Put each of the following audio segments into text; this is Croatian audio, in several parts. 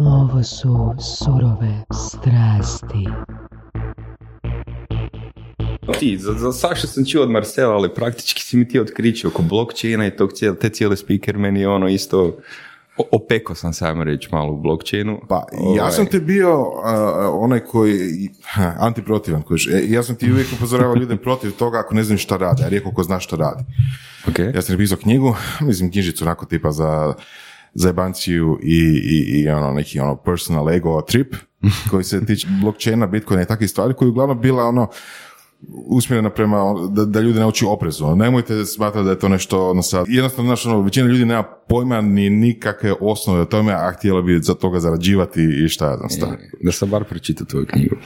Ovo su surove strasti. Ti, za, za Saša sam čuo od Marcela, ali praktički si mi ti otkričio oko blockchaina i tog cijel, te cijele speaker, meni je ono isto, o- opeko sam sam reći malo u blockchainu. Pa, ja Ovaj, sam ti bio uh, onaj koji, ha, antiprotivan, koji, ja sam ti uvijek upozoravao ljude protiv toga ako ne znam šta rade, a rijetko ko zna šta radi. ok. Ja sam napisao knjigu, mislim knjižicu onako tipa za zajebanciju i, i, i ono, neki ono personal ego trip koji se tiče blockchaina, bitcoina i takvih stvari koji je uglavnom bila ono usmjerena prema ono, da, da ljudi nauči oprezu. Nemojte smatrati da je to nešto ono sad, jednostavno znaš, ono, većina ljudi nema pojma ni nikakve osnove o tome, a htjela bi za toga zarađivati i šta ja znam stvari. Da sam bar pročitao tvoju knjigu.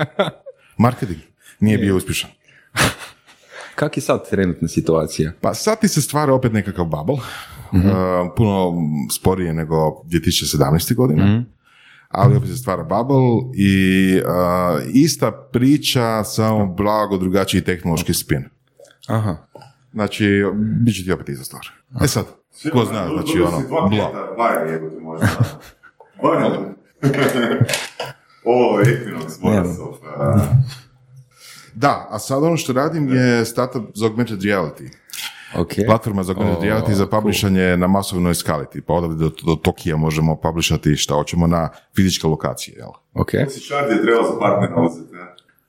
Marketing nije bio uspješan. Kak je sad trenutna situacija? Pa sad ti se stvara opet nekakav bubble, uh, puno sporije nego 2017. godine, ali opet se stvara bubble i uh, ista priča, samo blago drugačiji tehnološki spin. Aha. Znači, bit će ti opet ista stvar. E sad, ko zna, znači ono, bla. Ovo je Da, a sad ono što radim je startup za augmented reality. Ok. Platforma za augmented O, reality za publishanje na masovnoj skali. Tipa odavde do, do Tokija možemo publishati šta hoćemo na fizičke lokacije. Jel? Ok. Je trebao za partnera uzeti, ne?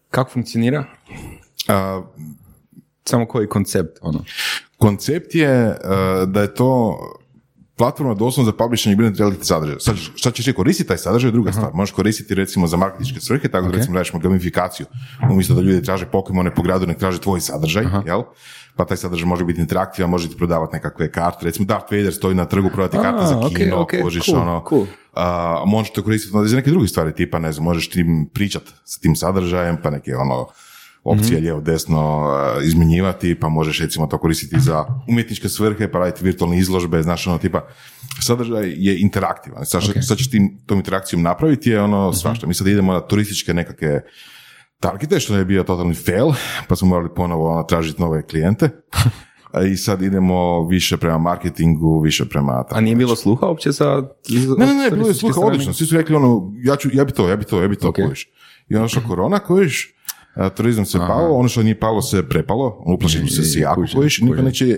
Kako funkcionira? A, Samo koji koncept, ono? koncept je uh, da je to platforma doslovno za publishing augmented reality sadržaja. Sad, šta ćeš ti koristiti taj sadržaj je druga stvar. Možeš koristiti recimo za marketinške svrhe, tako da recimo radiš gamifikaciju. Umjesto da ljudi traže Pokemone po gradu, nek traže tvoj sadržaj, jel? Pa taj sadržaj može biti interaktivan, može ti prodavati nekakve karte. Recimo Darth Vader stoji na trgu prodati A, karte za kino, ok, kužiš, cool, ono, cool. a, možeš to koristiti onda za neke druge stvari, tipa, ne znam, možeš tim pričat s tim sadržajem, pa neke ono, opcije Mhm. lijevo desno a, izmjenjivati, pa možeš recimo to koristiti za umjetničke svrhe, pa raditi virtualne izložbe, znaš ono tipa, sadržaj je interaktivan. Sad, okay. sad ćeš tim, tom interakcijom napraviti je ono Mhm. svašta. Mi sad idemo na turističke nekakve targete, što je bio totalni fail, pa smo morali ponovo ono, tražiti nove klijente. I sad idemo više prema marketingu, više prema... A nije bilo sluha uopće za... Ne, ne, ne, bilo je sluha odlično. Svi su rekli ono, ja, ću, ja bi to, ja bi to, ja bi to, Ok. kojiš. I ono što korona, kojiš, turizam se palo, ono što nije palo se prepalo, uplašili su se jako, kužim, kojiš, niko neće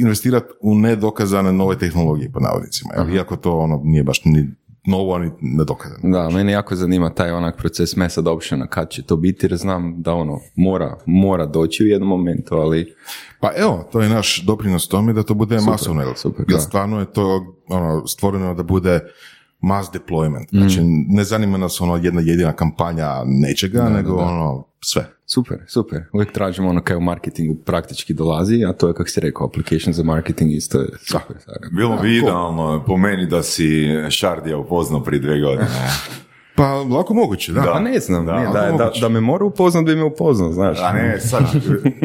investirati u nedokazane nove tehnologije, po navodnicima. jel? Iako to ono nije baš ni novo, ni nedokazano. Da, mene jako zanima taj onak proces mass adoptiona, kad će to biti, jer znam da ono, mora, mora doći u jednom momentu, ali Pa evo, to je naš doprinos tome da to bude masovno. jel? super, Jer da. stvarno je to ono, stvoreno da bude mass deployment. Znači, Mm. ne zanima nas ono jedna jedina kampanja nečega, nego ono sve. super, super. Uvijek tražimo ono kaj u marketingu praktički dolazi, a to je, kako si rekao, application za marketing isto je super. Bilo bi idealno po meni da si Shardija upoznao prije dvije godine. Pa, lako moguće, da. Da. Pa ne znam, Da, nije, da, da, da me mora upoznat, bi me upoznao, znaš. A ne, sad,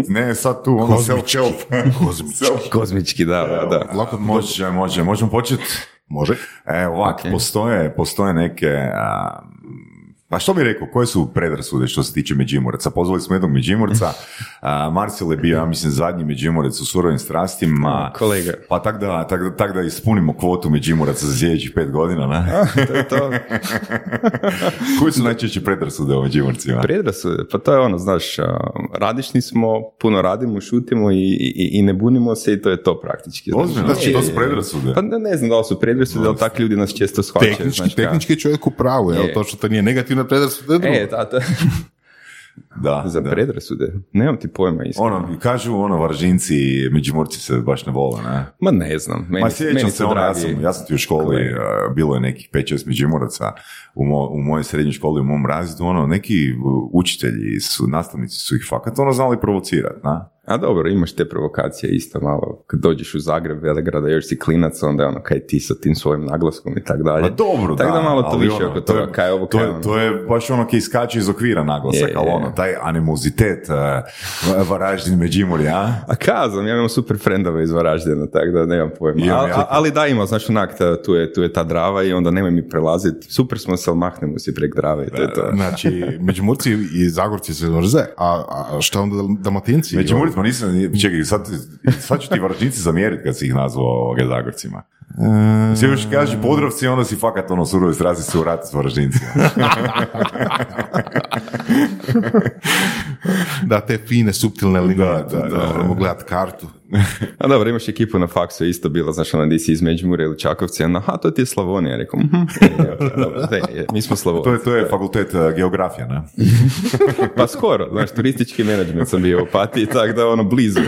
ne, sad tu ono Kozmički. self-help. Kozmički. Kozmički, da, da, da. Lako Može, može, možemo početi. Može. E, ovak, Ok. postoje, postoje neke... A, pa što bi rekao, koje su predrasude što se tiče Međimuraca? Pozvali smo jednog Međimurca, Marcel je bio, ja mislim, zadnji Međimurac u surovim strastima. Kolega. Pa tak da, tak, da- tak da ispunimo kvotu Međimuraca za sljedećih pet godina, ne? to je to. Koji su najčešće predrasude o Međimurcima? Predrasude, pa to je ono, znaš, radišni smo, puno radimo, šutimo i, i, i ne bunimo se i to je to praktički. znaš. Ozbiljno, znači, to su predrasude. Pa ne, ne znam da li su predrasude, ali takvi ljudi nas često shvaćaju. Tehnički, znaš, ka- tehnički je čovjek u pravu, jel? Je. To što to nije negativna predrasuda je drugo. E, da, da. Da, Za da. predrasude. Nemam ti pojma iskreno. Ono, kažu, ono, Varžinci i Međimurci se baš ne vole, ne? Ma ne znam. Meni, Ma sjećam meni se, ono, ja sam, ja sam ti u školi, uh, bilo je nekih 5-6 Međimuraca u, mo, u mojoj srednjoj školi, u mom razredu, ono, neki učitelji, su, nastavnici su ih fakat ono znali provocirati, na? A dobro, imaš te provokacije isto malo. Kad dođeš u Zagreb, Velegrada, još si klinac, onda je ono kaj ti sa tim svojim naglaskom i tako dalje. Pa dobro, Tako da, malo to više ono, oko to je- toga, kaj je ovo, to, kaj je, ono. to je baš ono kaj iskače iz okvira naglasak, Je, ali je. ono, taj animozitet uh, Varaždin Međimurje, a? A kazam, ja imam super frendove iz Varaždina, tako da nemam pojma. A- ja. a- ali da, ima, znaš, onak, ta- tu je, tu je ta drava i onda nemoj mi prelaziti. Super smo se, ali mahnemo si prek drave i to je to. Znači, Međimurci i Zagorci se mrze, a, a šta onda Dalmatinci? Međimurci, ma nisam, čekaj, sad, sad ću ti Varaždinci zamjeriti kad si ih nazvao Zagorcima. Svi još kaži Podravci, onda si fakat ono surove strazi se u ratu s Varaždincima. Da, te fine, suptilne linije. Da, da, da, da. Mogu gledat kartu. A dobro, imaš ekipu na faksu, je isto bilo, znaš, ono, di si iz Međimurja ili Čakovci, ono, aha, to ti je Slavonija, rekao, mhm, je, dobro, je, mi smo Slavonci. To je, to je fakultet uh, geografija, ne? Pa skoro, znaš, turistički menadžment sam bio u Opatiji, tako da, ono, blizu.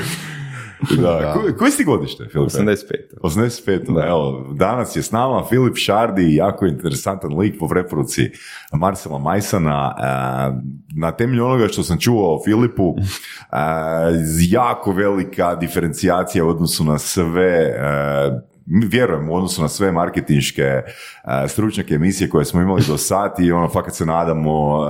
Da. Ko, koji si godište, Filipe? 85. 85. Da. Evo, danas je s nama Filip Šardi, jako interesantan lik po preporuci Marcela Majsana. Na temelju onoga što sam čuo o Filipu, jako velika diferencijacija u odnosu na sve vjerujem u odnosu na sve marketinške uh, stručnjake emisije koje smo imali do sati i ono fakat se nadamo uh,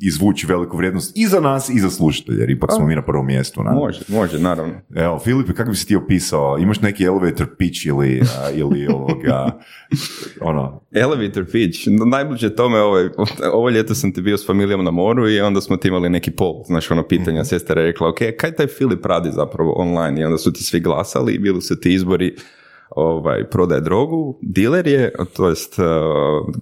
izvući veliku vrijednost i za nas i za slušatelje jer ipak smo mi na prvom mjestu. Na. Može, može, naravno. Evo, Filipe, kako bi si ti opisao? Imaš neki elevator pitch ili, uh, ili ovoga, ono... Elevator pitch, najbliže tome ovo, ovo ljeto sam ti bio s familijom na moru i onda smo ti imali neki poll, znaš ono pitanja, mm sestra je rekla, ok, kaj taj Filip radi zapravo online i onda su ti svi glasali i bili su ti izbori ovaj, prodaje drogu, diler je, to jest uh,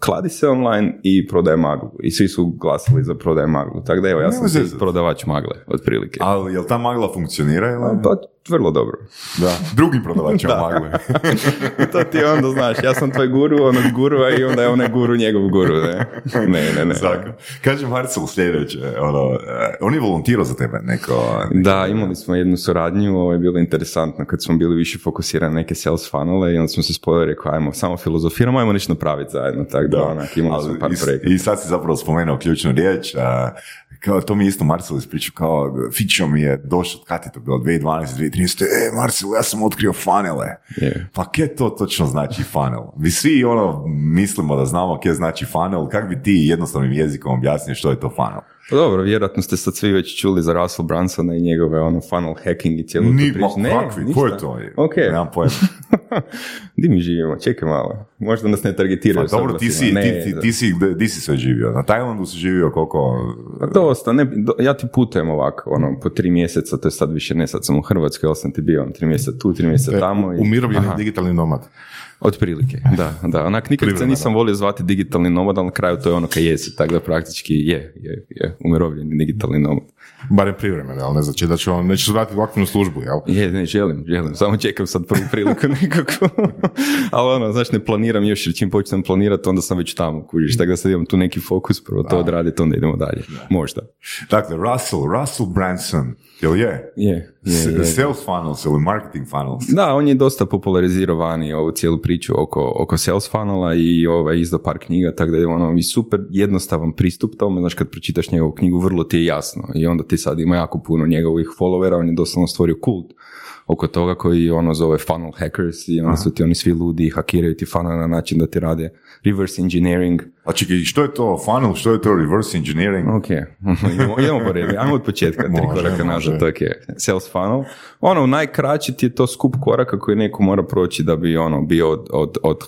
kladi se online i prodaje maglu. I svi su glasili za prodaje maglu. Tako da evo, ja sam prodavač magle, otprilike. Ali jel ta magla funkcionira ili? Pa, vrlo dobro. Da, drugim prodavačima magle. to ti onda znaš, ja sam tvoj guru, onog gurua i onda je onaj guru njegov guru, ne? Ne, ne, ne. Zako. Kaže Marcel sljedeće, ono, eh, on je volontirao za tebe neko... neko da, imali smo jednu suradnju, ovo je bilo interesantno kad smo bili više fokusirani na neke sales funnele i onda smo se spojili, rekao, ajmo, samo filozofiramo, ajmo nešto napraviti zajedno, tako da, onak, imali smo par projekta. I sad si zapravo spomenuo ključnu riječ, a, kao to mi isto Marcel ispričao, kao Fičo mi je došao, kad je to bilo, 2012, 2013, e Marcel, ja sam otkrio funnele. Je. Pa kje to točno znači funnel? Mi svi ono mislimo da znamo kje znači funnel, kako bi ti jednostavnim jezikom objasnio što je to funnel? Pa dobro, vjerojatno ste sad svi već čuli za Russell Brunsona i njegove ono funnel hacking i cijelu tu Ni, priču. ma kakvi, ko je to? Ok. Nemam pojma. Di mi živimo? Čekaj malo. Možda nas ne targetiraju. Pa dobro, ti si, ti, Ne, ti, da. ti si, di si sve živio? Na Tajlandu si živio koliko? Pa dosta, ne, do- ja ti putujem ovako, ono, po tri mjeseca, to je sad više ne, sad sam u Hrvatskoj, ali sam ti bio, ono, tri mjeseca tu, tri mjeseca tamo. I, Umirovljeni digitalni nomad. Otprilike, da, da. Onak, nikad se nisam volio zvati digitalni nomad, ali na kraju to je ono kaj jesi, tako da praktički je, je, je umirovljeni digitalni nomad. Barem privremeno, ali ne znači da će on, neće se vratiti u aktivnu službu, jel? Je, ne, želim, želim, samo čekam sad prvu priliku nekako. ali ono, znaš, ne planiram još, jer čim počnem planirati, onda sam već tamo, kužiš, tako da sad imam tu neki fokus, prvo to odraditi, onda idemo dalje. Možda. Dakle, Russell, Russell Branson, jel je? Je, je, je. Sales funnels ili marketing funnels? Da, on je dosta popularizirao vani ovu cijelu priču oko, oko sales funnela i ovaj, izdao par knjiga, tako da je ono i super jednostavan pristup tome, znaš kad pročitaš njegovu knjigu vrlo ti je jasno i onda ti sad ima jako puno njegovih followera, on je doslovno stvorio kult oko toga koji ono zove funnel hackers i onda su ti oni svi ludi i hakiraju ti funnel na način da ti rade reverse engineering. A čekaj, što je to funnel, što je to reverse engineering? Ok, idemo, idemo po redu, ajmo od početka, tri Može, koraka nazad, to je sales funnel. Ono, najkraći ti je to skup koraka koji neko mora proći da bi ono bio od, od, od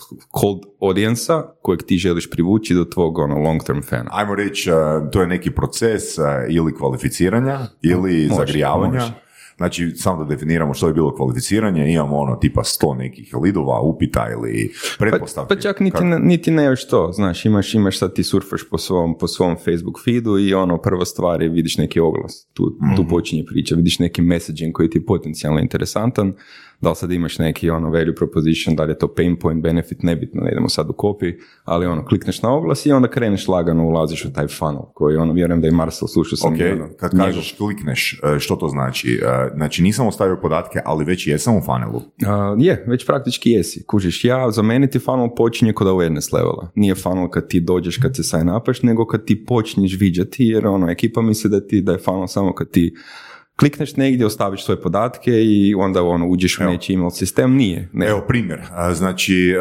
cold audience kojeg ti želiš privući do tvog ono long term fana. Ajmo reći, uh, to je neki proces uh, ili kvalificiranja ili Može, zagrijavanja. može. Znači, samo da definiramo što je bilo kvalificiranje, imamo ono tipa sto nekih lidova, upita ili Pa, pretpostavki. pa čak niti, ne, niti ne još to, znaš, imaš, imaš sad ti surfaš po svom, po svom Facebook feedu i ono, prva stvar je vidiš neki oglas, tu, Mhm. tu počinje priča, vidiš neki messaging koji ti je potencijalno interesantan, da li sad imaš neki ono value proposition, da li je to pain point, benefit, nebitno, ne idemo sad u copy, ali ono, klikneš na oglas i onda kreneš lagano, ulaziš u taj funnel, koji ono, vjerujem da i Marcel slušao sam Ok, ono, kad njegov- kažeš klikneš, uh, što to znači? Uh, Znači, nisam ostavio podatke, ali već jesam u funnelu. A, je, već praktički jesi. Kužiš, ja, za mene ti funnel počinje kod awareness levela. Nije funnel kad ti dođeš, kad se sign upaš, nego kad ti počneš viđati, jer ono, ekipa misli da, ti, da je funnel samo kad ti klikneš negdje, ostaviš svoje podatke i onda ono, uđeš u nečiji email sistem. Nije. Ne. Evo primjer, znači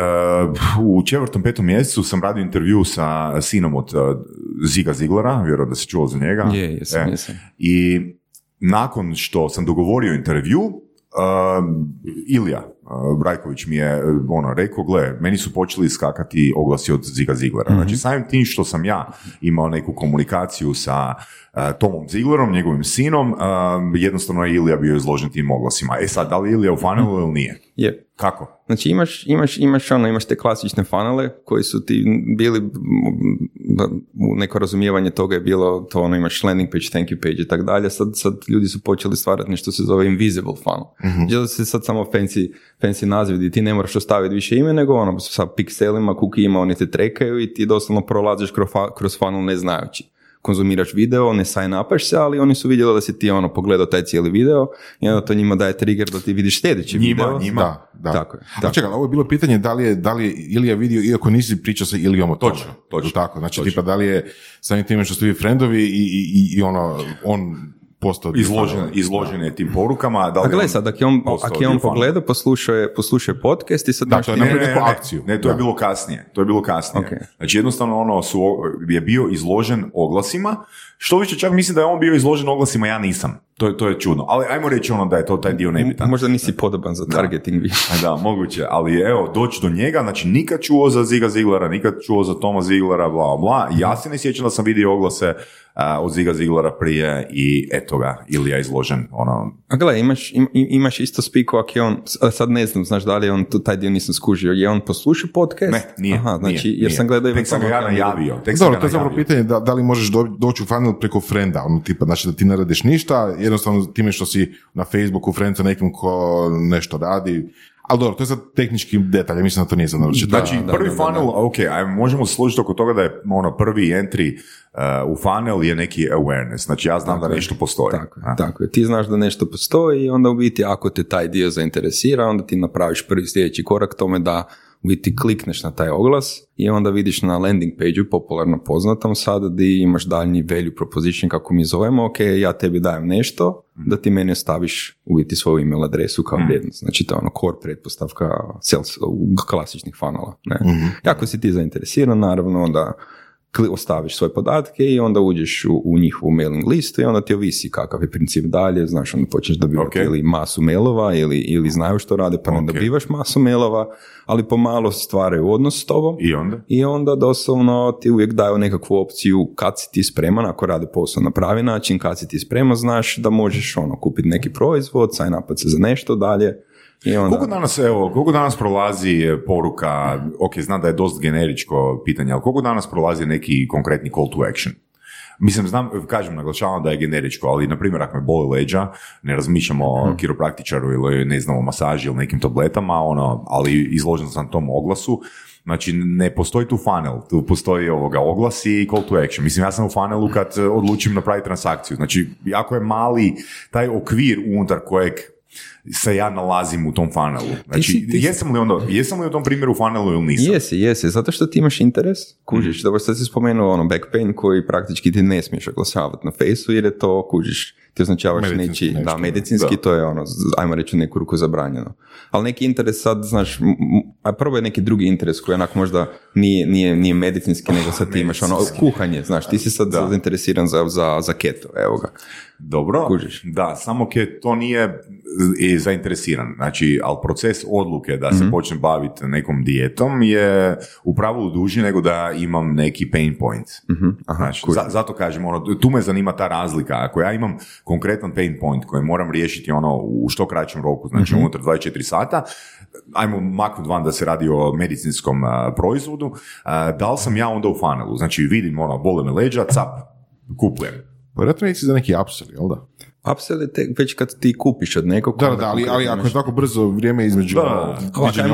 uh, u četvrtom, petom mjesecu sam radio intervju sa sinom od uh, Ziga Ziglera, vjerujem da si čuo za njega. Je, jesam, E, jesam. I nakon što sam dogovorio intervju, uh, Ilija uh, Brajković mi je uh, ono, rekao, gle, meni su počeli skakati oglasi od Ziga Ziglera. Mhm. Znači, samim tim što sam ja imao neku komunikaciju sa uh, Tomom Ziglerom, njegovim sinom, uh, jednostavno je Ilija bio izložen tim oglasima. E sad, da li Ilija u funnelu ili nije? Je. Kako? Znači imaš, imaš, imaš, ono, imaš te klasične funnele koji su ti bili, neko razumijevanje toga je bilo to ono, imaš landing page, thank you page i tako dalje, sad, sad ljudi su počeli stvarati nešto se zove invisible funnel. mm se sad samo fancy, fancy naziv gdje ti ne moraš ostaviti više ime, nego ono, sa pikselima, kukijima, oni te trekaju i ti doslovno prolaziš kroz, kroz funnel ne znajući konzumiraš video, ne sign upaš se, ali oni su vidjeli da si ti ono pogledao taj cijeli video i onda to njima daje trigger da ti vidiš sljedeći Njima, video. njima. Da, da. Tako je, A tako. čekaj, ali ovo je bilo pitanje da li je, da li je Ilija vidio, iako nisi pričao sa Ilijom o tome. Točno, točno, Tako, znači točno. tipa da li je samim time što ste vi frendovi i, i, i, i ono, on postao... Izložen, izložen je tim porukama. Da li A gle on sad, ako je on, ako je on pogledao, poslušao je, poslušao je podcast i sad Da, znaš to je Ne, napravio ne, akciju. Ne, to je bilo kasnije. To je bilo kasnije. Ok. Znači jednostavno ono su, je bio izložen oglasima, što više čak mislim da je on bio izložen oglasima, ja nisam. To je, to je čudno. Ali ajmo reći ono da je to taj dio nebitan. možda nisi podoban za targeting više. Da, moguće, ali evo, doći do njega, znači nikad čuo za Ziga Ziglera, nikad čuo za Toma Ziglera, bla, bla. Ja se ne sjećam da sam vidio oglase a, od Ziga Ziglera prije i eto ga, ili je izložen, ono, A gle, imaš, im- im- imaš isto spiku ako je on, a sad ne znam, znaš da li je on, tu- taj dio nisam skužio, je on poslušao podcast? ne, nije, Aha, znači, nije, jer nije. sam gledao Tek sam ga ja najavio, tek Dobro, to je zapravo pitanje da, da li možeš do, doći u funnel preko frenda, ono tipa, znači da ti ne radiš ništa, jednostavno time što si na Facebooku friend sa nekim ko nešto radi, ali dobro, to je sad tehnički detalj, mislim da to nije za naručiti. Znači, da, prvi da, da, funnel, ok, ajmo, možemo se složiti oko toga da je ono prvi entry uh, u funnel je neki awareness. Znači, ja znam da nešto postoji. Tako A? tako je. Ti znaš da nešto postoji i onda u biti ako te taj dio zainteresira, onda ti napraviš prvi sljedeći korak tome da u biti klikneš na taj oglas i onda vidiš na landing page popularno poznatom sada di imaš daljnji value proposition kako mi zovemo, ok, ja tebi dajem nešto, da ti meni ostaviš u biti svoju email adresu kao vrijednost. Znači to je ono core pretpostavka sales, klasičnih funnela. Ne? I ako si ti zainteresiran, naravno, onda kli- ostaviš svoje podatke i onda uđeš u, u njihovu mailing listu i onda ti ovisi kakav je princip dalje, znaš, onda počneš dobivati Ok. ili masu mailova ili, ili znaju što rade pa ne Ok. dobivaš masu mailova, ali pomalo stvaraju odnos s tobom I onda? i onda doslovno ti uvijek daju nekakvu opciju kad si ti spreman, ako rade posao na pravi način, kad si ti spreman, znaš da možeš ono kupiti neki proizvod, sign se za nešto dalje i onda... Koliko danas, evo, koliko danas prolazi poruka, ok, znam da je dosta generičko pitanje, ali koliko danas prolazi neki konkretni call to action? Mislim, znam, kažem, naglašavam da je generičko, ali, na primjer, ako me boli leđa, ne razmišljamo o kiropraktičaru ili, ne znam, o masaži ili nekim tabletama, ono, ali izložen sam tom oglasu, Znači, ne postoji tu funnel, tu postoji ovoga oglas i call to action. Mislim, ja sam u funnelu kad odlučim napraviti transakciju. Znači, jako je mali taj okvir unutar kojeg se ja nalazim u tom funnelu. Znači, si- ti si- jesam li onda, jesam li u tom primjeru u funnelu ili nisam? Jesi, jesi, zato što ti imaš interes, kužiš, Mhm. dobro sad si spomenuo ono back pain koji praktički ti ne smiješ oglašavati na fejsu jer je to, kužiš, ti označavaš Medicinski nešto, da, medicinski da. to je ono, ajmo reći u neku ruku zabranjeno. Ali neki interes sad, znaš, a prvo je neki drugi interes koji onak možda nije, nije, nije medicinski, nego sad ti imaš ono kuhanje, znaš, ti si sad Da. zainteresiran za, za, za keto, evo ga. Dobro, Kužiš. da, samo ke to nije zainteresiran. Znači, ali proces odluke da se počnem baviti nekom dijetom je u pravilu duži nego da imam neki pain point. Mhm, aha, Znači, za- zato kažem, ono, tu me zanima ta razlika. Ako ja imam konkretan pain point koji moram riješiti ono u što kraćem roku, znači Mhm. unutar 24 sata, ajmo maknuti van da se radi o medicinskom a, proizvodu, a, da li sam ja onda u funnelu? Znači, vidim, ono, bole me leđa, cap, kupujem. Vjerojatno nisi za neki upsell, jel da? Upsell je već kad ti kupiš od nekog. Da, da, da, ali, ali ako je tako brzo vrijeme između Da.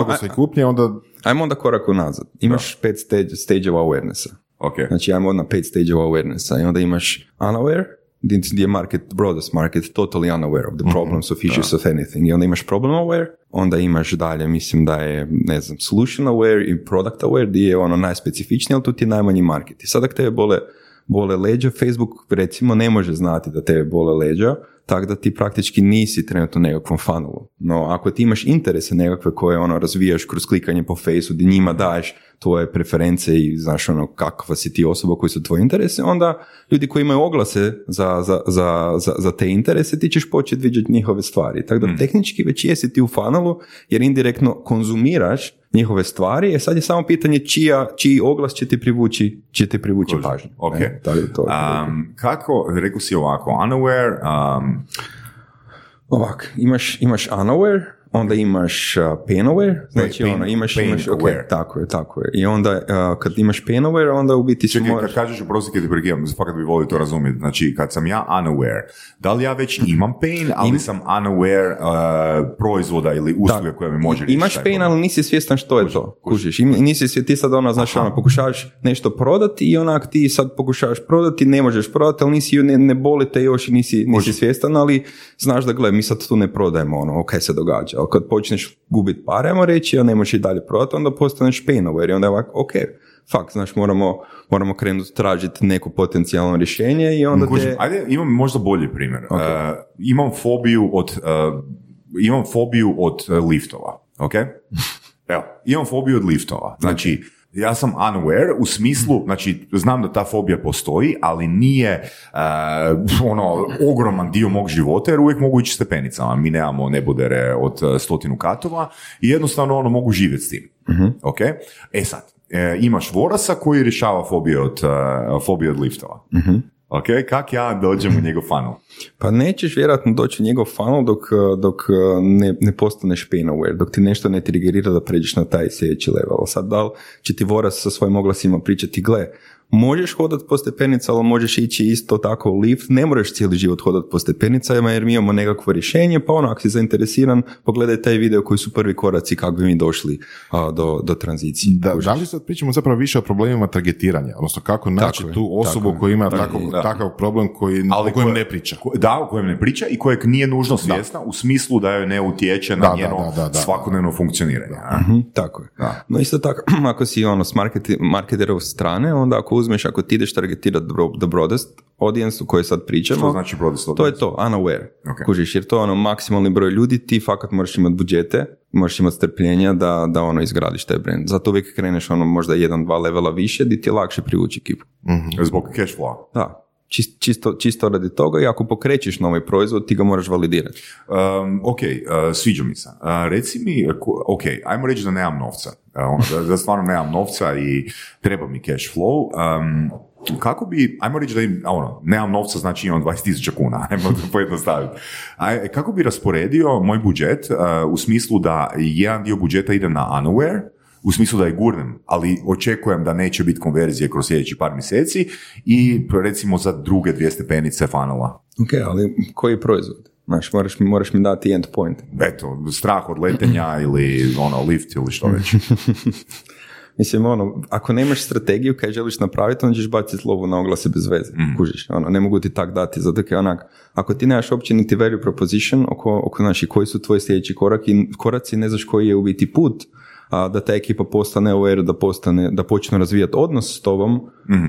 oglasa i kupnje, onda Ajmo onda korak unazad. Imaš pet stage, stageova awarenessa. Ok. Znači, ajmo na pet stageova awarenessa i onda imaš unaware, gdje je market, broadest market, totally unaware of the Mhm, problems of issues of anything. I onda imaš problem aware, onda imaš dalje, mislim da je, ne znam, solution aware i product aware, gdje je ono najspecifičnije, ali tu ti je najmanji market. I sad ako tebe bole, bole leđa, Facebook recimo ne može znati da tebe bole leđa, tako da ti praktički nisi trenutno nekakvom funnelu. No, ako ti imaš interese nekakve koje ono razvijaš kroz klikanje po fejsu, gdje njima daješ tvoje preference i znaš ono kakva si ti osoba koji su tvoji interese, onda ljudi koji imaju oglase za, za, za, za, za te interese, ti ćeš početi vidjeti njihove stvari. Tako da tehnički već jesi ti u funnelu jer indirektno konzumiraš njihove stvari, e sad je samo pitanje čija, čiji oglas će ti privući, će ti privući pažnju. Ok. Ne? Tako da to Um, kako, rekao si ovako, unaware, um, Ovak, imaš, imaš unaware, onda imaš uh, painaware, znači pain- ono, imaš, pain imaš, ok, aware. tako je, tako je. I onda uh, kad imaš painaware, onda u biti Čekaj, moraš... kad kažeš oprosti kad ti prekidam, fakat bi volio to razumjeti. Znači, kad sam ja unaware, da li ja već imam pain, ali sam unaware uh, proizvoda ili usluge koje mi može riješiti Imaš pain, ali nisi svjestan što je to. Kužiš. I nisi svjestan, ti sad ono, znaš, ono, pokušavaš nešto prodati i onak ti sad pokušavaš prodati, ne možeš prodati, ali nisi, ne, ne boli te još i nisi, nisi svjestan, ali znaš da gle, mi sad tu ne prodajemo ono, ok se događa. Ali kad počneš gubiti pare, ajmo reći, a ne možeš i dalje prodati, onda postaneš pain aware i onda je ovako, ok, fakt, znaš, moramo, moramo krenuti tražiti neko potencijalno rješenje i onda Kužim, te... ajde, imam možda bolji primjer. Uh, imam fobiju od, uh, imam fobiju od uh, liftova, ok? Evo, imam fobiju od liftova. Znači, ja sam unaware u smislu, znači, znam da ta fobija postoji, ali nije uh, ono, ogroman dio mog života, jer uvijek mogu ići stepenicama. Mi nemamo nebodere od uh, stotinu katova i jednostavno ono, mogu živjeti s tim. Ok? E sad, e, imaš Vorasa koji rješava fobije od, uh, fobije od liftova. Ok, kak ja dođem u njegov funnel? Pa nećeš vjerojatno doći u njegov funnel dok, dok ne, ne postaneš pain aware, dok ti nešto ne trigerira da pređeš na taj sljedeći level. Sad da li će ti voras sa svojim oglasima pričati, gle, možeš hodat po stepenicama, ali možeš ići isto tako u lift, ne moraš cijeli život hodat po stepenicama jer mi imamo nekakvo rješenje, pa ono, ako si zainteresiran, pogledaj taj video koji su prvi koraci kako bi mi došli a, do, do tranzicije. Da, da li sad pričamo zapravo više o problemima targetiranja, odnosno kako naći je, tu osobu tako koja ima Tako da. takav problem koji, Ali o kojem koje- ne priča. Ko- Da, o kojem ne priča i kojeg nije nužno svjesna u smislu da joj ne utječe na Da, njeno da, da, da. svakodnevno funkcioniranje. Mhm, tako je. Da. No isto tako, ako si ono s marketi, marketerov strane, onda ako uzmeš, ako ti ideš targetirati the, the broadest audience u kojoj sad pričamo, Što znači broadest to je audience? to, unaware. Ok. Kužiš, jer to je ono maksimalni broj ljudi, ti fakat moraš imati budžete, moraš imati strpljenja da, da ono izgradiš taj brand. Zato uvijek kreneš ono možda jedan, dva levela više, di ti je lakše privući ekipu. Zbog cash flow. Da, čisto, čisto radi toga i ako pokrećeš novi proizvod, ti ga moraš validirati. Um, ok, uh, sviđa mi se. Uh, reci mi, ok, ajmo reći da nemam novca. Uh, ono, da, da stvarno nemam novca i treba mi cash flow. Um, kako bi, ajmo reći da im, ono, nemam novca, znači imam 20.000 kuna, ajmo to pojednostaviti. A, kako bi rasporedio moj budžet u smislu da jedan dio budžeta ide na unaware, u smislu da je gurnem, ali očekujem da neće biti konverzije kroz sljedeći par mjeseci i recimo za druge dvije stepenice funnela. Ok, ali koji je proizvod? Znaš, moraš, mi- moraš mi dati end point. eto, strah od letenja ili ono, lift ili što već. Mislim, ono, ako nemaš strategiju kaj želiš napraviti, onda ćeš baciti lovu na oglase bez veze. Kužiš, ono, ne mogu ti tak dati, zato kaj onak, ako ti nemaš uopće niti value proposition oko, oko znači, koji su tvoji sljedeći koraki, koraci, ne znaš koji je u biti put, a, da ta ekipa postane aware, da postane, da počne razvijati odnos s tobom,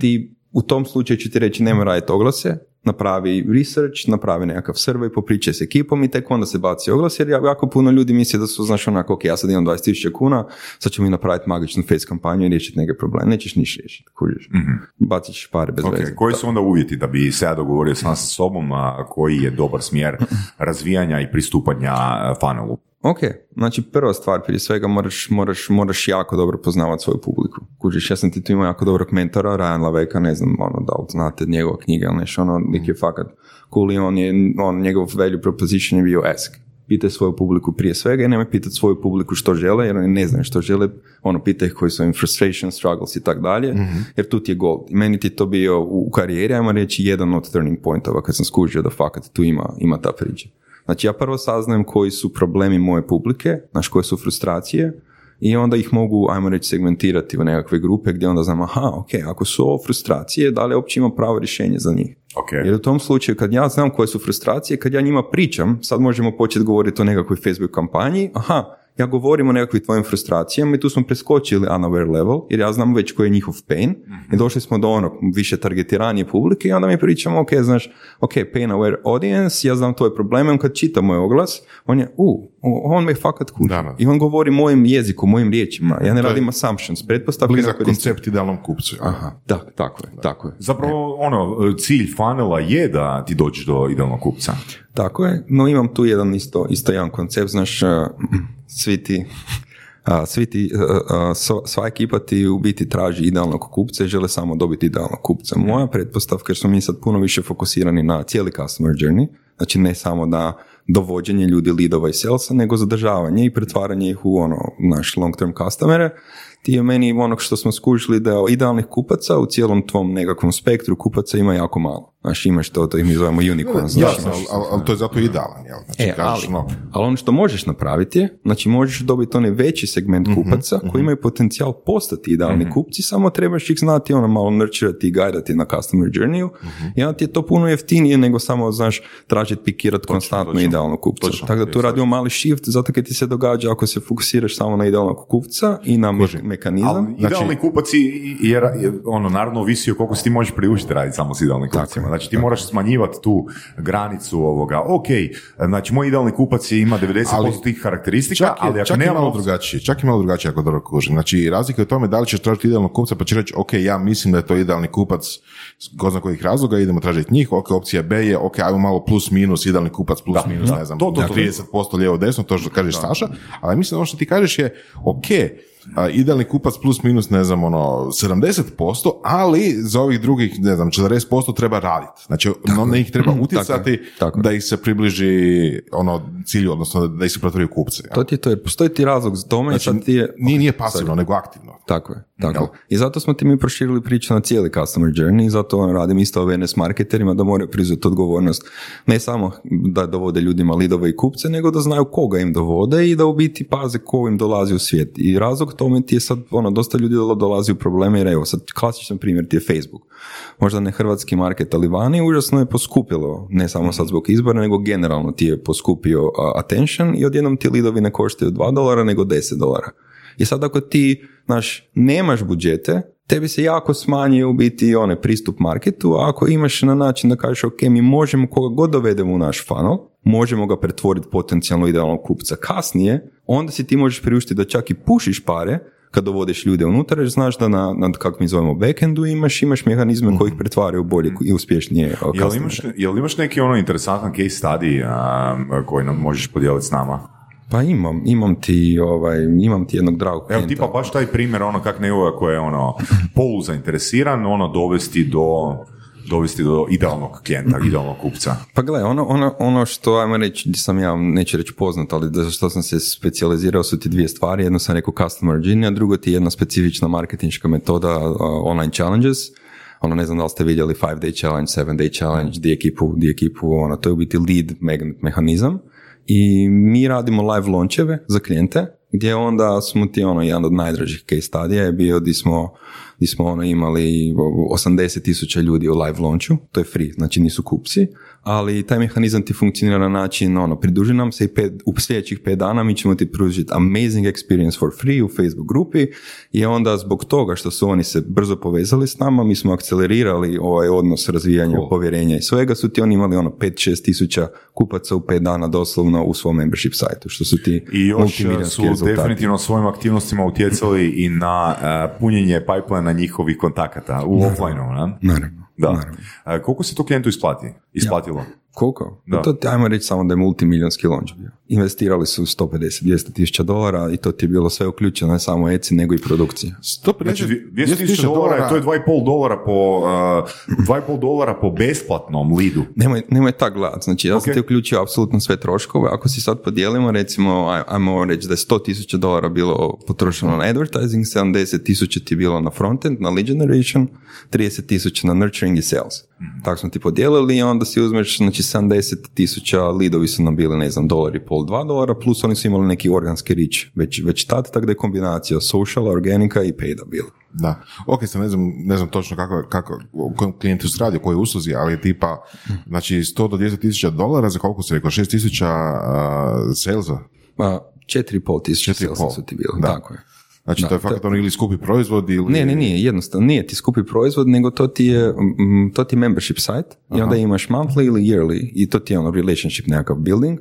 ti u tom slučaju ću ti reći nemoj raditi oglase, napravi research, napravi nekakav survey, popričaj s ekipom i tek onda se baci oglas, jer jako puno ljudi misli da su, znaš, onako, ok, ja sad imam 20.000 kuna, sad ćemo mi napraviti magičnu face kampanju i riješiti neke probleme. Nećeš niš riješiti, kužiš. Bacit ćeš pare bez Ok, veze. koji su onda uvjeti da bi se ja dogovorio sam sa sobom a, koji je dobar smjer razvijanja i pristupanja a, funnelu? Ok, znači prva stvar prije svega moraš, moraš, moraš jako dobro poznavati svoju publiku. Kužiš, ja sam ti tu imao jako dobrog mentora, Ryan Laveka, ne znam, ono, da li znate njegova knjiga ili nešto, ono, lik je fakat cool i on je, on, njegov value proposition je bio ask. Pitaj svoju publiku prije svega i nemoj pitati svoju publiku što žele, jer oni ne znaju što žele, ono, pitaj ih koji su im frustration, struggles i tak dalje, jer tu ti je gold. I meni ti je to bio u u karijeri, ajmo reći, jedan od turning pointova kad sam skužio da fakat tu ima, ima ta priča. Znači ja prvo saznajem koji su problemi moje publike, znaš koje su frustracije i onda ih mogu, ajmo reći, segmentirati u nekakve grupe gdje onda znam, aha, ok, ako su ovo frustracije, da li uopće ima pravo rješenje za njih? Ok. Jer u tom slučaju, kad ja znam koje su frustracije, kad ja njima pričam, sad možemo početi govoriti o nekakvoj Facebook kampanji, aha, ja govorim o nekakvim tvojim frustracijama i tu smo preskočili unaware level, jer ja znam već koji je njihov pain i došli smo do onog više targetiranije publike i onda mi pričamo, ok, znaš, ok, pain aware audience, ja znam tvoje probleme, on kad čita moj oglas, on je, u, on me fakat kuži. Da, da. I on govori mojim jezikom, mojim riječima, ja ne radim assumptions, pretpostavke Blizak koncept idealnom kupcu. Aha. Da, tako je, tako je. Zapravo, ono, cilj funnela je da ti dođeš do idealnog kupca. Tako je, no imam tu jedan isto, isto jedan koncept, znaš, a, svi ti, svi ti, a, a, sva- ekipa ti u biti traži idealnog kupca i žele samo dobiti idealnog kupca. Moja pretpostavka, jer smo mi sad puno više fokusirani na cijeli customer journey, znači ne samo da dovođenje ljudi lidova i salesa, nego zadržavanje i pretvaranje ih u ono, naš long term customere ti je meni onog što smo skužili da idealnih kupaca u cijelom tvom nekakvom spektru kupaca ima jako malo. Znaš, imaš to, to ih mi zovemo unicorn. Znači, Jasno, ali, ali to je zato idealan, jel? Znači, E, ali, ono, ali ono što možeš napraviti je, znači možeš dobiti onaj veći segment Mhm, kupaca koji imaju potencijal postati idealni kupci, samo trebaš ih znati ono malo nurturati i gajdati na customer journeyu Mhm. i onda ti je to puno jeftinije nego samo, znaš, tražiti pikirati konstantno točno. idealnog kupca. Tako da tu radimo mali shift, zato kad ti se događa ako se fokusiraš samo na idealnog kupca i na. Mekanizam, Ali idealni Znači- kupac je, ono, naravno ovisi o koliko si ti možeš priuštiti raditi samo s idealnim kupcima. Znači ti moraš smanjivati tu granicu ovoga. Ok, znači moj idealni kupac je ima 90% Ali- tih karakteristika, Čak je, ali ako čak nema malo drugačije, čak je malo drugačije ako dobro kužim. Znači, razlika je u tome da li ćeš tražiti idealnog kupca, pa ćeš reći, ok, ja mislim da je to idealni kupac ko zna kojih razloga, idemo tražiti njih, ok, opcija B je, ok, ajmo malo plus minus, idealni kupac plus minus, da, ne znam, to, to, to. 30% lijevo desno, to što kažeš Saša, ali mislim da ono što ti kažeš je, ok, idealni kupac plus minus, ne znam, ono, 70%, ali za ovih drugih, ne znam, 40% treba raditi. Znači, no, na njih treba utjecati tako je. da ih se približi ono cilju, odnosno da ih se pretvori u kupce. jel? to ti je to, jer postoji ti razlog za tome i Znači, sad ti je... nije, nije pasivno, nego aktivno. Tako je, tako je. I zato smo ti mi proširili priču na cijeli customer journey i zato on radim isto awareness marketerima da moraju preuzeti odgovornost ne samo da dovode ljudima lidove i kupce, nego da znaju koga im dovode i da u biti paze ko im dolazi u svijet. I razlog tome ti je sad, ono, dosta ljudi dolazi u probleme jer evo, sad klasičan primjer ti je Facebook. Možda ne hrvatski market, ali vani užasno je poskupilo, ne samo sad zbog izbora, nego generalno ti je poskupio attention i odjednom ti lidovi ne koštaju 2 dolara, nego 10 dolara. I sad ako ti, znaš, nemaš budžete, tebi se jako smanjuje u biti onaj pristup marketu, a ako imaš na način da kažeš, ok, mi možemo koga god dovedemo u naš funnel, možemo ga pretvoriti potencijalno idealnog kupca kasnije, onda si ti možeš priuštiti da čak i pušiš pare, kad dovodiš ljude unutra, jer znaš da na, na kako mi zovemo backendu imaš, imaš mehanizme koji ih pretvaraju u bolje i uspješnije Jel customere. imaš, jel imaš neki ono interesantan case study a, koji nam možeš podijeliti s nama? Pa imam, imam ti, ovaj, imam ti jednog dragog Evo klijenta. tipa baš taj primjer ono kak nekoga koji je ono polu zainteresiran, ono dovesti do dovesti do idealnog klijenta, idealnog kupca. Pa gle, ono, ono, ono što, ajmo reći, gdje sam ja, neću reći poznat, ali da što sam se specijalizirao su ti dvije stvari. Jedno sam rekao customer journey, a drugo ti je jedna specifična marketinška metoda uh, online challenges. Ono, ne znam da li ste vidjeli 5 day challenge, 7 day challenge, di ekipu, di ekipu, ono, to je u biti lead magnet mehanizam. I mi radimo live launcheve za klijente, gdje onda smo ti ono, jedan od najdražih case studija je bio di smo, di smo ono imali 80 tisuća ljudi u live launchu, to je free, znači nisu kupci, ali taj mehanizam ti funkcionira na način, ono, pridruži nam se i pet, u sljedećih pet dana mi ćemo ti pružiti amazing experience for free u Facebook grupi i onda zbog toga što su oni se brzo povezali s nama, mi smo akcelerirali ovaj odnos razvijanja povjerenja i svega, su ti oni imali ono 5-6 tisuća kupaca u pet dana doslovno u svom membership sajtu, što su ti I još multimilijonski su rezultati. definitivno svojim aktivnostima utjecali i na uh, punjenje pipeline njihovih kontakata u offline ne? Naravno. Da. naravno. Koliko se to klijentu isplati? Isplatilo? Koliko? Da. To ti, ajmo reći samo da je multimiljonski launch bio. Investirali su 150-200 tisuća dolara i to ti je bilo sve uključeno, ne samo Etsy, nego i produkcija. 150 Znači, 200.000 dolara, to je 2,5 dolara po, uh, 2,5 dolara po besplatnom lidu. Nemoj, nemoj tak gledat, znači ja sam Ok. ti uključio apsolutno sve troškove, ako si sad podijelimo, recimo, aj- ajmo reći da je 100 tisuća dolara bilo potrošeno na advertising, 70 tisuća ti je bilo na frontend, na lead generation, 30 tisuća na nurturing i sales. Tako smo ti podijelili i onda si uzmeš, znači 70 tisuća lidovi su nam bili, ne znam, dolar i pol, dva dolara, plus oni su imali neki organski rič već, već tad, tako da je kombinacija social, organika i paida bila. Da. Ok, sad ne znam, ne znam točno kako, kako, o kojem klijentu se radi, o kojoj usluzi, ali tipa, znači 100 do 200 tisuća dolara, za koliko se rekao, 6 tisuća uh, salesa? Pa, 4,5 tisuća 4,5, salesa su ti bili, da. tako je. Znači Da, to je fakat ono ili skupi proizvod ili... Ne, ne, nije, jednostavno, nije ti skupi proizvod, nego to ti je, to ti je membership site i onda imaš monthly ili yearly i to ti je ono relationship nekakav building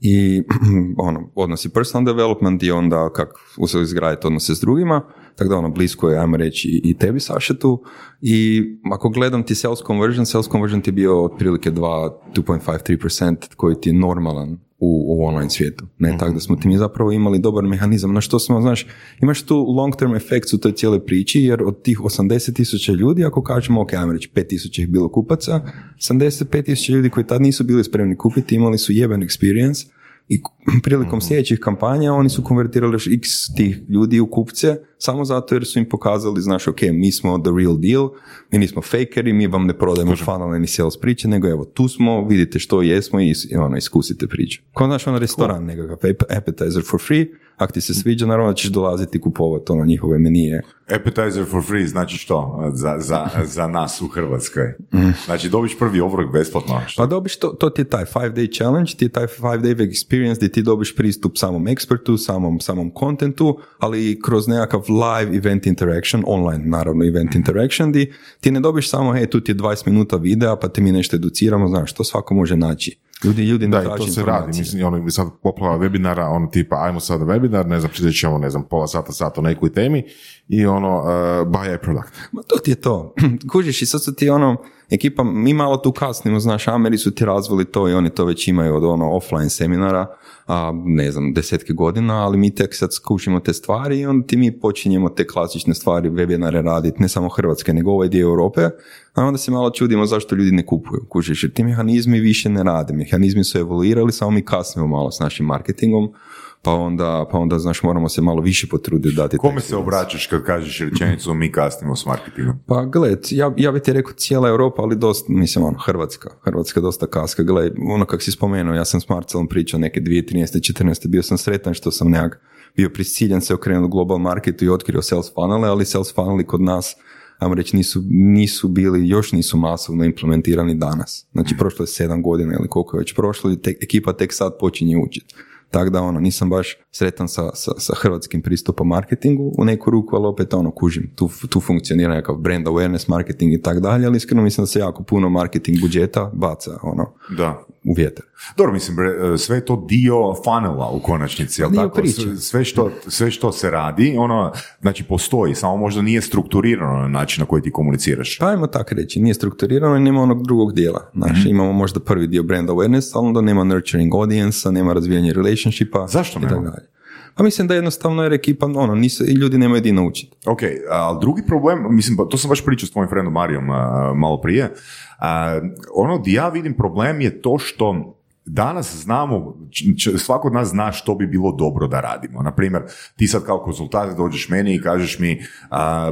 i ono, odnosi personal development i onda kako se izgraditi odnose s drugima, tako da ono blisko je, ajmo reći, i- i tebi Saša tu. I ako gledam ti sales conversion, sales conversion ti je bio otprilike 2, 2.5-3% koji ti je normalan u, u online svijetu. Ne tako da smo ti mi zapravo imali dobar mehanizam. Na što smo, znaš, imaš tu long term efekt u toj cijeloj priči, jer od tih 80 tisuća ljudi, ako kažemo, ok, ajmo reći 5 tisuća ih bilo kupaca, 75 tisuća ljudi koji tad nisu bili spremni kupiti, imali su jeben experience, i prilikom sljedećih kampanja oni su konvertirali još x tih ljudi u kupce samo zato jer su im pokazali, znaš, ok, mi smo the real deal, mi nismo fakeri, mi vam ne prodajemo funnel ni sales priče, nego evo, tu smo, vidite što jesmo i ono, iskusite priču. Kao znaš, ono restoran nekakav, appetizer for free, ako ti se sviđa, naravno da ćeš dolaziti kupovati ono njihove menije. Appetizer for free znači što za, za, za nas u Hrvatskoj? Znači dobiš prvi obrok besplatno? Pa dobiš, to, to ti je taj five day challenge, ti je taj five day experience gdje ti dobiš pristup samom ekspertu, samom, samom kontentu, ali i kroz nekakav live event interaction, online naravno event interaction, di ti ne dobiš samo, hej, tu ti je 20 minuta videa, pa ti mi nešto educiramo, znaš, to svako može naći. Ljudi, ljudi da, i to se radi. Mislim, ono, sad poplava webinara, ono tipa, ajmo sad webinar, ne znam, pričat ćemo, ne znam, pola sata, sat o nekoj temi i ono, uh, buy a product. Ma to ti je to. Kužiš i sad su ti ono, ekipa, mi malo tu kasnimo, znaš, Ameri su ti razvili to i oni to već imaju od ono offline seminara, a, ne znam, desetke godina, ali mi tek sad skušimo te stvari i onda ti mi počinjemo te klasične stvari, webinare raditi, ne samo Hrvatske, nego ovaj dio Europe, a onda se malo čudimo zašto ljudi ne kupuju. Kužiš, jer ti mehanizmi više ne rade, mehanizmi su evoluirali, samo mi kasnimo malo s našim marketingom, pa onda, pa onda znaš, moramo se malo više potruditi dati. Kome se obraćaš kad kažeš rečenicu mi kasnimo s marketingom? Pa gled, ja, ja bih ti rekao cijela Europa, ali dosta, mislim, ono, Hrvatska. Hrvatska dosta kaska. Gled, ono kak si spomenuo, ja sam s Marcelom pričao neke 2013. 14. bio sam sretan što sam nekak bio prisiljen se okrenuti global marketu i otkrio sales funnele, ali sales funneli kod nas ajmo reći, nisu, nisu bili, još nisu masovno implementirani danas. Znači, prošlo je sedam godina ili koliko je već prošlo i te, ekipa tek sad počinje učiti. Tako da ono, nisam baš sretan sa, sa, sa, hrvatskim pristupom marketingu u neku ruku, ali opet ono, kužim, tu, tu funkcionira nekakav brand awareness marketing i tako dalje, ali iskreno mislim da se jako puno marketing budžeta baca ono, da. U vjetar. Dobro, mislim, sve je to dio funnela u konačnici, jel tako? Sve što, sve što se radi, ono, znači postoji, samo možda nije strukturirano na način na koji ti komuniciraš. Pa ajmo tako reći, nije strukturirano i nema onog drugog dijela. Znači, imamo možda prvi dio brand awareness, ali onda nema nurturing audience nema razvijanje relationshipa. Zašto nema? Pa mislim da jednostavno jer ekipa, ono, nisu, i ljudi nemaju di naučiti. Ok, ali drugi problem, mislim, pa to sam baš pričao s tvojim friendom Marijom malo prije, ono di ja vidim problem je to što danas znamo, svako od nas zna što bi bilo dobro da radimo. Naprimjer, ti sad kao konzultant dođeš meni i kažeš mi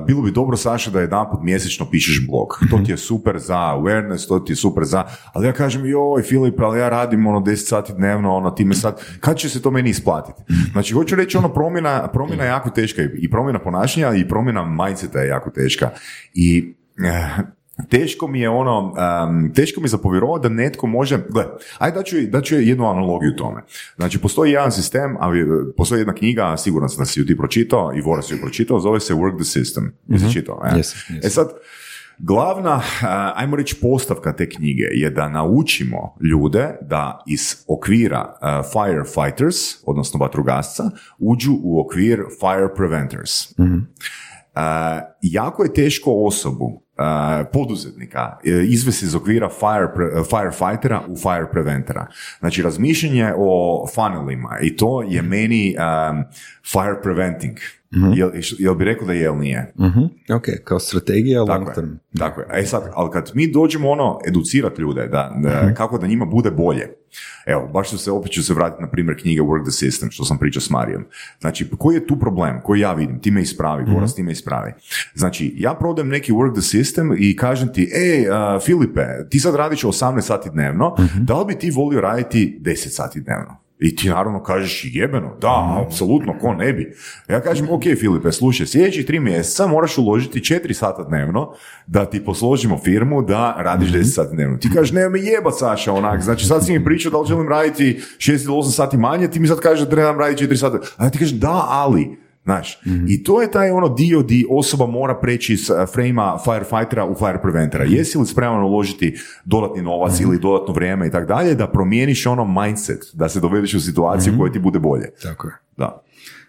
bilo bi dobro Saša da jedanput mjesečno pišeš blog. To ti je super za awareness, to ti je super za... Ali ja kažem, joj Filip, ali ja radim ono 10 sati dnevno, ono ti me sad... Kad će se to meni isplatiti? Znači, hoću reći, ono promjena, promjena je jako teška i promjena ponašanja i promjena mindseta je jako teška. I eh, teško mi je ono, um, teško mi je zapovjerovati da netko može, gle, ajde da ću, jednu analogiju tome. Znači, postoji jedan sistem, a postoji jedna knjiga, siguran sam da si ju ti pročitao i Vora si ju pročitao, zove se Work the System. Mm-hmm. čitao, e? e sad, Glavna, ajmo reći, postavka te knjige je da naučimo ljude da iz okvira firefighters, odnosno vatrogasca, uđu u okvir fire preventers. mm jako je teško osobu poduzetnika e, izvesti iz okvira fire, firefightera u fire preventora. Znači razmišljanje o funnelima i to je meni um, fire preventing. Mm-hmm. Jel, jel bi rekao da je ili nije? Mm-hmm. Ok, kao strategija long tako term. Je, tako je. E sad, ali kad mi dođemo ono, educirati ljude, da, da mhm. kako da njima bude bolje. Evo, baš ću se, opet ću se vratiti na primjer knjige Work the System, što sam pričao s Marijom. Znači, koji je tu problem koji ja vidim? Ti me ispravi, mm-hmm. Boras, ti me ispravi. Znači, ja prodajem neki Work the System i kažem ti, ej, uh, Filipe, ti sad radiš 18 sati dnevno, mm-hmm. da li bi ti volio raditi 10 sati dnevno? I ti naravno kažeš jebeno, da, apsolutno, ko ne bi. Ja kažem, ok Filipe, slušaj, sljedećih tri mjeseca moraš uložiti četiri sata dnevno da ti posložimo firmu da radiš 10 sati dnevno. Ti kažeš, ne me jeba Saša, onak, znači sad si mi pričao da li želim raditi 6 ili 8 sati manje, ti mi sad kažeš da trebam raditi 4 sata. A ja ti kažeš, da, ali, Znaš, i to je taj ono dio di osoba mora preći iz eh, frejma firefightera u fire preventera. Jesi li spreman uložiti dodatni novac ili dodatno vrijeme i tako dalje, da promijeniš ono mindset, da se dovedeš u situaciju koja ti bude bolje. Tako je. Da.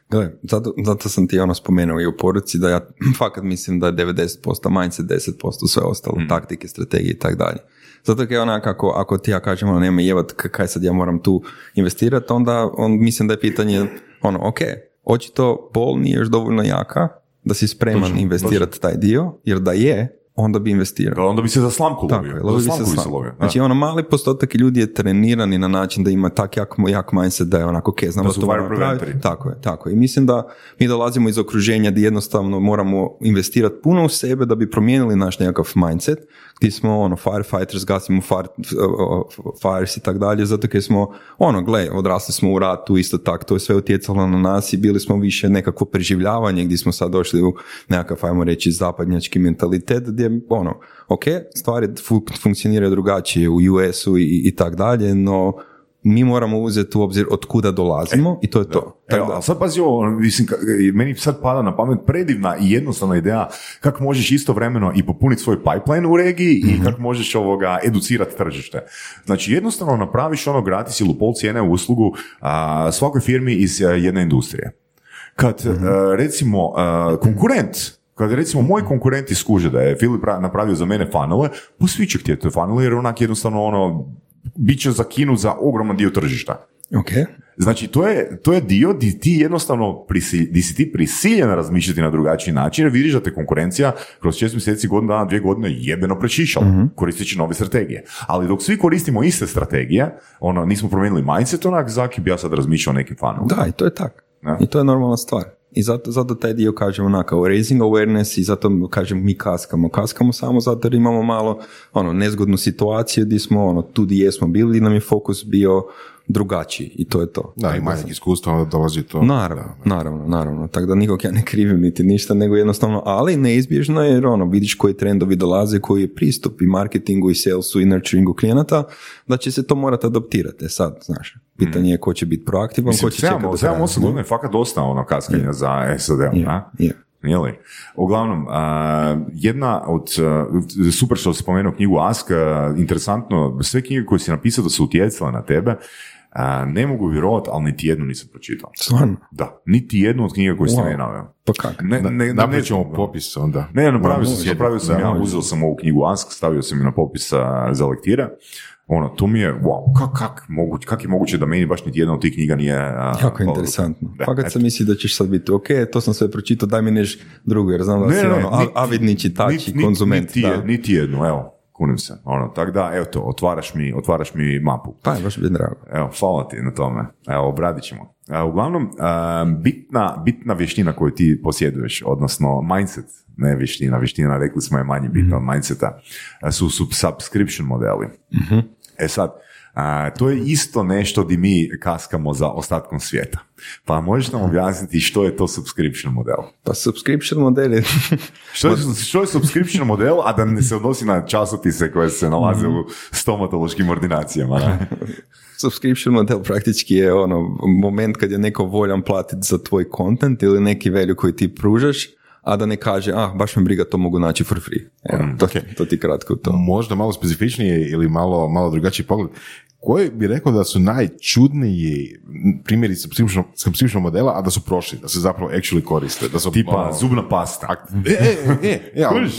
Gle, zato, zato sam ti ono spomenuo i u poruci da ja fakat mislim da je 90% mindset, 10% sve ostalo, taktike, strategije i tako dalje. Zato je onak ako, ako ti ja kažem ono nema jevat kaj sad ja moram tu investirati, onda on, mislim da je pitanje ono, ok, očito bol nije još dovoljno jaka da si spreman investirati taj dio, jer da je, onda bi investirao. Da, onda bi se za slamku Tako lovio. lovi za bi se slamku bi se lovio. Znači ono mali postotak ljudi je trenirani na način da ima tak jak, jak mindset da je onako ok, znam Da da, su to moram. Tako je, tako je. I mislim da mi dolazimo iz okruženja gdje jednostavno moramo investirati puno u sebe da bi promijenili naš nekakav mindset, gdje smo ono firefighters, gasimo fire, fires i tak dalje, zato jer smo ono, gle, odrasli smo u ratu, isto tako, to je sve utjecalo na nas i bili smo više nekakvo preživljavanje gdje smo sad došli u nekakav, ajmo reći, zapadnjački mentalitet gdje, ono, ok, stvari fu- funkcioniraju drugačije u US-u i, i tak dalje, no mi moramo uzeti u obzir od kuda dolazimo i to je to. Evo, Tako da, a sad pazi ovo, mislim, ka- meni sad pada na pamet predivna i jednostavna ideja kako možeš istovremeno i popuniti svoj pipeline u regiji Mhm. i kako možeš ovoga educirati tržište. Znači jednostavno napraviš ono gratis ili pol cijene uslugu a, svakoj firmi iz a, jedne industrije. Kad Mhm. a, recimo a, konkurent kad recimo moj konkurent iskuže da je Filip ra- napravio za mene fanele, pa svi će htjeti te fanele jer onak jednostavno ono, bit će zakinut za ogroman dio tržišta. ok, Znači, to je, to je dio di ti jednostavno prisi, di si ti prisiljen razmišljati na drugačiji način, jer vidiš da te konkurencija kroz šest mjeseci, godinu dana, dvije godine jebeno prečišala, koristeći nove strategije. Ali dok svi koristimo iste strategije, ono, nismo promijenili mindset, onak, Zaki bi ja sad razmišljao o nekim fanama. Da, i to je tako. Da. I to je normalna stvar. I zato, zato taj dio kažemo onako, raising awareness i zato kažem mi kaskamo. Kaskamo samo zato jer imamo malo ono, nezgodnu situaciju gdje smo ono, tu gdje jesmo bili nam je fokus bio drugačiji i to je to. Da, i manjeg iskustva onda dolazi to. Naravno, naravno, naravno. Tako da nikog ja ne krivim niti ništa, nego jednostavno, ali neizbježno je jer ono, vidiš koji trendovi dolaze, koji je pristup i marketingu i salesu i nurturingu klijenata, da će se to morati adaptirati. E sad, znaš, pitanje je ko će biti proaktivan, ko Mislim, će čekati do 7, kraja. 8 godina je fakat dosta ono kaskanja za SAD, Je, a? li? Uglavnom, jedna od, super što si spomenuo knjigu Ask, interesantno, sve knjige koje si napisao da su utjecale na tebe, a, ne mogu vjerovati, ali niti jednu nisam pročitao. Stvarno? Da, niti jednu od knjiga koje si Wow. ne naveo. Pa kako? Ne, ne, ne, Napravit ćemo ne- popis onda. Ne, napravio sam, napravio sam ja, uzeo sam ovu knjigu Ask, stavio sam je na popis a, za lektire. Ono, to mi je, wow, kak, kak, moguće, kak je moguće da meni baš niti jedna od tih knjiga nije... a, Jako pala interesantno. Da, Fakat eto. sam misli da ćeš sad biti, ok, to sam sve pročitao, daj mi neš drugo, jer znam da si ono, avidni čitač niti- i konzument. Niti, da. je- niti jednu, evo, kunim se. Ono, tako da, evo to, otvaraš mi, otvaraš mi mapu. Pa je baš bi drago. Evo, hvala ti na tome. Evo, obradit ćemo. A, uglavnom, a, bitna, bitna vještina koju ti posjeduješ, odnosno mindset, ne vještina, vještina, rekli smo je manje bitna od mindseta, a, su, su subscription modeli. E sad, a, to je isto nešto di mi kaskamo za ostatkom svijeta. Pa možeš nam objasniti što je to subscription model? Pa subscription model je... Što je, što je subscription model, a da ne se odnosi na časopise koje se nalaze u stomatološkim ordinacijama? ne? subscription model praktički je ono moment kad je neko voljan platiti za tvoj content ili neki value koji ti pružaš, a da ne kaže, ah, baš me briga, to mogu naći for free. Evo, to, to ti kratko to. Možda malo specifičnije ili malo, malo drugačiji pogled. Koji bi rekao da su najčudniji primjeri subscription, subscription modela, a da su prošli, da se zapravo actually koriste? Da su, Tipa ono, zubna pasta. E, e, e, e, ali-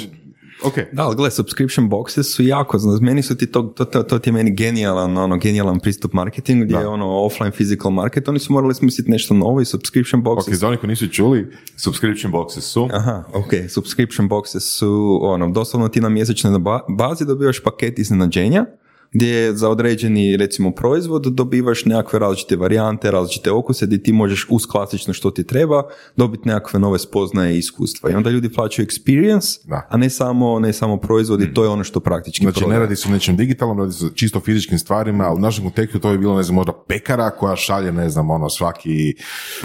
ok. Da, ali gle, subscription boxes su jako, znaš, meni su ti to, to, to, to ti je meni genijalan, ono, genijalan pristup marketingu gdje je ono offline physical market, oni su morali smisliti nešto novo i subscription boxes Ok, za oni koji nisu čuli, Subscription boxes su... Aha, ok, subscription boxes su, ono, doslovno ti na mjesečnoj ba- bazi dobivaš paket iznenađenja, gdje za određeni, recimo, proizvod dobivaš nekakve različite varijante, različite okuse, gdje ti možeš uz klasično što ti treba dobiti nekakve nove spoznaje i iskustva. I onda ljudi plaćaju experience, Da. a ne samo, ne samo proizvodi, to je ono što praktički znači ne prodaje. radi se o nečem digitalnom, radi se o čisto fizičkim stvarima, a u našem kontekstu to bi bilo, ne znam, možda pekara koja šalje, ne znam, ono, svaki,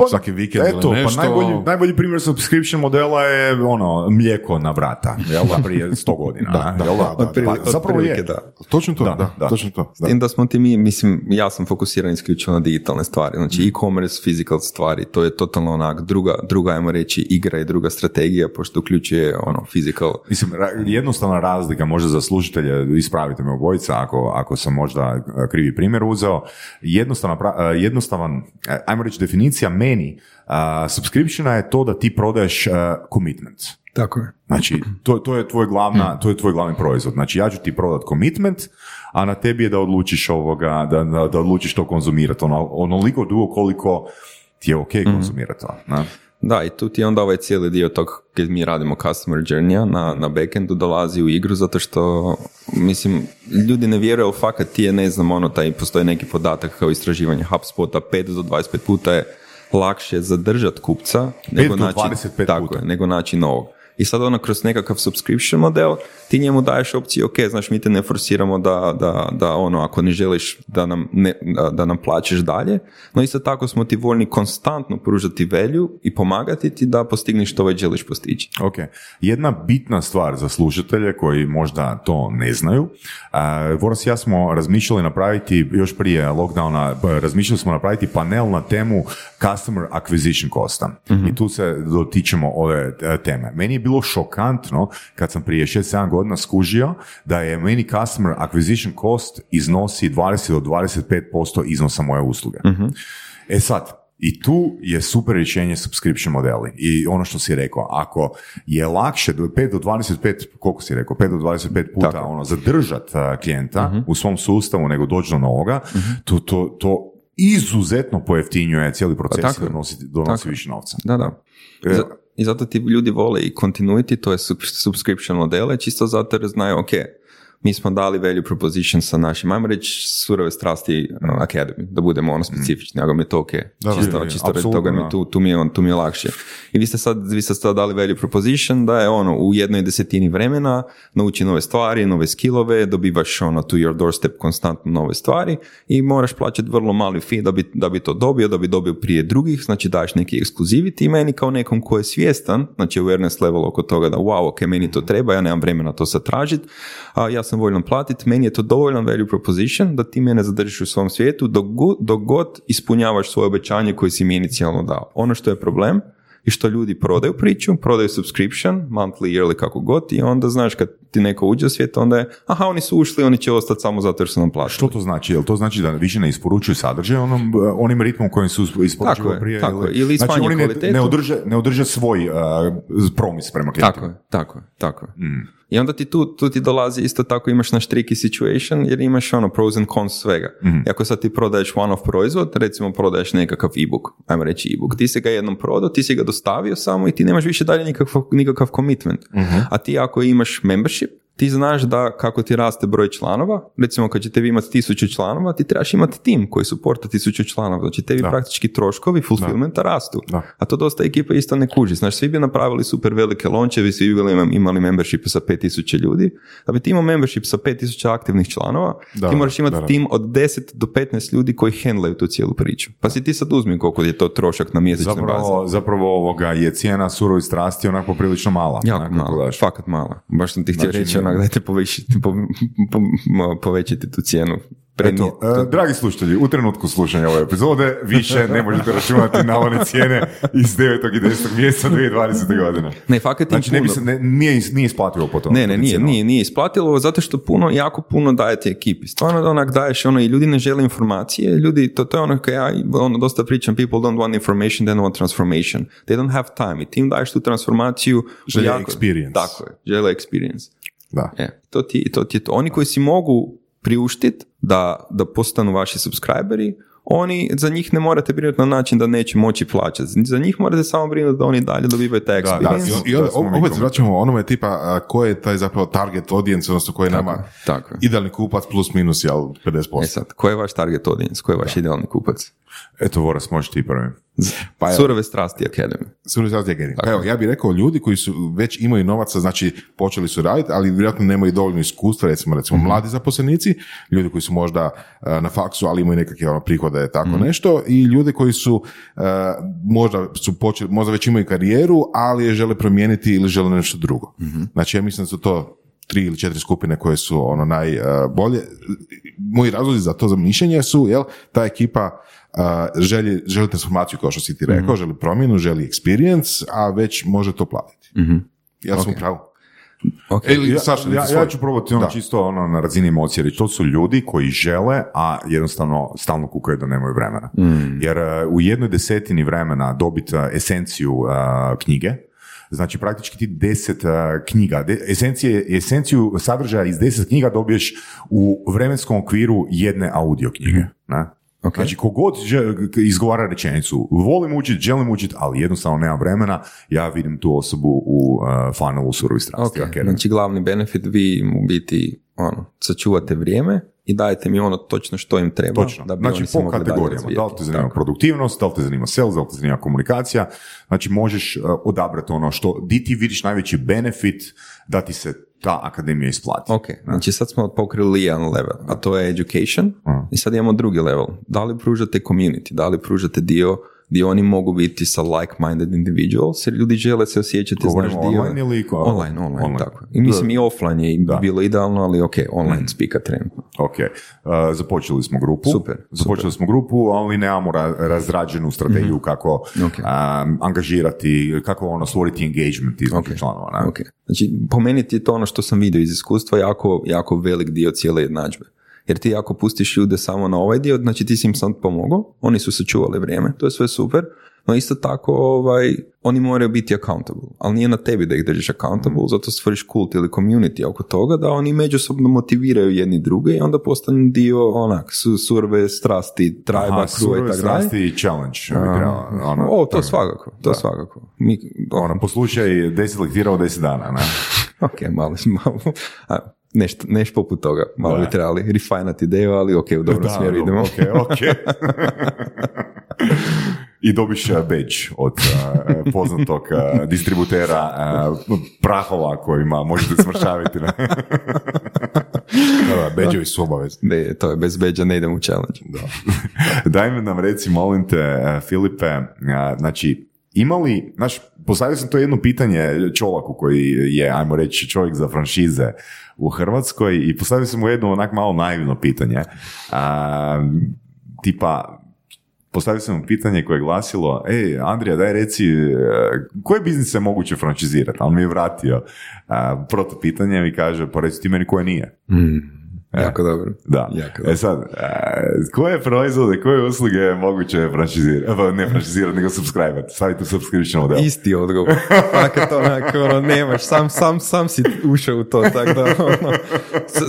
svaki vikend Eto, ili nešto. pa najbolji, najbolji primjer subscription modela je ono, mlijeko na vrata, jel da, prije 100 godina. Da, jel da, da, Pa Otprilike- zapravo otprilike je. da. Točno to, da. da. Točno to. Da. S tim da smo ti mi, mislim, ja sam fokusiran isključivo na digitalne stvari, znači Mhm. e-commerce, physical stvari, to je totalno onak druga, druga, ajmo reći, igra i druga strategija, pošto uključuje ono, physical, Mislim, ra- jednostavna razlika možda za slušatelje, ispravite me obojica ako, ako sam možda e, krivi primjer uzeo, jednostavna, pra- e, jednostavan, e, ajmo reći definicija meni, a, subscriptiona je to da ti prodaješ commitment. Tako je. Znači, to, to, je tvoj glavna, to je tvoj glavni proizvod. Znači, ja ću ti prodat commitment, a na tebi je da odlučiš ovoga, da, da, da odlučiš to konzumirati. Ono, onoliko dugo koliko ti je ok Hmm. konzumirati to. ne? Da, i tu ti onda ovaj cijeli dio tog kad mi radimo customer journey na, na backendu dolazi u igru zato što, mislim, ljudi ne vjeruju, fakat ti je, ne znam, ono, taj, postoji neki podatak kao istraživanje HubSpota, 5 do 25 puta je lakše zadržati kupca nego do naći, 25 tako puta. je, nego naći novog. I sad ono kroz nekakav subscription model ti njemu daješ opciju, ok, znaš, mi te ne forsiramo da, da, da ono, ako ne želiš da nam, ne, da, da nam plaćeš dalje, no isto tako smo ti voljni konstantno pružati value i pomagati ti da postigneš što već želiš postići. Ok. Jedna bitna stvar za slušatelje koji možda to ne znaju, uh, Voras i ja smo razmišljali napraviti, još prije lockdowna, b- razmišljali smo napraviti panel na temu Customer Acquisition Costa. I tu se dotičemo ove e, teme. Meni je bilo šokantno kad sam prije 6-7 godina skužio da je meni Customer Acquisition Cost iznosi 20 do 25% iznosa moje usluge. E sad, i tu je super rješenje subscription modeli. I ono što si rekao, ako je lakše do 5 do 25, koliko si rekao, 5 do 25 puta Tako. ono, zadržat klijenta u svom sustavu nego doći do novoga, to, to, to izuzetno pojeftinjuje cijeli proces Pa i donosi, donosi više novca. Da, da. E, I zato ti ljudi vole i continuity, to je sub- subscription modele, čisto zato jer znaju, ok, mi smo dali value proposition sa našim, ajmo reći, surove strasti uh, Academy, da budemo ono specifični, ako mi je to ok. Da, čisto, je, čisto radi toga mi tu, tu, mi je on, tu mi je lakše. I vi ste sad, vi ste sad dali value proposition da je ono u jednoj desetini vremena nauči nove stvari, nove skillove, dobivaš ono to your doorstep konstantno nove stvari i moraš plaćati vrlo mali fee da bi, da bi to dobio, da bi dobio prije drugih, znači daješ neki ekskluziviti i meni kao nekom ko je svjestan, znači awareness level oko toga da wow, ok, meni to treba, ja nemam vremena to sad tražiti, a ja sam voljan platiti, meni je to dovoljan value proposition da ti mene zadržiš u svom svijetu dok god, dok god ispunjavaš svoje obećanje koje si mi inicijalno dao. Ono što je problem i što ljudi prodaju priču, prodaju subscription, monthly, yearly, kako god, i onda znaš kad ti neko uđe u svijet, onda je, aha, oni su ušli, oni će ostati samo zato jer su nam platili. Što to znači? Jel to znači da više ne isporučuju sadržaj onom, onim ritmom kojim su isporučivali je, prije? tako je. Ili znači oni ne, ne, održe, ne održe svoj uh, promis prema klijentu. Tako je, tako je, tako je. Mm. I onda ti tu, tu ti dolazi isto tako imaš naš tricky situation jer imaš ono pros and cons svega. Mhm. I ako sad ti prodaješ one-off proizvod, recimo prodaješ nekakav e-book, ajmo reći e-book, ti si ga jednom prodao, ti si ga dostavio samo i ti nemaš više dalje nikakav, nikakav commitment. Mhm. A ti ako imaš membership, ti znaš da kako ti raste broj članova, recimo kad ćete vi imati tisuću članova, ti trebaš imati tim koji suporta tisuću članova, znači tebi Da. praktički troškovi fulfillmenta rastu. Da. A to dosta ekipa isto ne kuži. Znaš, svi bi napravili super velike lončevi, svi bi bili- imali membership sa 5000 ljudi. Da bi ti imao membership sa 5000 aktivnih članova, Da, ti moraš imati da, da. tim od 10 do 15 ljudi koji handlaju tu cijelu priču. Pa si ti sad uzmi koliko je to trošak na mjesečnoj bazi. Zapravo, zapravo ovoga je cijena surovi strasti onako prilično mala. Jako gledaš. fakat malo. Baš sam ti htio Znači, reći, onak, dajte povećati, po, po, povećati tu cijenu. Pre Eto, e, dragi slušatelji, u trenutku slušanja ove epizode više ne možete računati na one cijene iz 9. i 10. mjeseca 2020. godine. ne, fakat Znači, ne bi puno- se, ne, nije, nije isplativo po tome. Ne, ne, nije, nije, nije isplatilo zato što puno, jako puno dajete ekipi. Stvarno da onak daješ ono i ljudi ne žele informacije, ljudi, to, to je ono kad ja ono, dosta pričam, people don't want information, they want transformation. They don't have time. I ti im daješ tu transformaciju. Žele jako- experience. Tako je, žele experience. Da. E, to ti, to ti je to. Oni koji si mogu priuštiti da, da postanu vaši subscriberi, oni, za njih ne morate brinuti na način da neće moći plaćati. Za njih morate samo brinuti da oni dalje dobivaju taj Da, da, experience. I, i onda Da opet komentirali. vraćamo onome tipa a, ko je taj zapravo target audience, odnosno ko je nama tako idealni kupac plus minus, jel, 50%. E sad, ko je vaš target audience? Ko je vaš idealni kupac? Eto, Voras, možeš ti prvi. Pa evo. Surove strasti Academy. Civilizacija genija. Pa evo, ja bih rekao ljudi koji su već imaju novaca, znači počeli su raditi, ali vjerojatno nemaju dovoljno iskustva, recimo, recimo mladi zaposlenici, ljudi koji su možda eh, na faksu, ali imaju nekakve ono, prihode, tako nešto, i ljudi koji su eh, možda su počeli, možda već imaju karijeru, ali je žele promijeniti ili žele nešto drugo. Znači, ja mislim da su to tri ili četiri skupine koje su ono najbolje. Moji razlozi za to zamišljenje su, jel, ta ekipa uh, želi, želi transformaciju kao što si ti rekao, želi promjenu, želi experience, a već može to platiti. Ja sam u pravu. Ok. Ili, Ja, Saša, ja, ja ću probati ono Da. čisto ono na razini emocije reći, to su ljudi koji žele, a jednostavno stalno kukaju da nemaju vremena. Jer uh, u jednoj desetini vremena dobiti uh, esenciju uh, knjige, Znači praktički ti deset uh, knjiga, de, esencije, esenciju sadržaja iz deset knjiga dobiješ u vremenskom okviru jedne audio knjige. Ne? Ok. Znači, kogod izgovara rečenicu, volim učit, želim učit, ali jednostavno nemam vremena, ja vidim tu osobu u uh, funnelu surovi strasti. Ok, Academy. znači glavni benefit vi u biti ono, sačuvate vrijeme i dajete mi ono točno što im treba. Točno. Da bi znači, po kategorijama. Da li te zanima Tako. produktivnost, da li te zanima sales, da li te zanima komunikacija. Znači, možeš uh, odabrati ono što, di ti vidiš najveći benefit da ti se ta akademija isplati. Ok, znači sad smo pokrili jedan level, a to je education i sad imamo drugi level. Da li pružate community, da li pružate dio gdje oni mogu biti sa like-minded individuals, jer ljudi žele se osjećati, znaš, Govorimo dio... online ili ko- Online, online, online. tako. I mislim i offline je Da. bilo idealno, ali ok, online spika trenutno. Ok, uh, započeli smo grupu. Super, Započeli smo grupu, ali nemamo ra- razrađenu strategiju kako Mhm. Ok. um, angažirati, kako ono stvoriti engagement između Ok. članova. Ne? Ok. Znači, po meni ti je to ono što sam vidio iz iskustva jako, jako velik dio cijele jednadžbe. Jer ti ako pustiš ljude samo na ovaj dio, znači ti si im sam pomogao, oni su sačuvali vrijeme, to je sve super, no isto tako ovaj, oni moraju biti accountable, ali nije na tebi da ih držiš accountable, zato stvoriš kult ili community oko toga, da oni međusobno motiviraju jedni druge i onda postanu dio onak, su, surove strasti, trajba, kruva i tako strasti i challenge. bi trebalo, ono, O, to tako. svakako, to svakako. Mi, Ono, poslušaj, deset lektira u deset dana. Ne? Ok, malo, malo a, nešto, nešto poput toga. Malo Da. bi trebali refinati ideju, ali ok, u dobrom Da, smjeru idemo. Ok, ok. I dobiš uh, badge od uh, poznatog uh, distributera uh, prahova kojima možete smršaviti. Da, beđevi su obavezni. Ne, to je bez beđa, ne idem u challenge. Da. Daj mi nam reci, molim te, Filipe, znači, imali, znaš, postavio sam to jedno pitanje čovjeku koji je, ajmo reći, čovjek za franšize u Hrvatskoj i postavio sam mu jedno onak malo naivno pitanje. A, tipa, postavio sam mu pitanje koje je glasilo, ej, Andrija, daj reci, e, koje biznise je moguće franšizirati? Ali mi je vratio a, proto pitanje i kaže, pa reci ti meni koje nije. Jako dobro. Da. Jako e dobro. sad, e, koje proizvode, koje usluge je moguće franšizirati, e, ne franšizirati, nego subscribe staviti u subscription model. Isti odgovor. Fakat onako, ono, nemaš, sam, sam, sam si ušao u to, tako da, ono,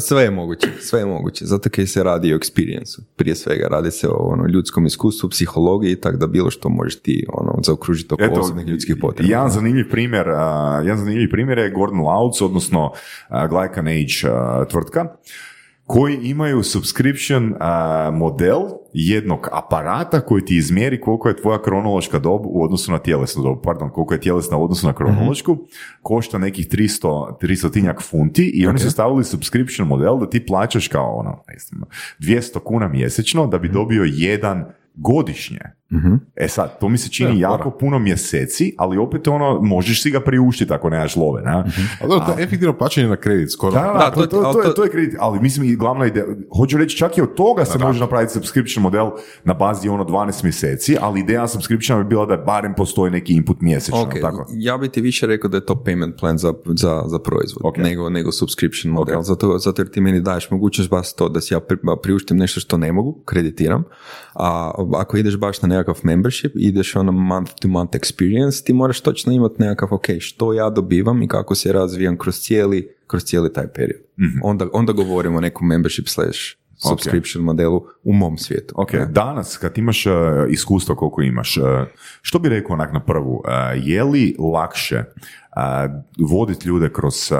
sve je moguće, sve je moguće, zato kaj se radi o experience prije svega, radi se o ono, ljudskom iskustvu, psihologiji, tako da bilo što možeš ti, ono, zaokružiti oko osobnih ljudskih potreba. Jedan zanimljiv primjer, jedan zanimljiv primjer je Gordon Louds, odnosno Glycan Age tvrtka, koji imaju subscription a, model jednog aparata koji ti izmjeri koliko je tvoja kronološka dob u odnosu na tjelesnu dobu, pardon, koliko je tjelesna u odnosu na kronološku, košta nekih 300, 300 funti i oni su stavili subscription model da ti plaćaš kao ono, ne znam, 200 kuna mjesečno da bi dobio jedan godišnje. E sad, to mi se čini jako puno mjeseci, ali opet ono, možeš si ga priuštiti ako nemaš love, ne? Ali dobro, to je efektivno plaćanje na kredit, skoro. Da, da, Da, to, to- to, je, to- je kredit, ali mislim i glavna ideja, hoću reći čak i od toga se može napraviti subscription model na bazi ono 12 mjeseci, ali ideja subscriptiona bi bila da barem postoji neki input mjesečno, Ok, tako? ja bi ti više rekao da je to payment plan za, za, za proizvod, Ok. nego, nego subscription model, zato, zato jer ti meni daješ mogućnost baš to da si ja pri, priuštim nešto što ne mogu, kreditiram, a ako ideš baš na nekakav membership, ideš ono month to month experience, ti moraš točno imati nekakav, ok, što ja dobivam i kako se razvijam kroz cijeli, kroz cijeli taj period. Onda, onda govorimo o nekom membership slash subscription modelu u mom svijetu. Ok, danas kad imaš uh, iskustvo koliko imaš, uh, što bi rekao onak na prvu, uh, je li lakše uh, voditi ljude kroz uh,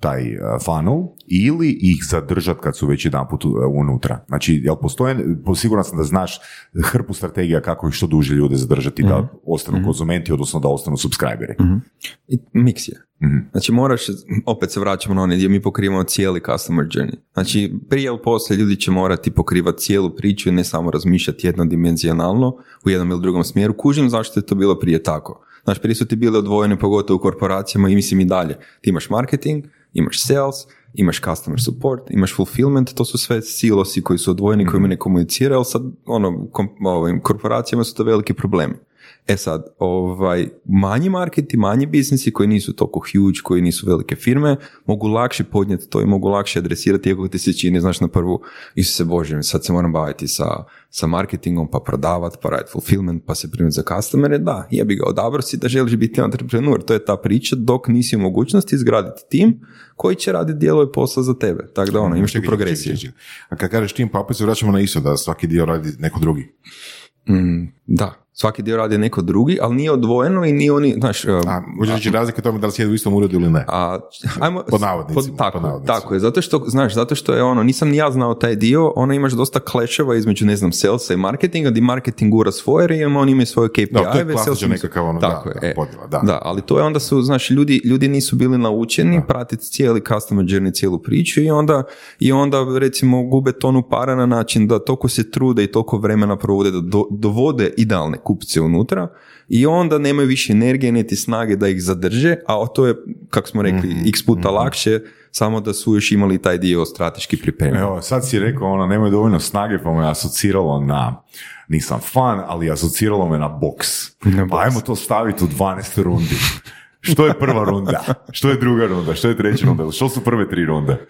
taj funnel ili ih zadržati kad su već jedan put unutra? Znači, jel postoje, po- siguran sam da znaš hrpu strategija kako ih što duže ljude zadržati da ostanu konzumenti, odnosno da ostanu subscriberi. I mix je. Znači moraš, opet se vraćamo na onaj gdje mi pokrivamo cijeli customer journey. Znači prije ili poslije ljudi će morati pokrivati cijelu priču i ne samo razmišljati jednodimenzionalno u jednom ili drugom smjeru. Kužim zašto je to bilo prije tako. Znači prije su ti bile odvojene pogotovo u korporacijama i mislim i dalje. Ti imaš marketing, imaš sales, imaš customer support, imaš fulfillment, to su sve silosi koji su odvojeni, koji ne komuniciraju, ali sad ono, kom, ovim korporacijama su to veliki problemi. E sad, ovaj, manji marketi, manji biznisi koji nisu toliko huge, koji nisu velike firme, mogu lakše podnijeti to i mogu lakše adresirati iako ti se čini, znaš, na prvu, se Bože, sad se moram baviti sa, sa marketingom, pa prodavat, pa raditi fulfillment, pa se primiti za customere, da, jebi ga, odabro si da želiš biti entrepreneur, to je ta priča, dok nisi u mogućnosti izgraditi tim koji će raditi dijelove posla za tebe. Tako da ono, imaš tu progresiju. A kad kažeš tim, pa opet se vraćamo na isto, da svaki dio radi neko drugi. Mm, da, svaki dio radi neko drugi, ali nije odvojeno i nije oni, znaš... Um, a, može reći razlike tome da li sjedi u istom uredu ili ne? A, ajmo, pod navodnicima. tako, tako je, zato što, znaš, zato što je ono, nisam ni ja znao taj dio, ono imaš dosta kleševa između, ne znam, salesa i marketinga, di marketing ura svoje i oni imaju svoje KPI. Da, to je klasično nekakav ono, tako da, je, podjela, da. da. ali to je onda su, znaš, ljudi, ljudi nisu bili naučeni pratiti cijeli customer journey, cijelu priču i onda, i onda recimo gube tonu para na način da toliko se trude i toliko vremena provode da do, dovode idealne kupce unutra i onda nemaju više energije niti snage da ih zadrže, a to je, kako smo rekli, mm x puta mm lakše samo da su još imali taj dio strateški pripremljen. Evo, sad si rekao, ono, nemaju dovoljno snage, pa me asociralo na, nisam fan, ali asociralo me na boks. Pa ajmo to staviti u 12 rundi. Što je prva runda? Što je druga runda? Što je treća runda? Što su prve tri runde?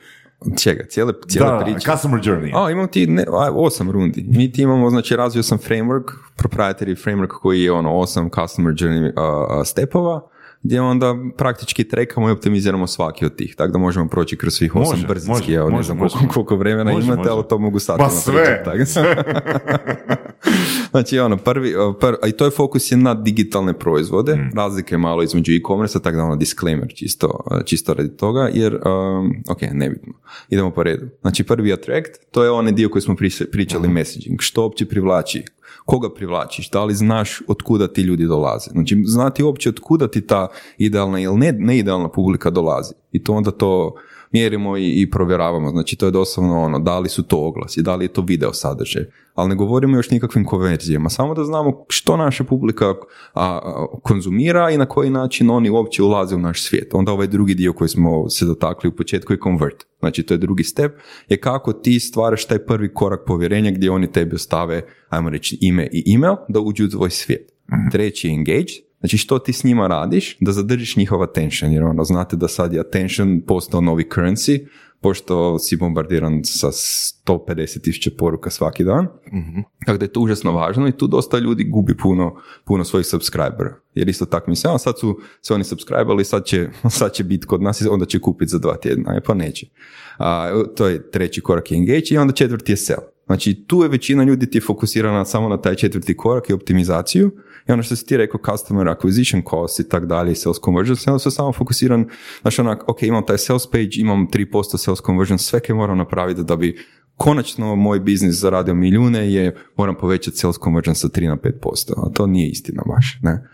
Čega? Cijele, cijele da, priče? customer journey. A, imam ti ne, osam rundi. Mi ti imamo, znači razvio sam framework, proprietary framework koji je ono osam customer journey uh, stepova gdje onda praktički trekamo i optimiziramo svaki od tih, tako da možemo proći kroz svih osam brzinski, evo ne znam koliko, koliko vremena imate, ali to mogu sad. Pa sve! znači ono, prvi, i to je fokus je na digitalne proizvode, mm. razlike malo između e-commerce, tako da ono disclaimer čisto, čisto radi toga, jer, um, ok, nebitno, idemo po redu. Znači prvi attract, to je onaj dio koji smo pričali mm. messaging, što uopće privlači koga privlačiš, da li znaš od kuda ti ljudi dolaze. Znači, znati uopće od kuda ti ta idealna ili ne, neidealna publika dolazi. I to onda to mjerimo i, i provjeravamo. Znači, to je doslovno ono, da li su to oglasi, da li je to video sadržaj. Ali ne govorimo još nikakvim konverzijama, samo da znamo što naša publika a, konzumira i na koji način oni uopće ulaze u naš svijet. Onda ovaj drugi dio koji smo se dotakli u početku je convert. Znači, to je drugi step, je kako ti stvaraš taj prvi korak povjerenja gdje oni tebi ostave, ajmo reći, ime i email da uđu u tvoj svijet. Mhm. Treći je engage, Znači što ti s njima radiš da zadržiš njihov attention, jer ono, znate da sad je attention postao novi currency, pošto si bombardiran sa 150 tisuća poruka svaki dan. mm Tako da je to užasno važno i tu dosta ljudi gubi puno, puno svojih subscribera. Jer isto tako misle, a sad su se oni subscribali, sad će, sad će biti kod nas i onda će kupiti za dva tjedna, e, pa neće. A, to je treći korak je engage i onda četvrti je sell. Znači tu je većina ljudi ti fokusirana samo na taj četvrti korak i optimizaciju, i ono što si ti rekao, customer acquisition cost i tak dalje, sales conversion, onda sam samo fokusiran, znači onak, ok, imam taj sales page, imam 3% sales conversion, sve kaj moram napraviti da bi konačno moj biznis zaradio milijune je moram povećati sales conversion sa 3 na 5%, a to nije istina baš, ne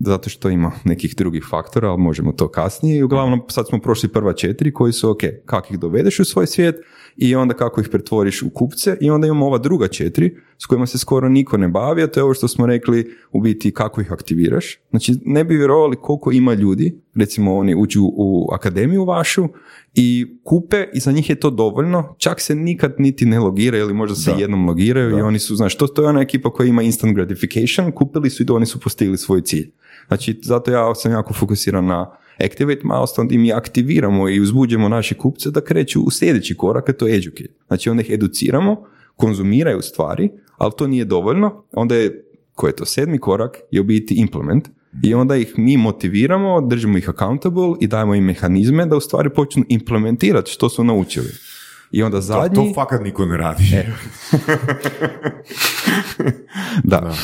zato što ima nekih drugih faktora, ali možemo to kasnije. I uglavnom sad smo prošli prva četiri koji su ok, kako ih dovedeš u svoj svijet i onda kako ih pretvoriš u kupce i onda imamo ova druga četiri s kojima se skoro niko ne bavi, a to je ovo što smo rekli u biti kako ih aktiviraš. Znači ne bi vjerovali koliko ima ljudi, recimo oni uđu u akademiju vašu i kupe i za njih je to dovoljno, čak se nikad niti ne logiraju ili možda se jednom logiraju i oni su, znaš, to, to je ona ekipa koja ima instant gratification, kupili su i oni su postigli svoj cilj. Znači, zato ja sam jako fokusiran na Activate milestone i mi aktiviramo i uzbuđemo naše kupce da kreću u sljedeći korak, a to je educate. Znači, onda ih educiramo, konzumiraju stvari, ali to nije dovoljno. Onda je, koji je to sedmi korak, je u biti implement. I onda ih mi motiviramo, držimo ih accountable i dajemo im mehanizme da u stvari počnu implementirati što su naučili. I onda zadnji... To, to fakat niko ne radi. E. da. da.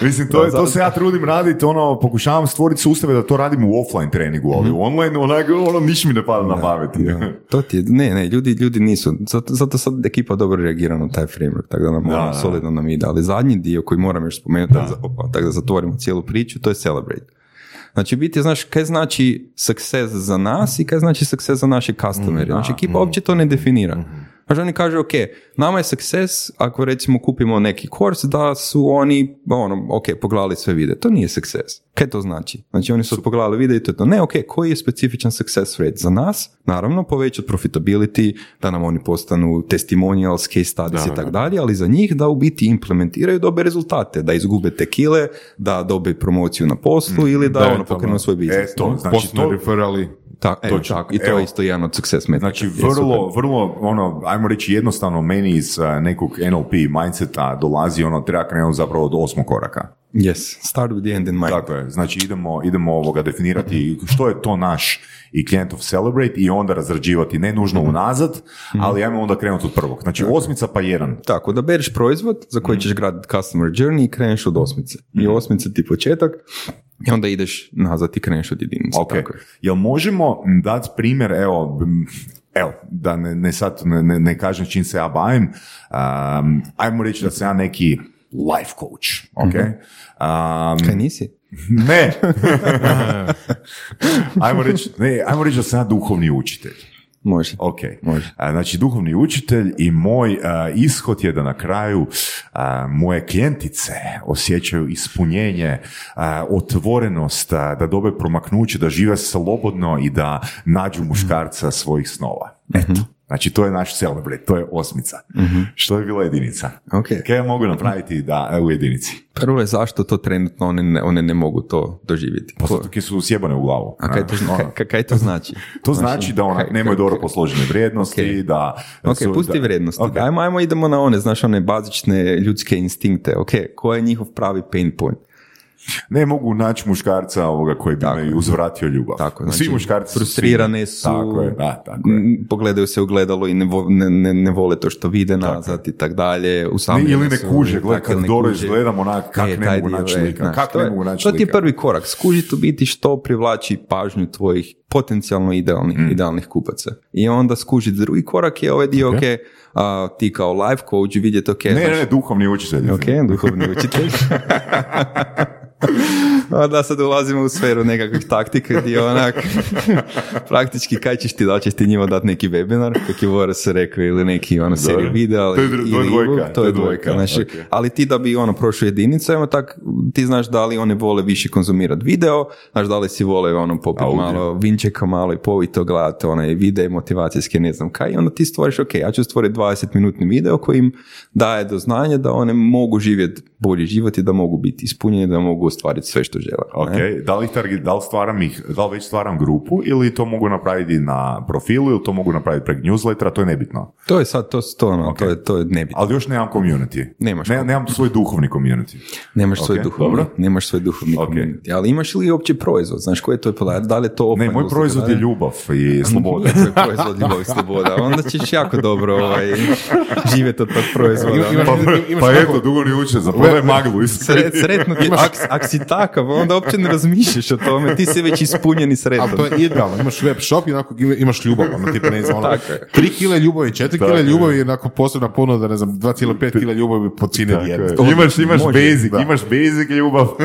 Mislim, to, je, to se ja trudim raditi, ono, pokušavam stvoriti sustave da to radim u offline treningu, ali u mhm. online, onak, ono, niš mi ne pada na pamet. To ti je, ne, ne, ljudi, ljudi nisu, zato, zato sad ekipa dobro reagira na taj framework, tako da nam da, ono, solidno nam ide, ali zadnji dio koji moram još spomenuti, tako da zatvorimo cijelu priču, to je celebrate. Znači, biti, znaš, kaj znači success za nas i kaj znači success za naše customere. Mm, znači, ekipa uopće to ne definira. Mhm. Znači oni kažu, ok, nama je success ako recimo kupimo neki kurs da su oni, ono, ok, pogledali sve vide. To nije success. Kaj to znači? Znači oni su pogledali vide i to je to. Ne, ok, koji je specifičan success rate za nas? Naravno, povećati profitability, da nam oni postanu testimonials, case studies i tako dalje, ali za njih da u biti implementiraju dobre rezultate, da izgube te kile, da dobe promociju na poslu ili da, ono pokrenu svoj biznis. E, to, znači Postupno to, referali. Ta, e, tako, I to je isto jedan od success metrika. Znači, Je, vrlo, vrlo, ono, ajmo reći jednostavno, meni iz a, nekog NLP mindseta dolazi ono, treba krenuti zapravo od osmog koraka. Yes, start with the end in mind. Tako je, znači idemo, idemo ovoga definirati što je to naš i klijentov celebrate i onda razrađivati, ne nužno unazad, ali ajmo onda krenuti od prvog. Znači osmica pa jedan. Tako, da bereš proizvod za koji ćeš graditi customer journey i kreneš od osmice. I osmica ti početak i onda ideš nazad i kreneš od jedinice. Ok, Tako je. jel možemo dati primjer, evo, evo, da ne, ne sad ne, ne, ne kažem čim se ja bavim, um, ajmo reći da sam ja neki life coach, ok? Um, Kaj nisi? ne. ajmo reći, ne, ajmo reći da sam ja duhovni učitelj. Može. Ok, Može. A, znači duhovni učitelj i moj a, ishod je da na kraju a, moje klijentice osjećaju ispunjenje, otvorenost, da dobe promaknuće, da žive slobodno i da nađu muškarca svojih snova. Eto. Znači to je naš celebrate, to je osmica. Što je bila jedinica? Ok. Kaj mogu napraviti da e, u jedinici? Prvo je zašto to trenutno one ne, one ne mogu to doživjeti. Pa zato su sjebane u glavu. a kaj to, Ono, kaj, kaj- to znači? to znači da kaj- nemaju dobro posložene vrijednosti, Ok. da... Ok, su- pusti da- vrijednosti. Ok. Ajmo, ajmo idemo na one, znaš, one bazične ljudske instinkte. Ok, ko je njihov pravi pain point? Ne mogu naći muškarca ovoga koji bi Tako me je. uzvratio ljubav. Tako, Svi znači, muškarci su frustrirane svi- su, Tako je, da, tako je. m, pogledaju se u gledalo i ne, vo- ne, ne, ne vole to što vide nazad i tak dalje. Ne, usamljeni ili ne kuže, gledaj kad ne dobro izgledam onak, kak E, ne mogu naći e, lika, kak ne je- mogu naći To ti je prvi korak. Skužiti u biti što privlači pažnju tvojih potencijalno idealnih, Mm. idealnih kupaca. I onda skužiti drugi korak je ovaj dio, ok, a, ti kao life coach vidjeti, ok, Ne, znaš, ne, ne, duhovni učitelj. Ok, duhovni učitelj. A da sad ulazimo u sferu nekakvih taktika gdje onak praktički kaj ćeš ti, da ćeš ti njima dati neki webinar, kak je Boris rekao, ili neki ono seriju videa, To je ili, to je dvojka, to je dvojka. Znači, ok. Ali ti da bi ono prošao jedinicu, evo tak, ti znaš da li one vole više konzumirati video, znaš da li si vole ono popit malo vinčeka malo i povi to gledati onaj videe motivacijske, ne znam kaj, i onda ti stvoriš, ok, ja ću stvoriti 20 minutni video koji im daje do znanja da one mogu živjeti bolji život i da mogu biti ispunjeni, da mogu ostvariti sve što žele. Ok, ne? da li, target, da li stvaram ih, da li već stvaram grupu ili to mogu napraviti na profilu ili to mogu napraviti preko newslettera, to je nebitno. To je sad, to, to, ono, Ok. to je, to je nebitno. Ali još nemam community. Nemaš ne, nemam svoj duhovni community. Nemaš svoj Ok, duhovni, dobro. nemaš svoj duhovni Ok. community. Ali imaš li uopće proizvod? Znaš, koji je to podatak? Da li je to Ne, offline moj proizvod da je ljubav i sloboda. Proizvod ljubav i sloboda. Onda ćeš jako dobro ovaj, živjeti od tog proizvoda. Imaš- Pa, imaš pa eto, dugovni učitelj, zapodaj maglu. Sret, sretno ti, ak, ak si takav, onda uopće ne razmišljaš o tome, ti si već ispunjen i sretan. Ali to je idealno, imaš web shop i onako ima- imaš ljubav, ono tipa ne znam, ono. 3 kile ljubavi, 4 Tako kile ljubavi i onako posebna ponuda, ne znam, 2,5 kile ljubavi po jedne. je. Imaš, imaš Može, basic, da. imaš basic ljubav.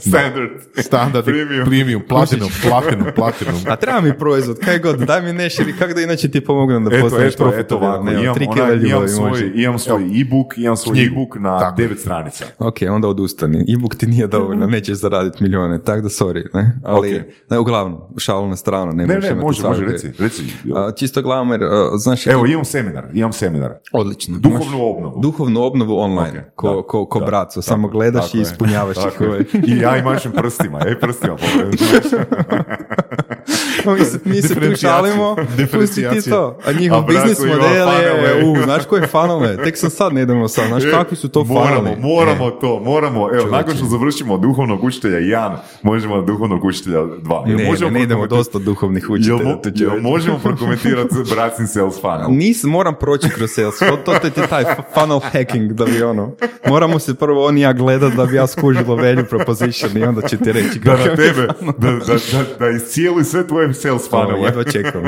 Standard. Standard, Premium. premium, platinum, platinum, platinum. A treba mi proizvod, kaj god, daj mi nešto ili kako da inače ti pomognem da Eto, postaneš eto, eto profitabilan. ovako, Evo, imam, svoj, imam svoj e-book, imam svoj Knjigu. e-book na Tako devet stranica. Ok, onda odustani. E-book ti nije dovoljno, nećeš zaraditi milijone, tak da sorry. Ne? Ali, Ok. ne, uglavnom, šalu na stranu. Ne, Ne, ne, može, može, reci, reci. A, čisto gledam jer, a, znaš, Evo, imam seminar, imam seminar. odlično. Duhovnu obnovu. Duhovnu obnovu online, Ok, ko, da, ko, ko da, braco, tako samo gledaš tako i ispunjavaš tako ovaj. I ja i mašem prstima, ej prstima. mi se, mi se tu šalimo, pusti ti to. A njihov biznis model je, funnele. u, znaš koje fanove, tek sam sad ne idemo sad, znaš kakvi su to Moramo, fanove. moramo to, moramo. Evo, nakon što završimo duhovnog učitelja 1, možemo na duhovnog učitelja 2. Ne, ne, možemo ne idemo prokomentirati- dosta duhovnih Jel, učitelja. mo- to jel možemo prokomentirati bracin sales funnel? Nis, moram proći kroz sales, to, to, to je taj funnel hacking, da bi ono, moramo se prvo on i ja gledat da bi ja skužilo value proposition i onda će ti reći Da na tebe, da, da, da, da iscijeli sve tvoje sales funnel. jedva čekam.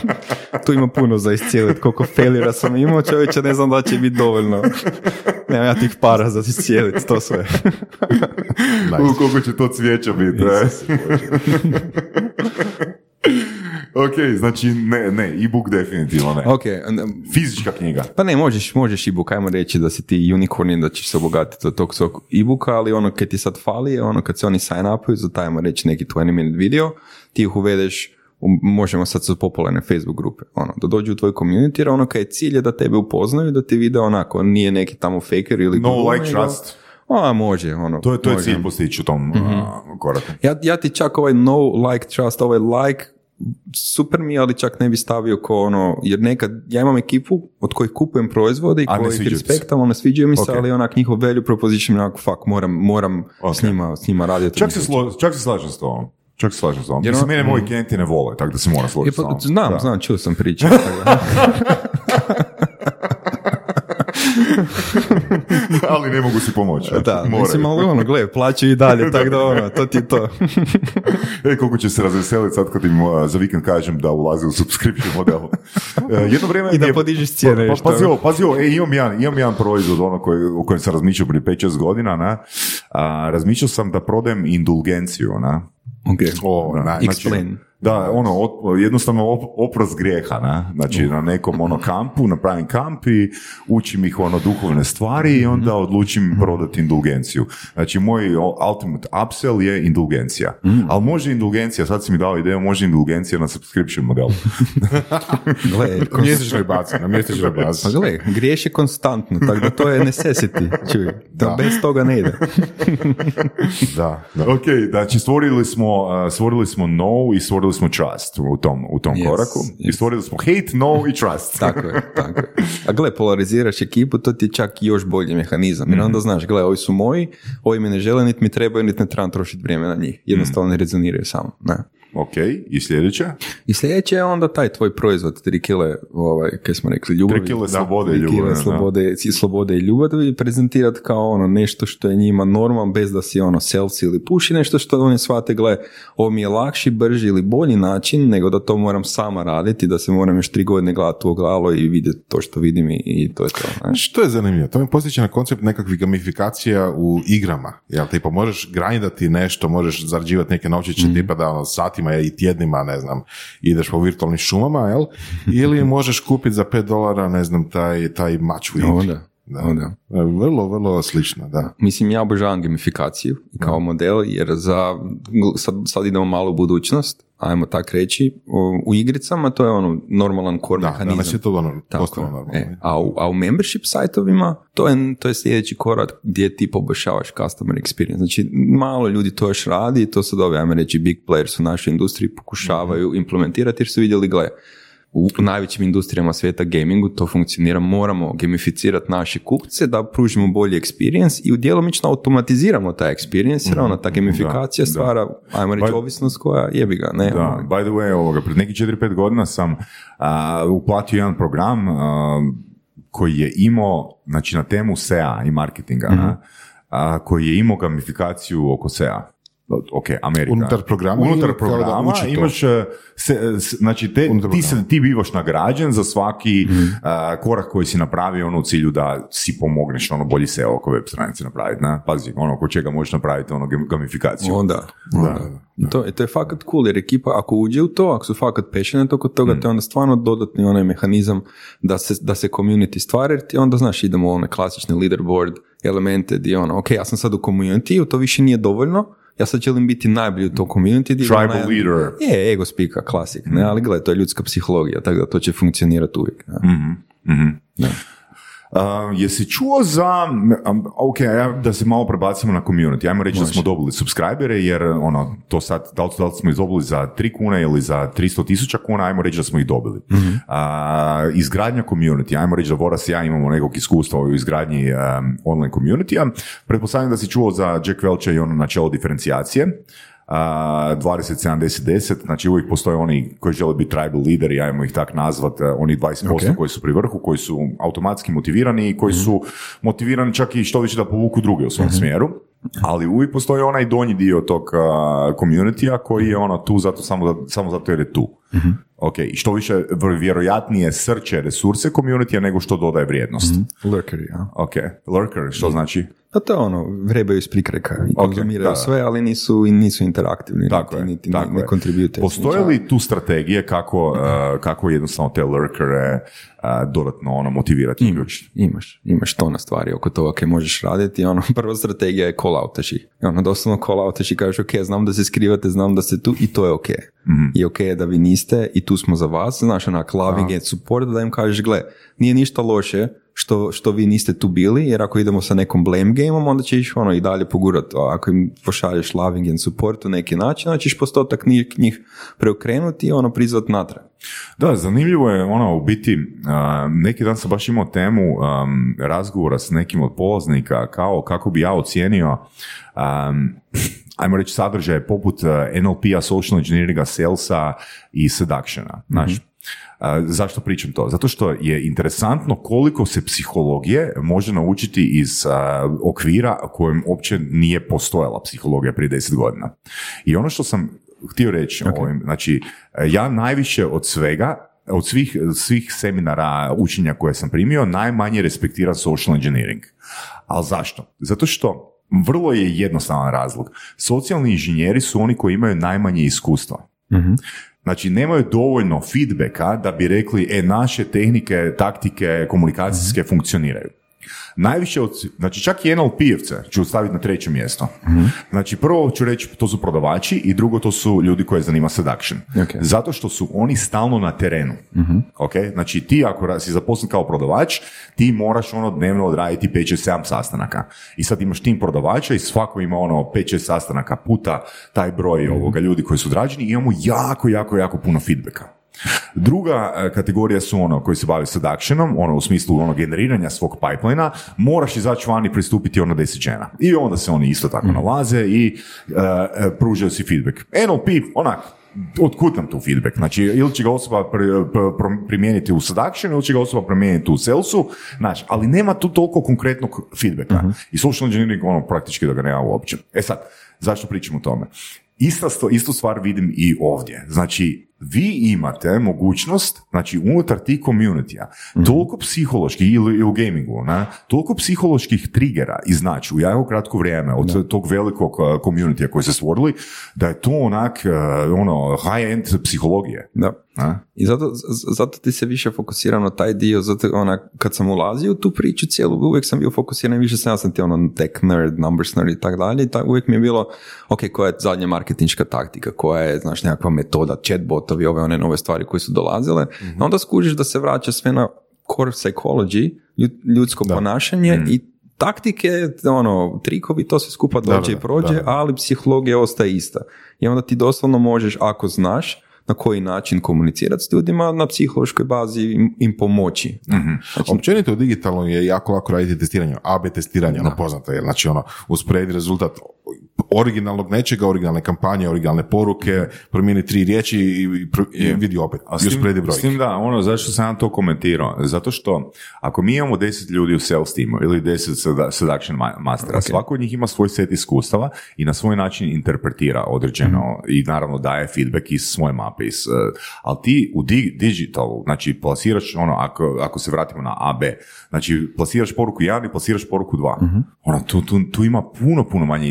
tu ima puno za iscijeliti, koliko failura sam imao, čovječe, ne znam da će biti dovoljno. Nemam ja tih para za iscijeliti to sve. U, koliko će to cvijeća biti. e? ok, znači ne, ne, e-book definitivno ne. Ok, Fizička knjiga. pa ne, možeš, možeš e-book, ajmo reći da si ti unicorn i da ćeš se obogatiti od tog svog e-booka, ali ono kad ti sad fali je ono kad se oni sign upuju za taj, ajmo reći, neki 20 minute video, ti ih uvedeš u- možemo sad su popularne Facebook grupe, ono, da dođu u tvoj community, jer ono kad je cilj je da tebe upoznaju, da ti vide onako, nije neki tamo faker ili No guru, like trust. A, može, ono. To je, to je može. cilj postići u tom a, koraku. Ja, ja ti čak ovaj no like trust, ovaj like super mi ali čak ne bi stavio ko ono, jer nekad ja imam ekipu od kojih kupujem proizvode i kojih respektam, ali ne sviđaju mi se, Ok. ali onak njihov value proposition onako fuck, moram, moram Ok. s, njima, s njima raditi. Čak se, slo, čak se slažem s tobom. Čak slažem s tobom. Jer mene moji klijenti ne vole, tako da se mora složiti s pa, znam, Da. znam, čuo sam priče. Ali ne mogu si pomoći. da, Moraju. mislim, ali ono, gle, plaćaju i dalje, tako da ono, to ti je to. E, koliko će se razveseliti sad kad im uh, za vikend kažem da ulaze u subscription model. E, jedno vrijeme I da je- podižeš cijene Pa, pa, pazi ovo, pazi ovo, e, imam jedan, imam jedan proizvod ono koji, o kojem sam razmišljao prije 5-6 godina, na. A, razmišljao sam da prodajem indulgenciju, na. Ok, O, nice. explain. Da, ono, ot- jednostavno op, oprost grijeha, na? Znači, na nekom ono kampu, napravim kamp i učim ih ono duhovne stvari i onda odlučim prodati indulgenciju. Znači, moj ultimate upsell je indulgencija. Ali može indulgencija, sad si mi dao ideju, može indulgencija na subscription modelu. Gle, Na mjesečnoj bazi, na mjesečnoj bazi. Pa gle, griješ je konstantno, tako da to je necessity, čuj, da. bez toga ne ide. Da, da. ok, znači stvorili smo, uh, stvorili smo no i stvorili smo trust u tom, u tom Yes, koraku. I yes. stvorili smo hate, no i trust. Tako je, tako je. A gle, polariziraš ekipu, to ti je čak još bolji mehanizam. Jer onda znaš, gle, ovi su moji, ovi me ne žele, niti mi trebaju, niti ne trebam trošiti vrijeme na njih. Jednostavno ne rezoniraju samo. Ne. Ok, i sljedeće? I sljedeće je onda taj tvoj proizvod, tri kile, ovaj, kaj smo rekli, ljubavi. Tri kile slobode i ljubavi, slobode, i slobode i ljubavi prezentirati kao ono nešto što je njima normalno, bez da si ono self ili puši, nešto što oni shvate, gle, ovo mi je lakši, brži ili bolji način, nego da to moram sama raditi, da se moram još tri godine gledati u ogledalo i vidjeti to što vidim i, i to je to. ne? Što je zanimljivo? To me posjeća na koncept nekakvih gamifikacija u igrama. Jel, tipa, možeš grindati nešto, možeš zarađivati neke novčiće, Mhm. tipa da ono, satima i tjednima, ne znam, ideš po virtualnim šumama, jel? Ili možeš kupiti za 5 dolara, ne znam, taj, taj mač u igri. Onda, onda. E, Vrlo, vrlo slično, da. Mislim, ja obožavam gamifikaciju kao model, jer za, sad, sad idemo malo u budućnost, ajmo tak reći, u, u igricama to je ono normalan core Da, mehanizam. danas je to ono, normalno. E, a, u, a u membership sajtovima to je, to je sljedeći korak gdje ti poboljšavaš customer experience. Znači, malo ljudi to još radi i to sad ove, ajmo reći, big players u našoj industriji pokušavaju Mhm. implementirati jer su vidjeli, gle, u najvećim industrijama svijeta gamingu to funkcionira, moramo gamificirati naše kupce da pružimo bolji experience i u djelomično automatiziramo taj experience jer ona ta gamifikacija Mhm. da. stvara, ajmo reći, Pa- ovisnost koja jebi ga, ne? Da, ono, by the way, ovoga, pred nekih 4-5 godina sam a, uplatio jedan program a, koji je imao, znači na temu SEA i marketinga, Mhm. na, a, koji je imao gamifikaciju oko SEA. Ok, Amerika. Unutar programa Unutar da programa uči to? imaš, e, se, s- znači te, Unutar ti, se, ti bivaš nagrađen za svaki Mhm. a, korak koji si napravio ono, u cilju da si pomogneš ono bolji SEO oko web stranice napraviti. Na? Pazi, ono oko čega možeš napraviti ono gam- gamifikaciju. Onda, onda. I To, i to je fakat cool, jer ekipa ako uđe u to, ako su fakat passionate oko toga, Mm. to je onda stvarno dodatni onaj mehanizam da se, da se community stvara, jer ti onda, znaš, idemo u one klasične leaderboard elemente gdje ono, ok, ja sam sad u community, to više nije dovoljno, ja sad želim biti najbolji u tom community. Tribal onaj- leader. Je, ego spika, klasik, ne, ali gledaj, to je ljudska psihologija, tako da to će funkcionirati uvijek. ne. Mhm. Uh, jesi čuo za, um, ok, da se malo prebacimo na community, ajmo reći da smo dobili subscribere, jer ono, to sad, da li, da li smo ih dobili za 3 kune ili za 300 tisuća kuna, ajmo reći da smo ih dobili. Uh, izgradnja community, ajmo reći da Voras i ja imamo nekog iskustva u izgradnji um, online community-a. Pretpostavljam da si čuo za Jack Welcha i ono načelo diferencijacije. Uh, 20, 70, 10, znači uvijek postoje oni koji žele biti tribal lideri, ajmo ih tak nazvat, uh, oni 20% Ok. koji su pri vrhu, koji su automatski motivirani i koji su motivirani čak i što više da povuku druge u svom smjeru. Ali uvijek postoji onaj donji dio tog uh, community-a koji je ono tu zato samo, samo zato jer je tu. Ok, i što više vjerojatnije srče resurse community nego što dodaje vrijednost. Lurkeri, ja. Ok, lurker, što znači? Pa to je ono, vrebaju iz prikreka i konzumiraju da. sve, ali nisu, i nisu interaktivni, Tako niti, je, niti tako ne, ne. Postoje li tu strategije kako, uh, kako jednostavno te lurkere uh, dodatno ono, motivirati? Imaš, imaš to na stvari oko toga kaj možeš raditi. Ono, prva strategija je call outaš ih. I Ono, doslovno call outaš i kažeš, ok, znam da se skrivate, znam da ste tu i to je ok. I ok je da vi niste i tu smo za vas. Znaš, onak, loving and support, da im kažeš, gle, nije ništa loše što, što vi niste tu bili, jer ako idemo sa nekom blame gameom, onda ćeš ono i dalje pogurati. A ako im pošalješ loving and support u neki način, onda ćeš postotak njih, njih preokrenuti i ono prizvat natrag. Da, zanimljivo je ono, u biti, a, neki dan sam baš imao temu am, razgovora s nekim od polaznika kao kako bi ja ocijenio am, ajmo reći sadržaje poput a, NLP-a, social engineeringa, salesa i seductiona. Znaš, a, zašto pričam to? Zato što je interesantno koliko se psihologije može naučiti iz a, okvira kojem uopće nije postojala psihologija prije 10 godina. I ono što sam htio reći ovim, znači, ja najviše od svega od svih, svih seminara učenja koje sam primio, najmanje respektiram social engineering. Ali zašto? Zato što vrlo je jednostavan razlog. Socijalni inženjeri su oni koji imaju najmanje iskustva. Znači, nemaju dovoljno feedbacka da bi rekli, e, naše tehnike, taktike, komunikacijske funkcioniraju. Najviše od, znači čak i NLP-evce ću staviti na treće mjesto. Znači prvo ću reći to su prodavači i drugo to su ljudi koje zanima seduction. Ok. Zato što su oni stalno na terenu. Ok? Znači ti ako si zaposlen kao prodavač, ti moraš ono dnevno odraditi 5-6-7 sastanaka. I sad imaš tim prodavača i svako ima ono 5-6 sastanaka puta taj broj ovoga ljudi koji su odrađeni i imamo jako, jako, jako puno feedbacka. Druga e, kategorija su ono koji se bave seductionom, ono u smislu ono generiranja svog pipelina, moraš izaći van i pristupiti ono deset žena. I onda se oni isto tako nalaze i e, pružaju si feedback. NLP, onak, otkud nam tu feedback? Znači, ili će ga osoba pri- pr- pr- primijeniti u seduction, ili će ga osoba primijeniti u salesu, znači, ali nema tu toliko konkretnog feedbacka. I social engineering, ono, praktički da ga nema uopće. E sad, zašto pričam o tome? Ista istu stvar vidim i ovdje. Znači, vi imate mogućnost, znači unutar tih community toliko psiholoških, ili i u gamingu, ne, toliko psiholoških trigera iznaći u jako kratko vrijeme od tog velikog uh, community koji se stvorili, da je to onak, uh, ono, high-end psihologije. Da. Ne? I zato, zato ti se više fokusiram na taj dio, zato ona, kad sam ulazio u tu priču cijelu, uvijek sam bio fokusiran, više sam, ja sam ti ono tech nerd, numbers nerd i tako dalje, i tak, uvijek mi je bilo, ok, koja je zadnja marketinška taktika, koja je, znaš, nekakva metoda, chatbotovi, ove one nove stvari koje su dolazile, a onda skužiš da se vraća sve na core psychology, ljud- ljudsko ponašanje i taktike, ono, trikovi, to sve skupa dođe da, i prođe, da. ali psihologija ostaje ista. I onda ti doslovno možeš, ako znaš, na koji način komunicirati s ljudima, na psihološkoj bazi im, im pomoći. Znači, Općenito u digitalnom je jako lako raditi testiranje, AB testiranje, ono poznato je, znači ono, usporedi rezultat originalnog nečega, originalne kampanje, originalne poruke, promijeni tri riječi i, vidi opet, A usporedi broj. s tim da, ono, zašto sam ja to komentirao? Zato što ako mi imamo 10 ljudi u sales timu ili 10 seda- seduction ma- mastera, svako od njih ima svoj set iskustava i na svoj način interpretira određeno i naravno daje feedback iz svoje mape. Iz, eh, ali ti u di- digitalu, znači plasiraš ono, ako, ako se vratimo na AB, znači plasiraš poruku 1 i plasiraš poruku 2. Ono, tu, tu, tu ima puno, puno manje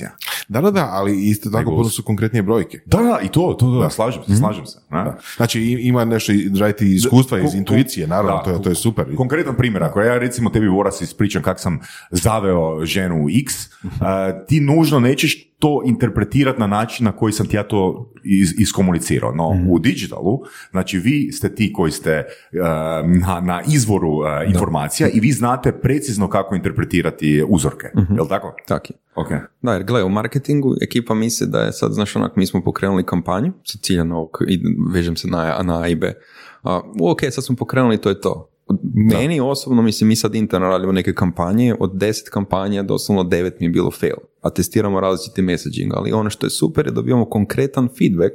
interpretacija. Da, da, da, ali isto tako puno su konkretnije brojke. Da, da, i to, to, to, slažem se, slažem se. ne? Znači ima nešto i raditi iskustva iz intuicije, naravno, da, to, je, to je super. Konkretan primjer, ako ja recimo tebi Voras ispričam kako sam zaveo ženu X, a, ti nužno nećeš to interpretirati na način na koji sam ti ja to iz, iskomunicirao. No, u digitalu, znači vi ste ti koji ste a, na, na izvoru a, informacija i vi znate precizno kako interpretirati uzorke. Jel tako? tak je. Ok. Da, jer gle, u marketingu ekipa misli da je sad, znaš, onak, mi smo pokrenuli kampanju sa ciljem ovog, i vežem se na, na A i B. A, ok, sad smo pokrenuli, to je to. Meni osobno, mislim, mi sad interno radimo neke kampanje, od deset kampanja doslovno devet mi je bilo fail, a testiramo različiti messaging, ali ono što je super je dobivamo konkretan feedback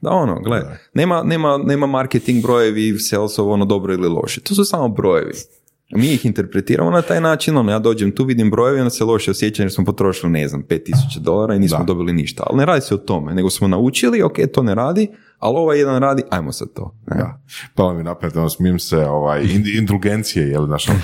da ono, gle, nema, nema, nema marketing brojevi, salesov, ono dobro ili loše, to su samo brojevi. Mi ih interpretiramo na taj način, ono, ja dođem tu, vidim brojeve, onda se loše osjećam jer smo potrošili, ne znam, 5000 dolara i nismo Da. dobili ništa. Ali ne radi se o tome, nego smo naučili, ok, to ne radi, ali ovaj jedan radi, ajmo sad to. E. Da. Pa mi napred, ono, smijem se, ovaj, ind- indulgencije, jel, znaš, ono.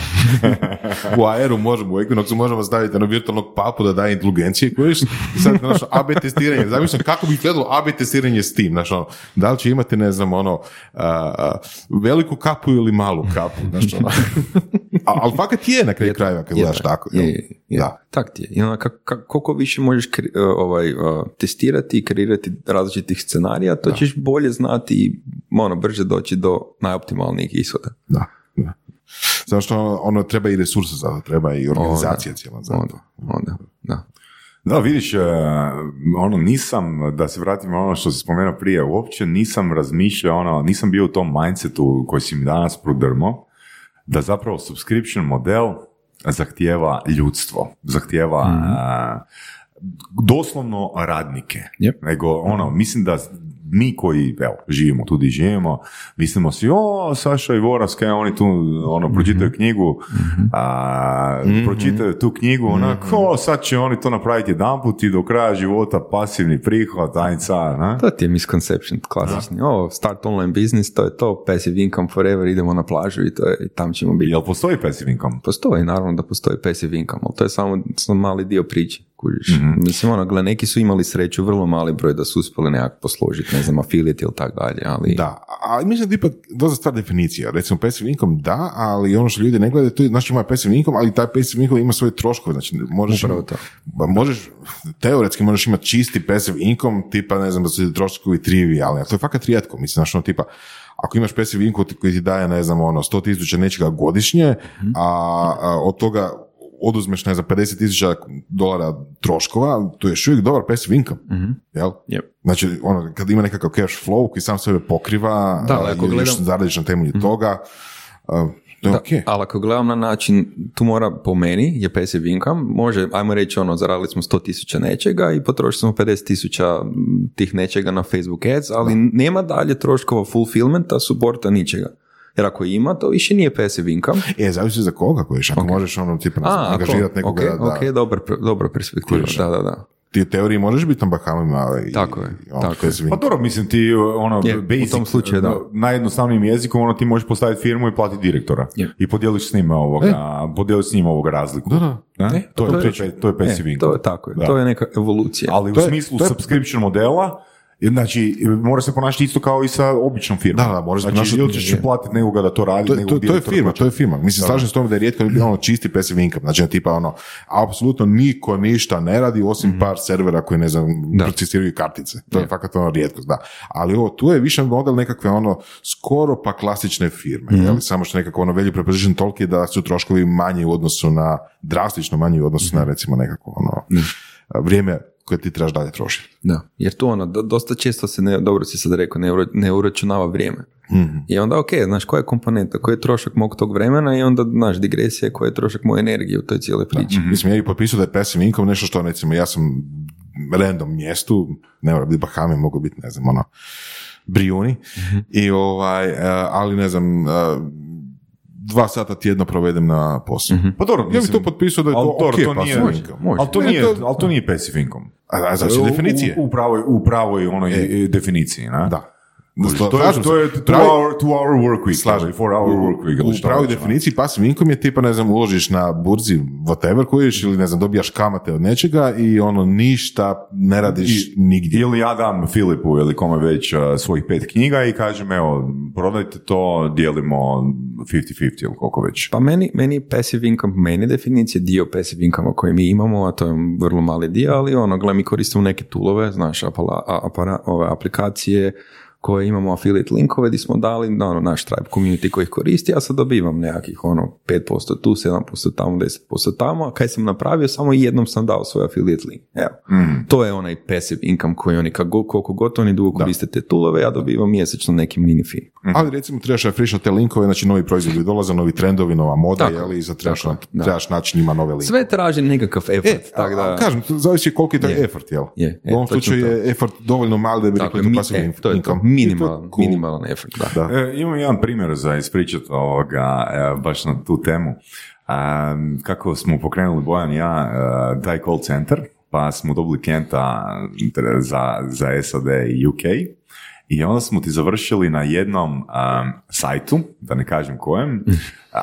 u aeru možemo, u Equinoxu možemo staviti na virtualnog papu da daje indulgencije, kojiš, sad, znaš, AB testiranje, zamislim kako bi izgledalo AB testiranje s tim, znaš, ono, da li će imati, ne znam, ono, a, veliku kapu ili malu kapu, znaš, ono. Ali fakat je na kraju krajeva kad gledaš tako, jel? je, je, je. Da. Tak ti je. I onda kak- kak- koliko više možeš kre- uh, ovaj, uh, testirati i kreirati različitih scenarija, to ćeš bolje znati i ono, brže doći do najoptimalnijih ishoda. Da, da. Zato što ono treba i resursa za to, treba i organizacija cijela za Onda, to. onda, da. Da, vidiš, e, ono, nisam, da se vratim na ono što si spomenuo prije, uopće nisam razmišljao, ono, nisam bio u tom mindsetu koji si mi danas prodrmo, da zapravo subscription model zahtijeva ljudstvo, zahtijeva e, doslovno radnike. Yep. Nego, ono, mislim da mi koji, evo, živimo tu di živimo, mislimo si, o, Saša i Voras, kaj oni tu, ono, pročitaju knjigu, a, pročitaju tu knjigu, onako, o, sad će oni to napraviti jedanput i do kraja života pasivni prihod, ajca, na? To ti je misconception klasični. O, start online business, to je to, passive income forever, idemo na plažu i, to je, i tam ćemo biti. Jel postoji passive income? Postoji, naravno da postoji passive income, ali to je samo, samo mali dio priče. Kužiš. Mislim, ono, gle, neki su imali sreću, vrlo mali broj da su uspjeli nekako posložiti, ne znam, affiliate ili tako dalje, ali... Da, ali mislim da ipak dosta stvar definicija. Recimo passive income da, ali ono što ljudi ne gledaju, to je, znači ima passive income, ali taj passive income ima svoje troškove, znači možeš, Upravo to. ba, možeš, teoretski možeš imati čisti passive income, tipa ne znam da su troškovi trivialni, a to je fakat rijetko, mislim, znači ono tipa, ako imaš passive income koji ti daje, ne znam, ono, 100 tisuća nečega godišnje, a, a od toga oduzmeš, ne znam, 50 tisuća dolara troškova, to je još uvijek dobar passive income, jel? Yep. Znači, ono, kad ima nekakav cash flow koji sam sebe pokriva, Da, ali ako gledam- zaradiš na temelju toga, a, to je Da, okej. Ali ako gledam na način, tu mora po meni, je passive income, može, ajmo reći ono, zaradili smo 100 tisuća nečega i potrošili smo 50 tisuća tih nečega na Facebook ads, ali nema dalje troškova fulfillmenta, suporta, ničega. Jer ako ima, to više nije passive income. E, zavisi za koga kojiš, ako možeš ono, tipa, ne angažirati nekoga ok, da, da ok, dobar, dobra perspektiva, da, da, da. ti u teoriji možeš biti na Bahamima, ali Tako je, i, ono, tako je. Pa dobro, mislim ti, ono, Je, u basic, tom slučaju, da. najjednostavnijim jezikom, ono, ti možeš postaviti firmu i platiti direktora. Je. I podijeliš s njim ovoga, podijeliš s njim ovoga razliku. Da, da. Da? E, to, to je, to, je, to je passive E, income. to je tako, je. Da. to je neka evolucija. Ali u To je- smislu subscription modela, znači, mora se ponašati isto kao i sa običnom firmom. Da, da, moraš se znači, ponašati- ili ćeš platiti nekoga da to radi, To, je- nego to, to je firma, to je firma. Mislim, slažem se s tome da je rijetko da bi ono čisti passive income. Znači, tipa ono, apsolutno niko ništa ne radi osim par servera koji, ne znam, procesiraju kartice. To je fakat ono rijetkost, da. Ali ovo, tu je više model nekakve ono, skoro pa klasične firme. jel? Samo što nekako ono value proposition toliki da su troškovi manji u odnosu na, drastično manji u odnosu na recimo nekako ono, vrijeme koje ti trebaš dalje trošiti. Da, jer tu ono, do- dosta često se, ne, dobro si sad rekao, ne, ne uračunava vrijeme. I onda, ok, znaš, koja je komponenta, koji je trošak mog tog vremena i onda, znaš, digresija, koji je trošak moje energije u toj cijeloj priči. Mislim, ja bih potpisao da je passive income nešto što, recimo, ja sam random mjestu, ne mora biti Bahame, mogu biti, ne znam, ono, Brijuni, i ovaj, eh, ali ne znam, eh, dva sata tjedno provedem na poslu. Pa dobro, Ja bih to potpisao da je ali to dobro, ok, to nije, može. Ali to nije, to- ali to nije passive income. A, a znači definicije. U, u pravoj, u pravoj onoj e, definiciji, na? Da. To- To je, to je two Pravi- hour, two hour work week, Slažem. ili four hour work week. U pravoj već, definiciji passive income je tipa, ne znam, uložiš na burzi whatever kojiš ili ne znam, dobijaš kamate od nečega i ono ništa ne radiš I- nigdje. Ili ja dam Filipu ili kome već uh, svojih pet knjiga i kažem, evo, prodajte to, dijelimo 50-50 ili koliko već. Pa meni, meni passive income, meni definicija dio passive income koji mi imamo, a to je vrlo mali dio, ali ono, gle, mi koristimo neke toolove, znaš, apala, a- apara, ove aplikacije koje imamo affiliate linkove gdje smo dali na ono, naš tribe community koji ih koristi, ja sad dobivam nekakvih ono 5% tu, 7% tamo, 10% tamo, a kaj sam napravio, samo jednom sam dao svoj affiliate link. Evo, to je onaj passive income koji oni, kako, koliko god oni dugo koriste te toolove, ja dobivam mjesečno neki mini fee. Ali recimo trebaš refreshati te linkove, znači novi proizvodi dolaze, novi trendovi, nova moda, Tako, jeli, i sad trebaš, tako, trebaš naći njima nove linkove. Sve traži nekakav effort, E, tako da... kažem, to zavisi koliko je taj Je. effort, jel? Je, e, U ovom slučaju je effort dovoljno mali da bi rekli to passive e, to to, income. Minimalan, cool. minimalan effort, da. Da. E, imam jedan primjer za ispričati ovoga, e, baš na tu temu. A, kako smo pokrenuli Bojan i ja e, taj call center, pa smo dobili klijenta za, za SAD i UK I onda smo ti završili na jednom um, sajtu, da ne kažem kojem,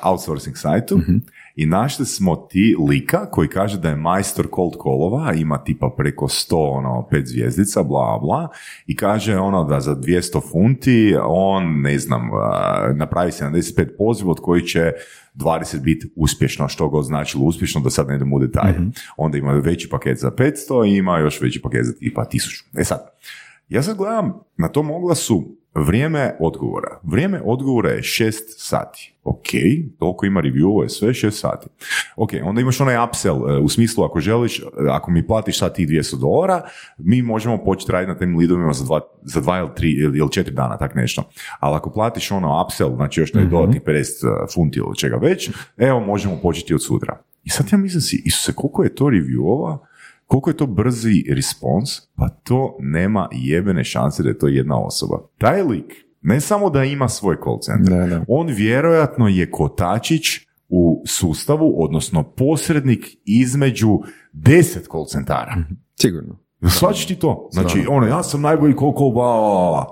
outsourcing sajtu, i našli smo ti lika koji kaže da je majstor cold callova, ima tipa preko 100, ono, pet zvijezdica, bla, bla, i kaže ono da za 200 funti on, ne znam, napravi 75 poziva od koji će 20 biti uspješno, što god značilo uspješno, da sad ne idemo u detalje. Onda ima veći paket za 500 i ima još veći paket za tipa 1000. E sad, ja sad gledam na tom oglasu vrijeme odgovora. Vrijeme odgovora je 6 sati. Ok, toliko ima review, je sve 6 sati. Ok, onda imaš onaj upsell, e, u smislu ako želiš, e, ako mi platiš sad tih 200 dolara, mi možemo početi raditi na tim lidovima za dva, za dva ili tri ili, ili četiri dana, tak nešto. Ali ako platiš ono upsell, znači još ne dodatnih 50 funti ili čega već, evo možemo početi od sutra. I sad ja mislim si, Isuse, koliko je to reviewova, koliko je to brzi respons, pa to nema jebene šanse da je to jedna osoba. Taj lik, ne samo da ima svoj call center, Da, da. on vjerojatno je kotačić u sustavu, odnosno posrednik između deset call centara. Sigurno. Svačiš ti to? Znači, ono, ja sam najbolji koliko, ba, ba, ba.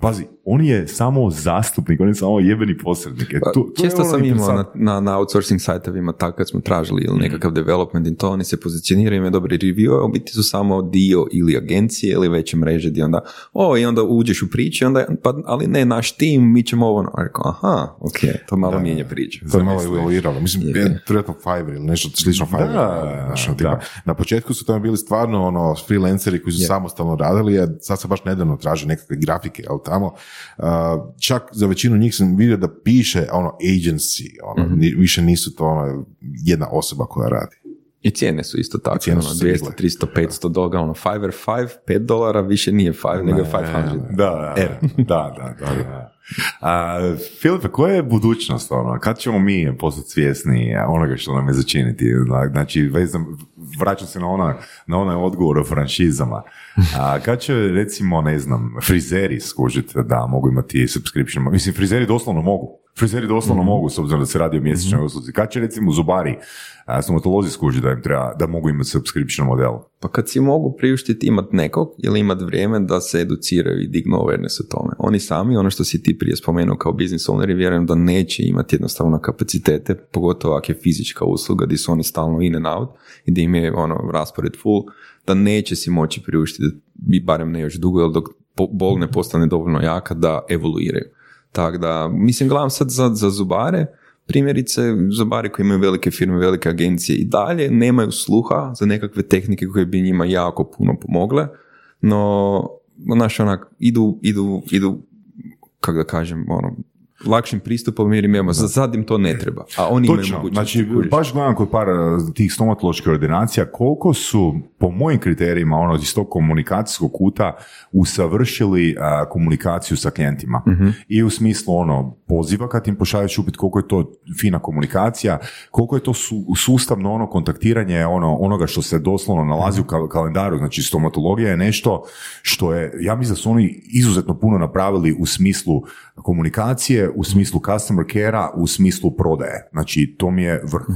Pazi, on je samo zastupnik, on je samo jebeni posrednik. E, to- to je Pa, Često ono sam imao na, na, na outsourcing sajtovima tako kad smo tražili ili nekakav development i to, oni se pozicioniraju, imaju dobri review, a u biti su samo dio ili agencije ili veće mreže gdje onda, o, i onda uđeš u priču, onda, pa, ali ne, naš tim, mi ćemo ovo, a rekao, aha, ok, to malo mijenja priču. To je malo evoluiralo. Mislim, Je. je. vjerojatno Fiverr ili nešto slično Fiverr. Da, ono, da. tipa, Na početku su tamo bili stvarno ono, freelanceri koji su samostalno radili, a sad se baš nedavno traže nekakve grafike, ali tamo uh, čak za većinu njih sam vidio da piše ono agency, ono, Mhm. ni- više nisu to ono, jedna osoba koja radi. I cijene su isto tako, cijene ono, su se 200, digle. 300, 500 doga, ono, Fiverr 5, 5 dolara više nije 5, nego je 500. Da, da, da, da, da, da. A, Filipe, koja je budućnost, ono, kad ćemo mi postati svjesni onoga što nam je začiniti? Znači, vezam, vraćam se na, ona, na onaj odgovor o franšizama. A, kad će, recimo, ne znam, frizeri skužiti da mogu imati subscription? Mislim, frizeri doslovno mogu. Frizeri doslovno mogu, s obzirom da se radi o mjesečnoj usluzi. Kad će, recimo, zubari, stomatolozi skužiti da im treba, da mogu imati subscription model? Pa kad si mogu priuštiti imat nekog ili imat vrijeme da se educiraju i dignu awareness o tome. Oni sami, ono što si ti prije spomenuo kao business owneri, vjerujem da neće imati jednostavno kapacitete, pogotovo ako je fizička usluga gdje su oni stalno in and out i gdje im je ono raspored full, da neće si moći priuštiti, barem ne još dugo, jer dok bol ne postane dovoljno jaka da evoluiraju. Tako da, mislim, gledam sad za, za zubare, primjerice, zubari koji imaju velike firme, velike agencije i dalje nemaju sluha za nekakve tehnike koje bi njima jako puno pomogle, no, znaš, onak, idu, idu, idu, kako da kažem, ono, lakšim pristupom jer im imamo, za sad im to ne treba, a oni imaju Točno, mogućnost. znači baš gledam kod par uh, tih stomatoloških ordinacija koliko su po mojim kriterijima ono iz tog komunikacijskog kuta usavršili uh, komunikaciju sa klijentima. I u smislu ono poziva kad im pošalješ upit koliko je to fina komunikacija, koliko je to su, sustavno ono kontaktiranje ono, onoga što se doslovno nalazi u kal- kalendaru, znači stomatologija je nešto što je, ja mislim da su oni izuzetno puno napravili u smislu komunikacije, u smislu customer care u smislu prodaje. Znači, to mi je vrh.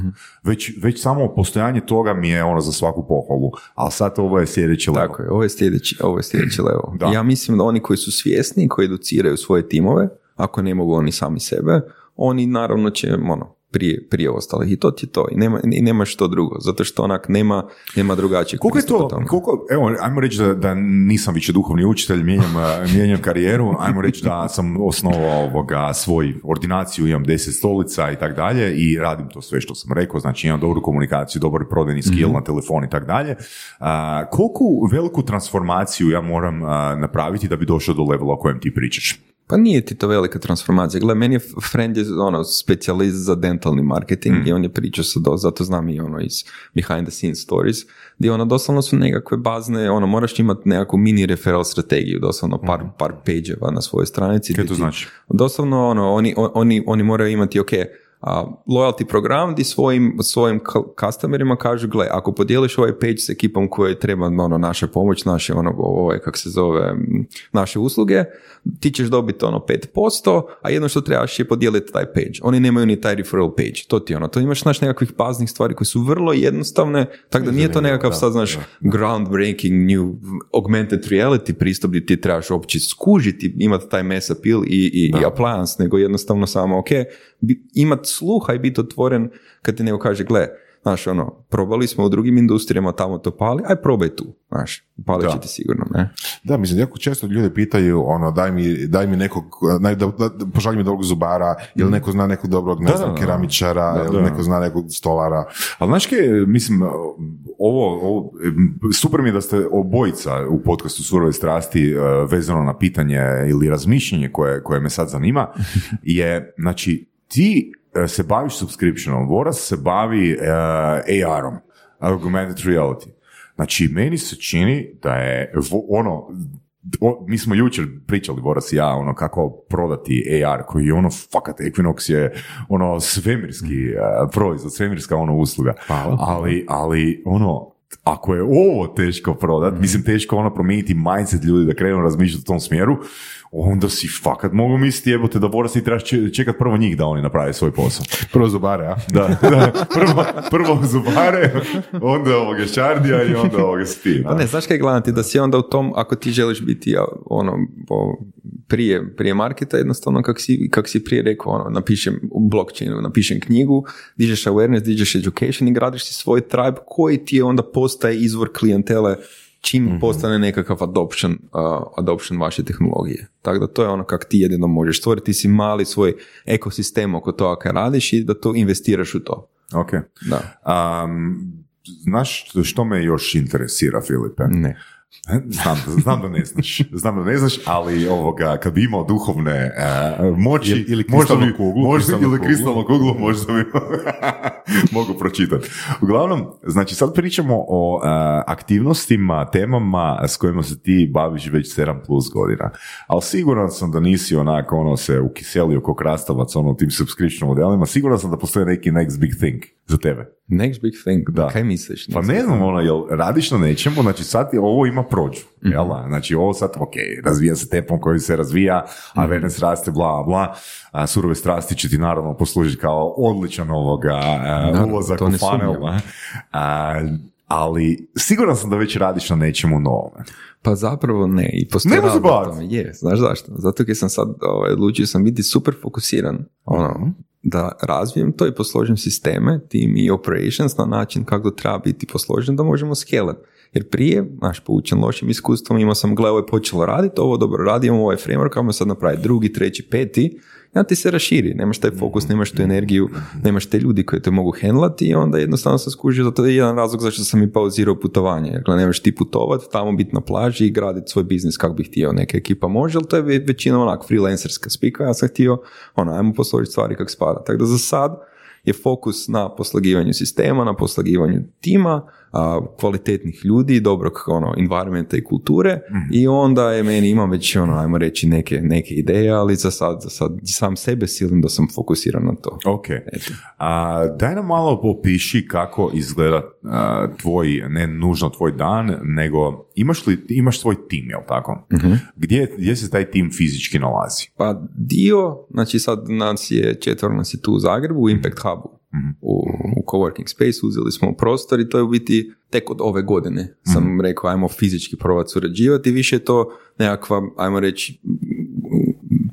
Već, već samo postojanje toga mi je ono za svaku pohvalu. Ali sad ovo je sljedeći level. Tako je, ovo je sljedeći, ovo je sljedeći level. Da. Ja mislim da oni koji su svjesni, koji educiraju svoje timove, ako ne mogu oni sami sebe, oni naravno će, ono, prije, prije ostalih. I to ti je to. I nema, i nema što drugo. Zato što onak nema, nema drugačijeg Koliko je to, tome. koliko, evo, ajmo reći da, da nisam više duhovni učitelj, mijenjam, mijenjam karijeru, ajmo reći da sam osnovao ovoga, svoj ordinaciju, imam 10 stolica i tak dalje i radim to sve što sam rekao, znači imam dobru komunikaciju, dobar prodajni skill Mhm. na telefon i tak dalje. Koliko veliku transformaciju ja moram a, napraviti da bi došao do levela o kojem ti pričaš? Pa nije ti to velika transformacija. Gle, meni je friend je ono, specijalist za dentalni marketing Mm. i on je pričao sa do, zato znam i ono iz behind the scenes stories, gdje ono doslovno su nekakve bazne, ono, moraš imati nekakvu mini referral strategiju, doslovno par, par pageeva na svojoj stranici. Mm. Kaj to ti- znači? Doslovno, ono, oni, oni, oni moraju imati, ok, loyalty program gdje svojim, svojim customerima kažu, gle, ako podijeliš ovaj page s ekipom koje treba ono, naša pomoć, naše, ono, ovaj, kak se zove, naše usluge, ti ćeš dobiti ono 5%, a jedno što trebaš je podijeliti taj page. Oni nemaju ni taj referral page. To ti ono, to imaš znaš nekakvih baznih stvari koje su vrlo jednostavne, tako da nije to nekakav sad, znaš, groundbreaking new augmented reality pristup gdje ti trebaš uopće skužiti, imati taj mass appeal i, i, i appliance, nego jednostavno samo, ok, imat sluha i biti otvoren kad ti neko kaže, gle, Znaš, ono, probali smo u drugim industrijama, tamo to pali, aj probaj tu, znaš, palit Da. će ti sigurno, ne? Da, mislim, jako često ljudi pitaju, ono, daj mi, daj mi nekog, naj, da, da, da pošalji mi dobrog zubara, ili neko zna nekog dobrog, ne Da, znam, da, da. keramičara, ili da. neko zna nekog stolara. Ali znaš kaj, mislim, ovo, ovo, super mi je da ste obojica u podcastu Surove strasti eh, vezano na pitanje ili razmišljanje koje, koje me sad zanima, je, znači, ti eh, se baviš subscriptionom, Voras se bavi eh, AR-om, augmented reality. Znači, meni se čini da je ono, o- mi smo jučer pričali, Boras i ja, ono, kako prodati AR, koji je ono, fakat, Equinox je ono, svemirski eh, proizvod, svemirska ono usluga. Ali, ali, ono, ako je ovo teško prodat, mislim teško ono promijeniti mindset ljudi da krenu razmišljati u tom smjeru, onda si fakat mogu misliti jebote da Boras ti trebaš če- čekat prvo njih da oni naprave svoj posao. Prvo zubare, a? Da, da, prvo, prvo zubare, onda ovoga šardija i onda ovoga spi. Pa ne, znaš kaj gledati, da si onda u tom, ako ti želiš biti ono, po, prije, prije marketa, jednostavno kak si, kak si prije rekao, ono, napišem u blockchainu, napišem knjigu, dižeš awareness, dižeš education i gradiš si svoj tribe koji ti je onda postaje izvor klijentele čim postane nekakav adoption, uh, adoption vaše tehnologije. Tako da to je ono kak ti jedino možeš stvoriti, ti si mali svoj ekosistem oko toga radiš i da to investiraš u to. Ok. Da. Um, znaš što me još interesira, Filipe? Ne. Znam, da- znam da ne znaš, znam da ne znaš, ali ovoga, kad bi imao duhovne eh, moći, Ili- ili možda kristalnu bi, kuglu, možda, ili kristalnu kuglu, možda bi mogu pročitati. Uglavnom, znači sad pričamo o eh, aktivnostima, temama s kojima se ti baviš već 7 plus godina, ali siguran sam da nisi onako ono se ukiselio ko krastavac ono tim subscription modelima, siguran sam da postoji neki next big thing za tebe. Next big thing. Da. Kaj misliš? Pa ne znam, ono, jel radiš na nečemu, znači sad je, ovo ima prođu, jel da? Znači ovo sad, ok, razvija se tempom koji se razvija, a awareness raste, bla, bla, a surove strasti će ti naravno poslužiti kao odličan ovoga a, Naravno, ulazak to u ne funnel, a, a, ali siguran sam da već radiš na nečemu novome. Pa zapravo ne. I postoji Nemo se tome. Je, znaš zašto? Zato jer sam sad ovaj, odlučio sam biti super fokusiran ono, da razvijem to i posložim sisteme, tim i operations na način kako treba biti posložen da možemo scalat. Jer prije, naš poučen lošim iskustvom, imao sam gle, ovo je počelo raditi, ovo dobro radi, imamo ovaj framework, ajmo sad napraviti drugi, treći, peti, i onda ti se raširi, nemaš taj fokus, nemaš tu energiju, nemaš te ljudi koji te mogu handlati i onda jednostavno sam skužio da to je jedan razlog zašto sam i pauzirao putovanje. Dakle, nemaš ti putovat, tamo biti na plaži i graditi svoj biznis kako bih htio. Neka ekipa može, ali to je ve- većina onak freelancerska spika, ja sam htio, ono, ajmo posložiti stvari kako spada. Tako da za sad je fokus na poslagivanju sistema, na poslagivanju tima, a, kvalitetnih ljudi, dobrog ono, environmenta i kulture i onda je meni, imam već ono, ajmo reći neke, neke ideje, ali za sad, za sad sam sebe silim da sam fokusiran na to. Ok. Eto. A, daj nam malo popiši kako izgleda a, tvoj, ne nužno tvoj dan, nego imaš li, imaš svoj tim, jel tako? Gdje, gdje se taj tim fizički nalazi? Pa dio, znači sad nas je četvero nas je tu u Zagrebu, u Impact Hubu. U, u coworking space uzeli smo prostor i to je u biti tek od ove godine sam rekao ajmo fizički probati surađivati više je to nekakva, ajmo reći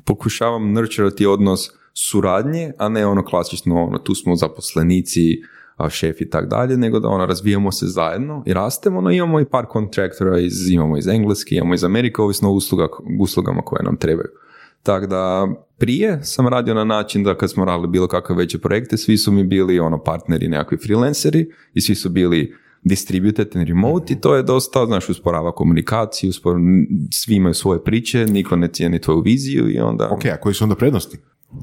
pokušavam nurturati odnos suradnje, a ne ono klasično ono, tu smo zaposlenici, šef i tak dalje, nego da ono razvijamo se zajedno i rastemo, no imamo i par kontraktora iz, imamo iz Engleske, imamo iz Amerike, ovisno o usluga, uslugama koje nam trebaju. Tako da prije sam radio na način da kad smo radili bilo kakve veće projekte, svi su mi bili ono partneri, nekakvi freelanceri i svi su bili distributed and remote i to je dosta, znaš, usporava komunikaciju, uspor, svi imaju svoje priče, niko ne cijeni tvoju viziju i onda... Ok, a koji su onda prednosti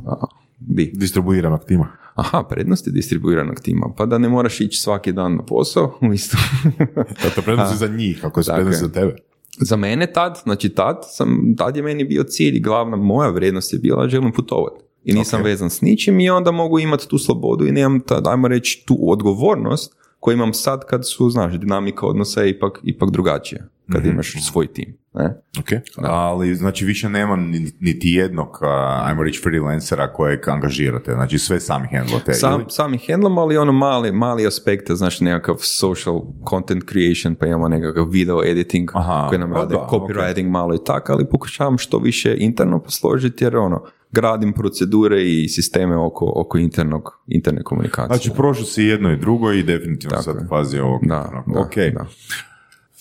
A, di? distribuiranog tima? Aha, prednosti distribuiranog tima. Pa da ne moraš ići svaki dan na posao, u isto. Da to prednosti za njih, ako su Tako prednosti za tebe. Za mene tad, znači tad, sam, tad je meni bio cilj i glavna moja vrijednost je bila želim putovati. i nisam Ok. vezan s ničim i onda mogu imati tu slobodu i nemam, ta, ajmo reći, tu odgovornost koju imam sad kad su, znaš, dinamika odnosa je ipak, ipak drugačija, kad Mhm. imaš svoj tim. Ne? Ok. Ali, znači, više nema ni- niti jednog, a, ajmo reći, freelancera kojeg angažirate. Znači, sve sami handlate. Sam, ili? sami ali ono mali, mali aspekte, znači nekakav social content creation, pa imamo nekakav video editing Aha, koji nam pa rade, da, copywriting malo i tako, ali pokušavam što više interno posložiti jer ono, gradim procedure i sisteme oko, oko internog, interne komunikacije. Znači, prošao si jedno i drugo i definitivno Tako sad fazi ovog. da, da, ok. da.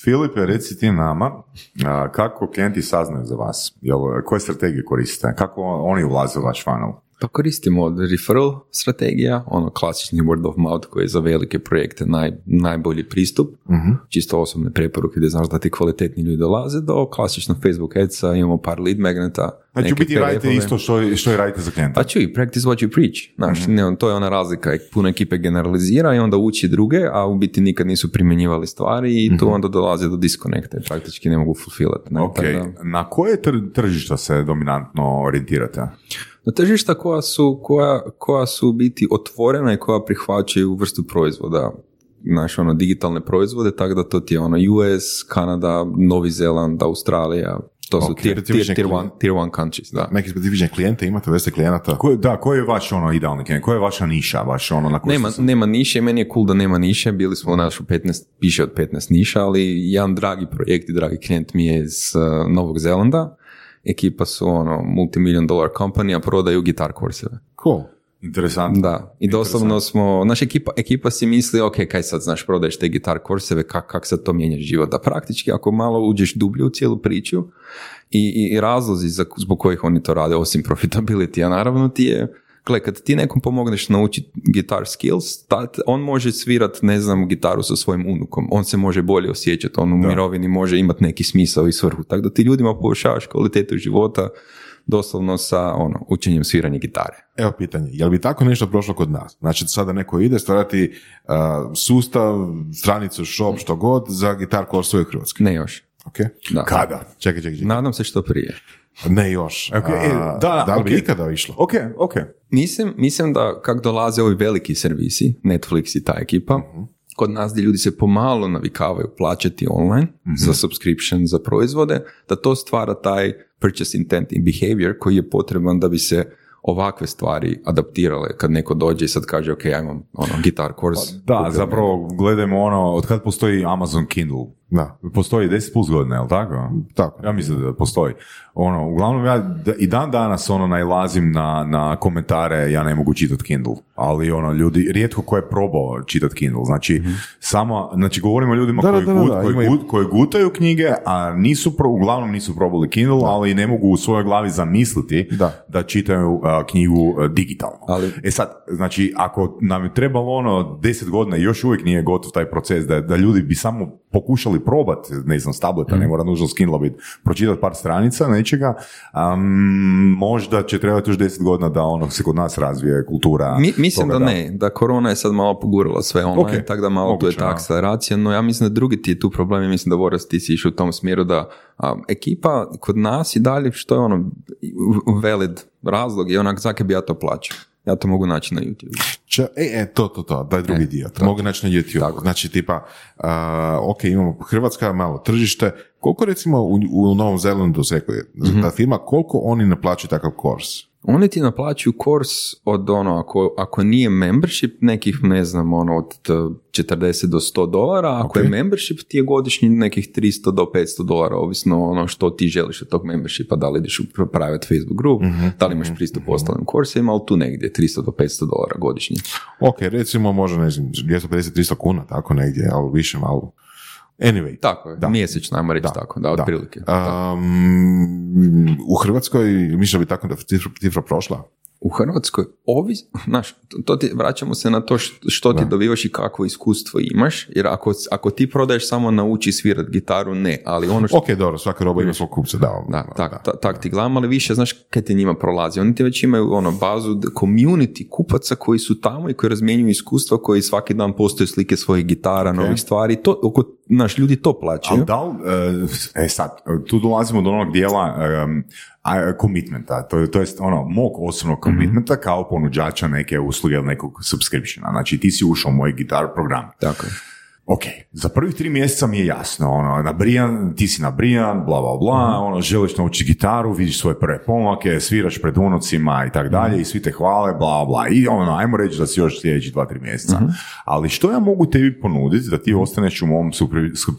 Filipe, reci ti nama, kako klijenti saznaju za vas? Jel, koje strategije koristite? Kako oni ulaze u vaš funnel? Pa koristimo od referral strategija, ono klasični word of mouth koji je za velike projekte naj, najbolji pristup, Mhm. čisto osobne preporuke gdje znaš da ti kvalitetni ljudi dolaze, do klasičnog Facebook adsa, imamo par lead magneta. Znači, u biti radite isto što, što i radite za klijenta. Pa čuj, practice what you preach. Znaš, ne, to je ona razlika. Puno ekipe generalizira i onda uči druge, a u biti nikad nisu primjenjivali stvari i tu onda dolazi do disconnecta i praktički ne mogu fulfillati. Ne? Ok, Tako da- na koje tr- tržišta se dominantno orijentirate? Na tržišta koja su, koja, koja su u biti otvorena i koja prihvaćaju vrstu proizvoda, znaš, ono, digitalne proizvode, tako da to ti je ono US, Kanada, Novi Zeland, Australija, to su Ok, tier, tier, tier, one, tier one countries, da. Neki specifične klijente imate, vrste klijenata? Ko, da, koji je vaš ono idealni klijent? Koja je vaša niša? Vaš, ono, na Nema, se- nema niše, meni je cool da nema niše, bili smo naš u 15, više od 15 niša, ali jedan dragi projekt i dragi klijent mi je iz uh, Novog Zelanda, ekipa su ono multimillion dollar kompanija, prodaju gitar korseve. Cool. Interesantno. Da, i doslovno smo, naša ekipa, ekipa si misli, ok, kaj sad, znaš, prodaješ te gitar korseve, kak, kak sad to mijenjaš život? Da praktički, ako malo uđeš dublje u cijelu priču i, i, i razlozi za, zbog kojih oni to rade, osim profitability, a naravno ti je, gle, kad ti nekom pomogneš naučiti gitar skills, tad on može svirat, ne znam, gitaru sa svojim unukom, on se može bolje osjećati, on u mirovini može imati neki smisao i svrhu, tako da ti ljudima poboljšavaš kvalitetu života doslovno sa ono, učenjem sviranja gitare. Evo pitanje, jel bi tako nešto prošlo kod nas? Znači sada neko ide stvarati uh, sustav, stranicu, shop, što god za gitar korsove u Hrvatskoj. Ne još. Ok? Da. Kada? Čekaj, čekaj, čekaj. Nadam se što prije. Ne još. Ok, e, A, da, da li bi ikada išlo? Ok, ok. Mislim, mislim da kak dolaze ovi veliki servisi, Netflix i ta ekipa, kod nas gdje ljudi se pomalo navikavaju plaćati online za subscription, za proizvode, da to stvara taj purchase intent i behavior koji je potreban da bi se ovakve stvari adaptirale kad neko dođe i sad kaže ok, ja imam ono, gitar course. Da, kupio zapravo gledajmo ono, od kad postoji Amazon Kindle? Da, Postoji 10 plus godina, jel tako? tako. Ja mislim da postoji. Ono, uglavnom ja da- i dan danas ono najlazim na, na komentare ja ne mogu čitati Kindle, ali ono ljudi, rijetko ko je probao čitati Kindle, znači samo, znači govorimo o ljudima Da, koji, da, da, gut- da, koji, ima gut- koji gutaju knjige, a nisu, pro, uglavnom nisu probali Kindle, ali ne mogu u svojoj glavi zamisliti Da. čitaju a, knjigu a, digitalno. Ali- E sad, znači, ako nam je trebalo ono 10 godina i još uvijek nije gotov taj proces, da, da ljudi bi samo pokušali probati, ne znam, s tableta, Mhm. ne mora nužno s Kindle biti, pročitati par stranica nečega, am, možda će trebati još 10 godina da ono se kod nas razvije kultura. Mi, mislim toga da ne, da korona je sad malo pogurala sve online, Ok, tako da malo tu je moguće, ta da. akceleracija, no ja mislim da drugi ti je tu problem i mislim da Voras ti si išao u tom smjeru da a, ekipa kod nas i dalje, što je ono valid razlog je onak, zake bi ja to plaćao. Ja to mogu naći na YouTube. Če, e, e, to, to, to, daj drugi E, dio. To mogu naći na YouTube. Znači, tipa, a, ok, imamo Hrvatska, malo tržište. Koliko recimo u, u Novom Zelandu, je, Mhm. ta firma, koliko oni naplaćuju takav kurs? Oni ti naplaćuju kurs od ono, ako, ako nije membership, nekih, ne znam, ono, od t- 40 do 100 dolara, ako Ok. je membership, ti je godišnji nekih 300 do 500 dolara, ovisno ono što ti želiš od tog membershipa, da li ideš u private Facebook grup, da li imaš pristup ostalim kursima, ali tu negdje 300 do 500 dolara godišnji. Ok, recimo možda, ne znam, 250-300 kuna, tako negdje, ali više malo. Anyway. Tako je, Da. mjesečno, ajmo reći tako, da, otprilike. Da. Um, u Hrvatskoj, mislim da bi tako da cifra, cifra prošla? U Hrvatskoj, ovis, znaš, to- ti, vraćamo se na to što, ti dobivaš i kakvo iskustvo imaš, jer ako, ako ti prodaješ samo nauči svirat gitaru, ne, ali ono što... Ok, dobro, svaka roba ima svog kupca, da. Da, tak, ta- tak ti gledam, ali više, znaš, kaj ti njima prolazi. Oni ti već imaju ono bazu community kupaca koji su tamo i koji razmjenjuju iskustva, koji svaki dan postaju slike svojih gitara, novih stvari. To, oko, naš ljudi to plaćaju. Ali da li, e, e sad, tu dolazimo do onog dijela a, commitmenta, to, to jest ono, mog osobnog commitmenta kao ponuđača neke usluge ili nekog subscriptiona. Znači ti si ušao u moj gitar program. Tako. Ok, za prvih tri mjeseca mi je jasno, ono, nabrijan, ti si nabrijan, bla, bla, bla, ono, želiš naučiti gitaru, vidiš svoje prve pomake, sviraš pred unucima i tak dalje i svi te hvale, bla, bla, i ono, ajmo reći da si još sljedeći dva, tri mjeseca. Ali što ja mogu tebi ponuditi da ti ostaneš u mom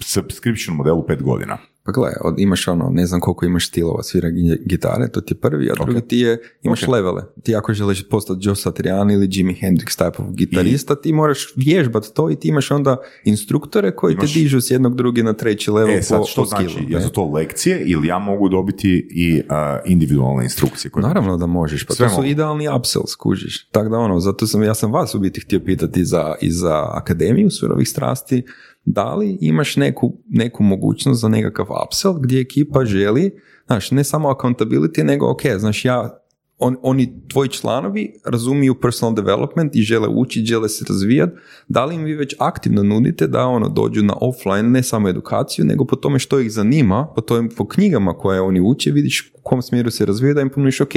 subscription modelu pet godina? Pa gle, od- imaš ono, ne znam koliko imaš stilova svira gi- gitare, to ti je prvi, a drugi ti je, imaš Ok. levele. Ti ako želiš postati Joe Satriani ili Jimi Hendrix type of gitarista, ti moraš vježbati to i ti imaš onda instruktore koji Imaš- te dižu s jednog drugi na treći level E, sad, po, što po znači, skillu, jesu to lekcije ili ja mogu dobiti i uh, individualne instrukcije? Koje Naravno da možeš, pa Sve to su mogu. idealni upsells, kužiš. Tako da ono, zato sam, ja sam vas u biti htio pitati za, i za akademiju surovih strasti, da li imaš neku, neku mogućnost za nekakav upsell gdje ekipa želi, znaš, ne samo accountability, nego ok, znaš, ja, on, oni, tvoji članovi razumiju personal development i žele učiti, žele se razvijati, da li im vi već aktivno nudite da ono dođu na offline, ne samo edukaciju, nego po tome što ih zanima, po, tome, po knjigama koje oni uče, vidiš u kom smjeru se razvija, da im ponudiš, ok,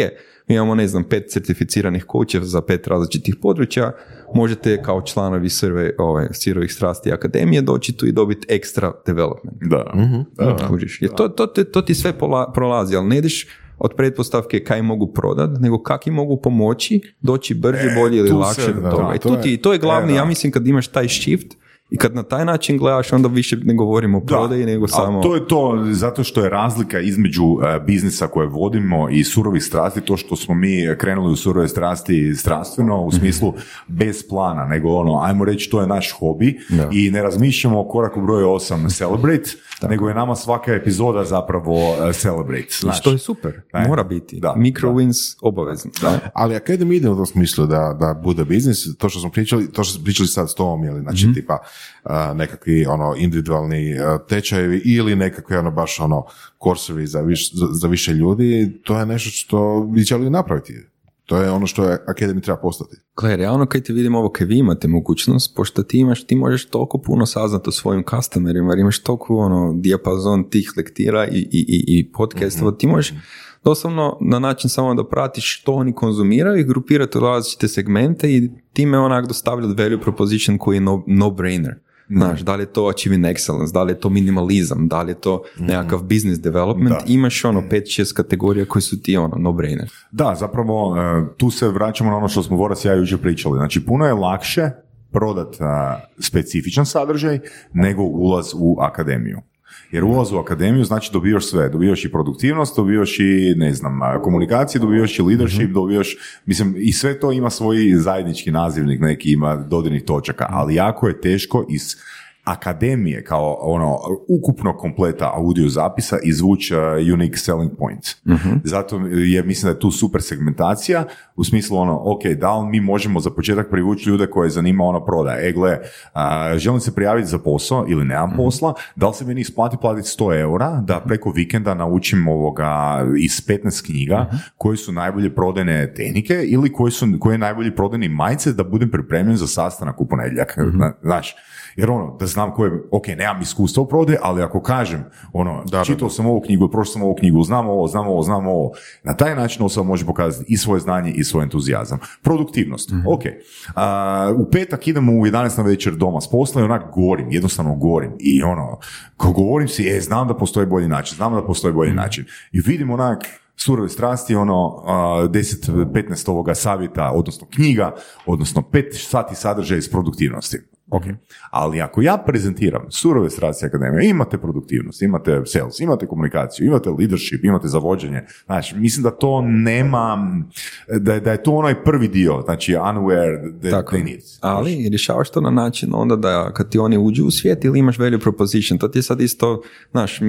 mi imamo, ne znam, pet certificiranih coacheva za pet različitih područja, možete kao članovi srve, ove, sirovih strasti akademije doći tu i dobiti ekstra development. Da. Da, kužiš. Jer to, to, to, to ti sve pola- prolazi, ali ne ideš od pretpostavke kaj mogu prodat, nego kak im mogu pomoći doći brže, bolje ili lakše se- do da, toga. I to je- ti, to je glavni, e, ja mislim kad imaš taj shift i kad na taj način gledaš, onda više ne govorimo o prodaji, nego samo... to je to, zato što je razlika između e, biznisa koje vodimo i surovih strasti, to što smo mi krenuli u surove strasti strastveno, u smislu bez plana, nego ono, ajmo reći, to je naš hobi Da. i ne razmišljamo o koraku broj 8 celebrate, nego je nama svaka epizoda zapravo e, celebrate. Znaš. što je super, E, mora biti. da, Micro da. wins obavezno. Da. Ali Academy ide u tom smislu da, da bude biznis, to što smo pričali, to što smo pričali sad s Tomom, ili znači Mhm. tipa a, nekakvi ono individualni a, tečajevi ili nekakvi ono baš ono korsovi za, viš, za, za više ljudi, to je nešto što bi želili napraviti. To je ono što je Academy treba postati. Gle, realno kad ti vidim ovo, kad vi imate mogućnost, pošto ti imaš, ti možeš toliko puno saznati o svojim customerima, jer imaš toliko ono, dijapazon tih lektira i, i, i, i podcastova, ti možeš doslovno na način samo da pratiš što oni konzumiraju i grupirati u različite segmente i time onak dostavljati value proposition koji je no, no-brainer. Znaš, da li je to achieving excellence, da li je to minimalizam, da li je to nekakav business development, Da. imaš ono 5-6 kategorija koji su ti ono no-brainer. Da, zapravo e, tu se vraćamo na ono što smo Voras i ja jučer pričali. Znači, puno je lakše prodat a, specifičan sadržaj nego ulaz u akademiju. Jer ulaz u akademiju znači dobivaš sve. Dobivaš i produktivnost, dobivaš i, ne znam, a, komunikacije, dobivaš i leadership, dobivaš, mislim, i sve to ima svoj zajednički nazivnik, neki ima dodirnih točaka, ali jako je teško iz akademije kao ono ukupno kompleta audio zapisa izvući uh, unique selling point. Zato je mislim da je tu super segmentacija u smislu ono, ok, da li mi možemo za početak privući ljude koje zanima ono prodaje. E, gle, a, želim se prijaviti za posao ili nemam posla, da li se meni isplati platiti 100 eura da preko vikenda naučim ovoga iz 15 knjiga koji su najbolje prodajne tehnike ili koji su koji je najbolji prodajni mindset da budem pripremljen za sastanak u ponedjeljak. Zna- Znaš, jer ono, da znam koje, ok, nemam iskustva u prodaji, ali ako kažem, ono, da, čitao sam ovu knjigu, prošao sam ovu knjigu, znam ovo, znam ovo, znam ovo, na taj način osoba može pokazati i svoje znanje i svoj entuzijazam. Produktivnost, ok. A, u petak idemo u 11 na večer doma s posla i onak gorim, jednostavno gorim. I ono, ko govorim si, e, znam da postoji bolji način, znam da postoji bolji način. I vidim onak, surove strasti, ono, a, 10-15 ovoga savjeta, odnosno knjiga, odnosno 5 sati sadržaja iz produktivnosti. Ok. Ali ako ja prezentiram surove strasti akademije, imate produktivnost, imate sales, imate komunikaciju, imate leadership, imate zavođenje, znači, mislim da to nema, da, je- da je to onaj prvi dio, znači unaware that Tako they need. Ali rješavaš to na način onda da kad ti oni uđu u svijet ili imaš value proposition, to ti je sad isto, znaš,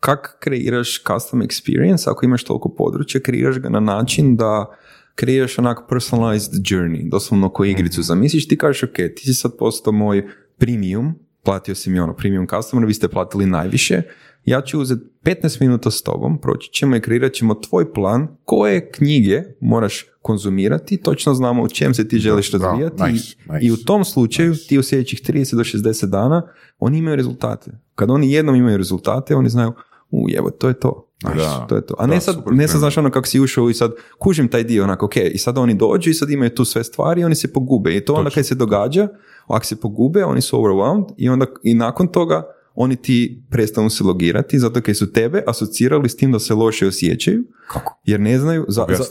kak kreiraš custom experience ako imaš toliko područja, kreiraš ga na način da kreiraš onak personalized journey, doslovno ko igricu zamisliš, ti kažeš ok, ti si sad postao moj premium, platio si mi ono premium customer, vi ste platili najviše, ja ću uzeti 15 minuta s tobom, proći ćemo i kreirat ćemo tvoj plan koje knjige moraš konzumirati, točno znamo u čem se ti želiš Da, razvijati i- nice, nice. i u tom slučaju ti u sljedećih 30 do 60 dana oni imaju rezultate. Kad oni jednom imaju rezultate, oni znaju u evo, to je to. Znaš, Da. to je to. A ne Da, sad, super, ne sad znaš ono kako si ušao i sad kužim taj dio, onako, ok, i sad oni dođu i sad imaju tu sve stvari i oni se pogube. I to onda kad se događa, ako se pogube, oni su overwhelmed i onda i nakon toga oni ti prestanu se logirati zato kaj su tebe asocirali s tim da se loše osjećaju, Kako? jer ne znaju za, za.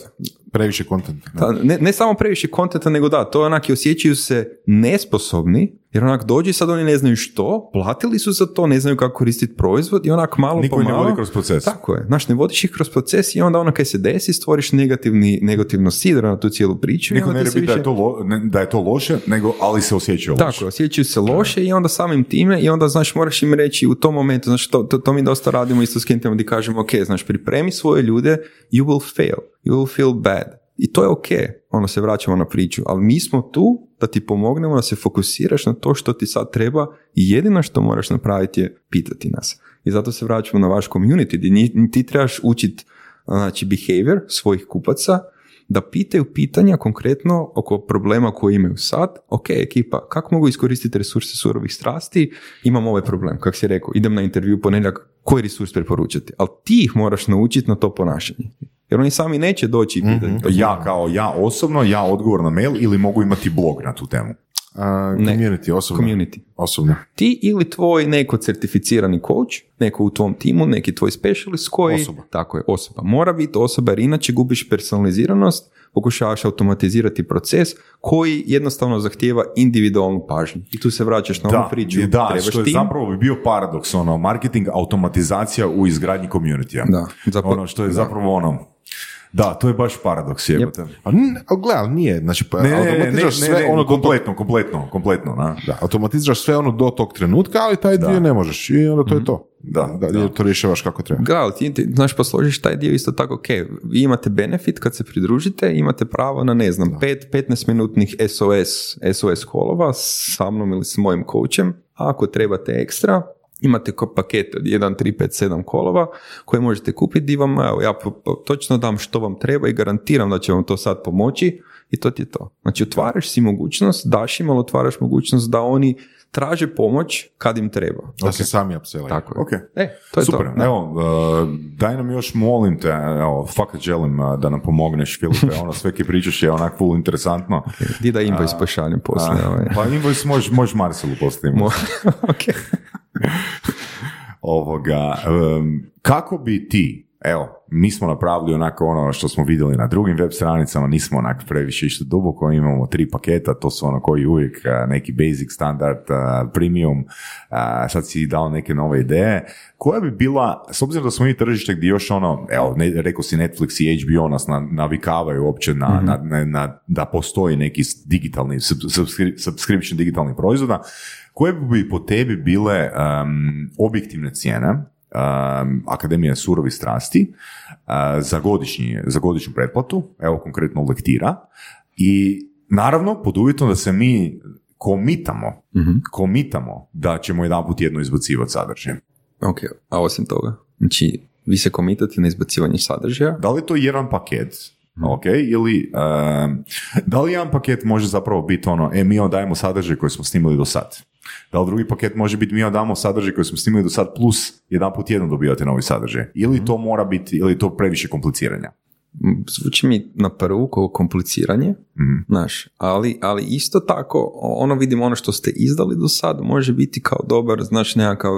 Previše kontenta. ta- ne, ne samo previše kontenta, nego da, to je onak i osjećaju se nesposobni, jer onak dođu i sad oni ne znaju što, platili su za to, ne znaju kako koristiti proizvod i onak malo Niko po ih ne vodi kroz proces. Tako je. Znaš, ne vodiš ih kroz proces i onda ono kaj se desi, stvoriš negativni, negativno sidro na tu cijelu priču. Niko ne rebi da, više- je to lo- ne- da je to loše, nego ali se osjećaju loše. tako, je, osjećaju se loše i onda samim time i onda, znaš, moraš im reći u tom momentu, znaš, to, to, to mi dosta radimo isto s klijentima gdje kažemo, ok, znaš, pripremi svoje ljude, you will fail, you will feel bad. I to je ok, ono se vraćamo na priču, ali mi smo tu da ti pomognemo da se fokusiraš na to što ti sad treba i jedino što moraš napraviti je pitati nas. I zato se vraćamo na vaš community, gdje ti trebaš učiti znači, behavior svojih kupaca, da pitaju pitanja konkretno oko problema koje imaju sad. Ok, ekipa, kako mogu iskoristiti resurse surovih strasti? Imam ovaj problem, kako si rekao, idem na intervju ponedjeljak, koji resurs preporučati? Ali ti ih moraš naučiti na to ponašanje. Jer oni sami neće doći i pitati. to. Ja kao ja osobno, ja odgovor na mail ili mogu imati blog na tu temu. Ne. community, osobno. Community. Osobno. Ti ili tvoj neko certificirani coach, neko u tvom timu, neki tvoj specialist koji... Osoba. Tako je, osoba. Mora biti osoba jer inače gubiš personaliziranost, pokušavaš automatizirati proces koji jednostavno zahtijeva individualnu pažnju. I tu se vraćaš na onu Da, priču. da trebaš što je tim. zapravo bi bio paradoks, ono, marketing, automatizacija u izgradnji community Da, zapravo- ono što je zapravo ono, da, to je baš paradoks, jebote. A, n- a gle, ali nije. Znači, pa, Ne, ne, ne, ne, automatiziraš ne, sve ne, ono do tog- kompletno, kompletno, kompletno, na. Da, automatiziraš sve ono do tog trenutka, ali taj dio ne možeš. I onda to je to. Da, da, da. to rješavaš kako treba. Da, ali ti, ti, znaš, posložiš taj dio isto tako, ok, vi imate benefit kad se pridružite, imate pravo na, ne znam, 5-15 minutnih SOS, SOS kolova sa mnom ili s mojim coachem, a ako trebate ekstra, imate ko paket od 1, 3, 5, 7 kolova koje možete kupiti di vam, evo, ja točno dam što vam treba i garantiram da će vam to sad pomoći i to ti je to. Znači, otvaraš si mogućnost, daš im, ali otvaraš mogućnost da oni traže pomoć kad im treba. Da se sami upsellaju. Tako je. Ok. E, to je Super, to. evo, uh, daj nam još, molim te, evo, fakat želim uh, da nam pomogneš, Filipe, ono, sve ki pričaš je onak full interesantno. Di da invoice pošaljem poslije. Ovaj. pa invoice možeš Marcelu postaviti. Mo- ok. Ovoga, em, kako bi ti, evo, mi smo napravili onako ono što smo vidjeli na drugim web stranicama, nismo onak previše išli duboko, imamo tri paketa, to su ono koji uvijek neki basic standard, premium, sad si dao neke nove ideje. Koja bi bila, s obzirom da smo mi tržište gdje još ono, evo, ne, rekao si Netflix i HBO nas na, navikavaju uopće na, na, na- na- da postoji neki digitalni, sub- subscri- subscription digitalnih proizvoda, koje bi po tebi bile em, objektivne cijene um, Akademije surovi strasti uh, za, godišnji, za godišnju pretplatu, evo konkretno lektira, i naravno pod uvjetom da se mi komitamo, komitamo da ćemo jedan put jedno izbacivati sadržaj. Ok, a osim toga, znači vi se komitate na izbacivanje sadržaja, Da li je to jedan paket, ok, ili em, da li jedan paket može zapravo biti ono, e, mi vam dajemo sadržaj koji smo snimili do sad. Da li drugi paket može biti mi damo sadržaj koji smo snimili do sad plus jedan put jednom dobivate novi sadržaj. Ili to mora biti, ili to previše kompliciranja. zvuči mi na prvu kao kompliciranje, znaš, ali, ali isto tako, ono vidimo ono što ste izdali do sad, može biti kao dobar, znaš, nekakav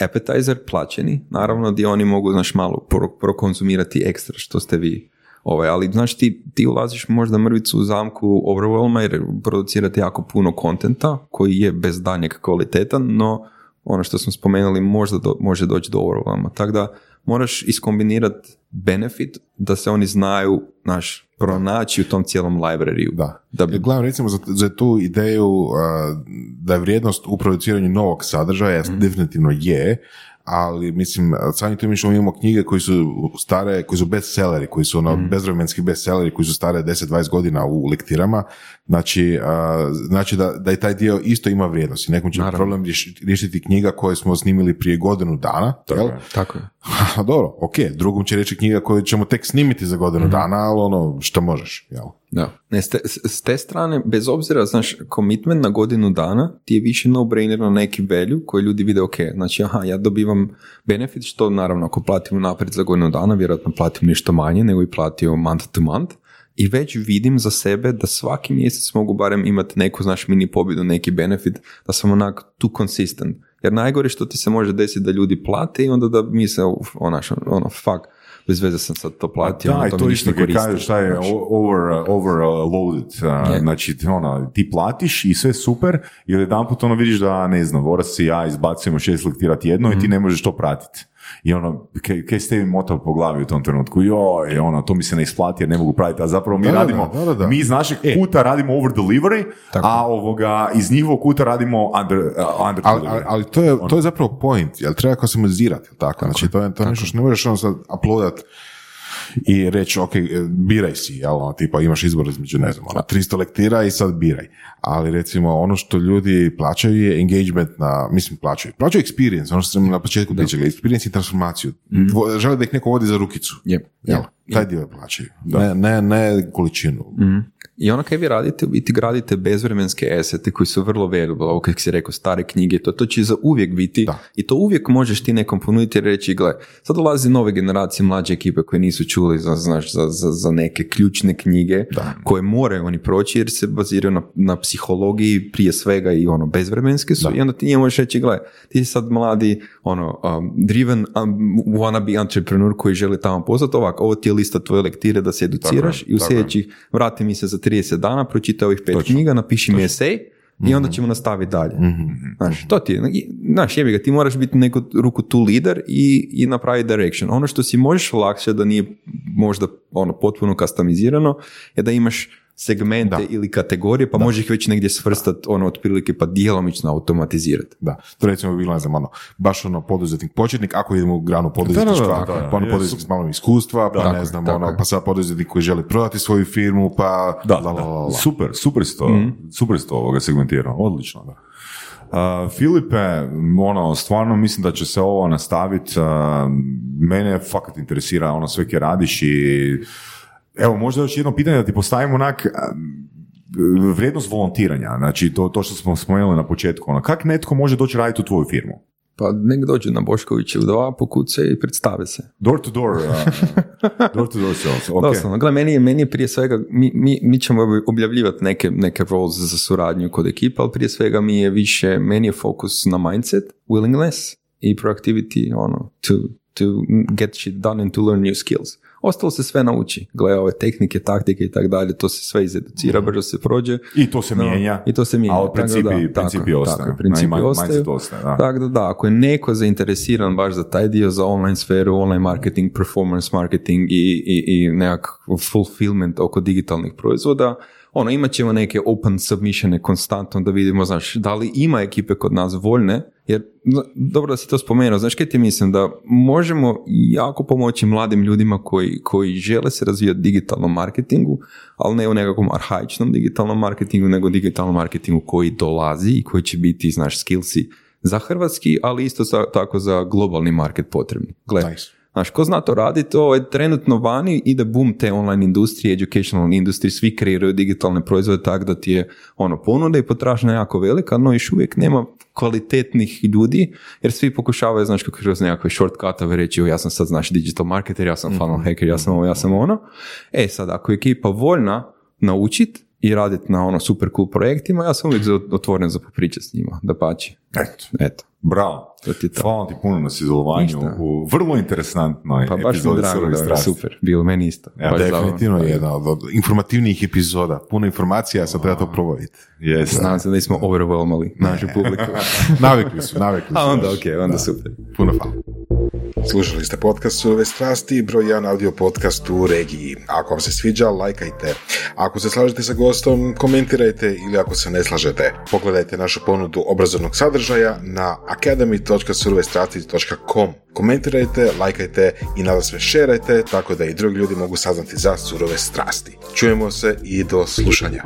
appetizer plaćeni, naravno gdje oni mogu, znaš, malo pro, prokonzumirati ekstra što ste vi Ovaj, ali znaš ti, ti ulaziš možda mrvicu u zamku overwhelma jer producirate jako puno kontenta koji je bez daljnjeg kvalitetan, no ono što smo spomenuli možda do- može doći do overwhelma. Tako da moraš iskombinirati benefit da se oni znaju naš pronaći u tom cijelom librariju. Da. Da bi, Jer gledam recimo za, za tu ideju a, da je vrijednost u produciranju novog sadržaja Mhm. definitivno je, ali mislim, tim što imamo knjige koji su stare, koji su bestselleri, koji su ono Mhm. bezvremenski bestselleri, koji su stare 10-20 godina u lektirama, znači, a, znači da, da i taj dio isto ima vrijednost. I nekom će problem riješ- riješiti knjiga koju smo snimili prije godinu dana, jel? Tako je. Ha, dobro, ok, drugom će reći knjiga koju ćemo tek snimiti za godinu Mhm. dana, ali ono, što možeš, jel? Da. Ne, s, te, s- te strane, bez obzira, znaš, commitment na godinu dana ti je više no-brainer na neki value koji ljudi vide, ok, znači, aha, ja dobivam benefit, što naravno ako platim naprijed za godinu dana, vjerojatno platim nešto manje nego i platio month to month, i već vidim za sebe da svaki mjesec mogu barem imati neku, znaš, mini pobjedu, neki benefit, da sam onak tu consistent. Jer najgore što ti se može desiti da ljudi plate i onda da misle, onaš, ono, fuck, bez veze sam sad to platio, Da, ono, i to to mi ništa koristi. šta je over, overloaded. uh, Je. Znači, ti, ono, ti platiš i sve super i jedan put ono vidiš da, ne znam, Voras i ja izbacujemo šest lektira tjedno Mhm. i ti ne možeš to pratiti. I ono, kaj, kaj ste mi motao po glavi u tom trenutku? Joj, ono, to mi se ne isplati jer ne mogu pratiti. A zapravo mi Da, radimo, da, da, da. mi iz našeg kuta radimo over delivery, Tako. a ovoga, iz njihovog kuta radimo under, uh, under Ali, delivery. ali, ali to, je, to je zapravo point, jel treba customizirati, jel tako? Znači, to je, to je nešto što ne možeš ono sad uploadat i reći, ok, biraj si, jel, ono, tipa imaš izbor između, ne znam, ono, 300 lektira i sad biraj. Ali recimo, ono što ljudi plaćaju je engagement na, mislim, plaćaju. Plaćaju experience, ono što sam na početku pričali, experience i transformaciju. Vo- Žele da ih neko vodi za rukicu. Je, Jel? je. Taj dio plaćaju. Ne, ne, ne količinu. I ono kaj vi radite, u biti gradite bezvremenske esete koji su vrlo valuable, ovo kako si rekao, stare knjige, to, to će za uvijek biti Da. i to uvijek možeš ti nekom ponuditi i reći, gle, sad dolazi nove generacije mlađe ekipe koje nisu čuli za, znaš, za, za, za neke ključne knjige koje moraju oni proći jer se baziraju na, na psihologiji prije svega i ono bezvremenske su i onda ti njemu možeš reći, gle, ti si sad mladi, ono, um, driven um, wannabe entrepreneur koji želi tamo postati, ovako, ovo ti je lista tvoje lektire da se educiraš i u tako je. sljedećih vrati mi se za 30 dana, pročitaj ovih pet knjiga, napiši mi esej i onda ćemo nastaviti dalje. Znaš, to ti je, znaš, jebi ga, ti moraš biti u neku ruku tu lider i, i napraviti direction. Ono što si možeš lakše da nije možda ono potpuno kastamizirano je da imaš segmente ili kategorije, pa možeš ih već negdje svrstati ono otprilike pa djelomično automatizirati. Da, to recimo bilo, ne znam, ono, baš ono poduzetnik početnik, ako idemo u granu poduzetništva, da, da, da, pa ono je, poduzetnik s malo iskustva, pa Tako ne znam, tako ono, pa sad poduzetnik koji želi prodati svoju firmu, pa Da, la, la, la, la. super, super si to, Mhm. super si to ovoga segmentirao, odlično, da. Uh, Filipe, ono, stvarno mislim da će se ovo nastaviti, uh, mene fakat interesira ono sve kje radiš i evo možda još jedno pitanje da ti postavim onak vrijednost volontiranja, znači to, to što smo spomenuli na početku, ono, kak netko može doći raditi u tvoju firmu? Pa nek dođe na Bošković ili dva, pokuce i predstave se. Door to door, uh, door to door sales, ok. Doslovno, gle, meni je, meni je prije svega, mi, mi, mi ćemo objavljivati neke, neke roles za suradnju kod ekipa, ali prije svega mi je više, meni je fokus na mindset, willingness i proactivity, ono, to, to get shit done and to learn new skills. Ostalo se sve nauči. Gle, ove tehnike, taktike i tako dalje, to se sve izeducira, brzo se prođe. I to se No, mijenja. I to se mijenja. Tako da principi, da, tako principi je, ostaju. Tako principi Mind- ostaju. ostaje, da. Tako da da, ako je neko zainteresiran baš za taj dio, za online sferu, online marketing, performance marketing i, i, i nekakav fulfillment oko digitalnih proizvoda, ono, imat ćemo neke open submissione konstantno da vidimo, znaš, da li ima ekipe kod nas voljne, jer, dobro da si to spomenuo, znaš kaj ti mislim, da možemo jako pomoći mladim ljudima koji, koji žele se razvijati digitalnom marketingu, ali ne u nekakvom arhaičnom digitalnom marketingu, nego digitalnom marketingu koji dolazi i koji će biti, znaš, skillsi za hrvatski, ali isto tako za globalni market potrebni. Gle, Nice. Znaš, ko zna to raditi, ovo je trenutno vani, ide boom te online industrije, educational industriji, svi kreiraju digitalne proizvode tako da ti je ono ponuda i potražnja jako velika, no još uvijek nema kvalitetnih ljudi, jer svi pokušavaju, znaš, kako kroz nekakve shortcutove reći, "O, ja sam sad, znaš, digital marketer, ja sam funnel hacker, ja sam ovo, ja sam ono. E sad, ako je ekipa voljna naučit i raditi na ono super cool projektima, ja sam uvijek otvoren za popričat s njima, da pači. Eto. Eto. Bravo. To ti je to. Hvala ti puno na sudjelovanju u vrlo interesantnoj Pa baš epizodi drago da super, bilo meni isto. Ja, Baš Definitivno je jedna od, od informativnijih epizoda. Puno informacija, sad treba to provoditi. Yes. Nadam se da nismo overwhelmali našu publiku. Navikli su, navikli su. A onda, znaš. ok, onda Da. super. Puno hvala. Slušali ste podcast Surove strasti, broj 1 audio podcast u regiji. Ako vam se sviđa, lajkajte. Ako se slažete sa gostom, komentirajte ili ako se ne slažete, pogledajte našu ponudu obrazovnog sadržaja na academy.surovestrasti.com. Komentirajte, lajkajte i nada sve šerajte tako da i drugi ljudi mogu saznati za surove strasti. Čujemo se i do slušanja.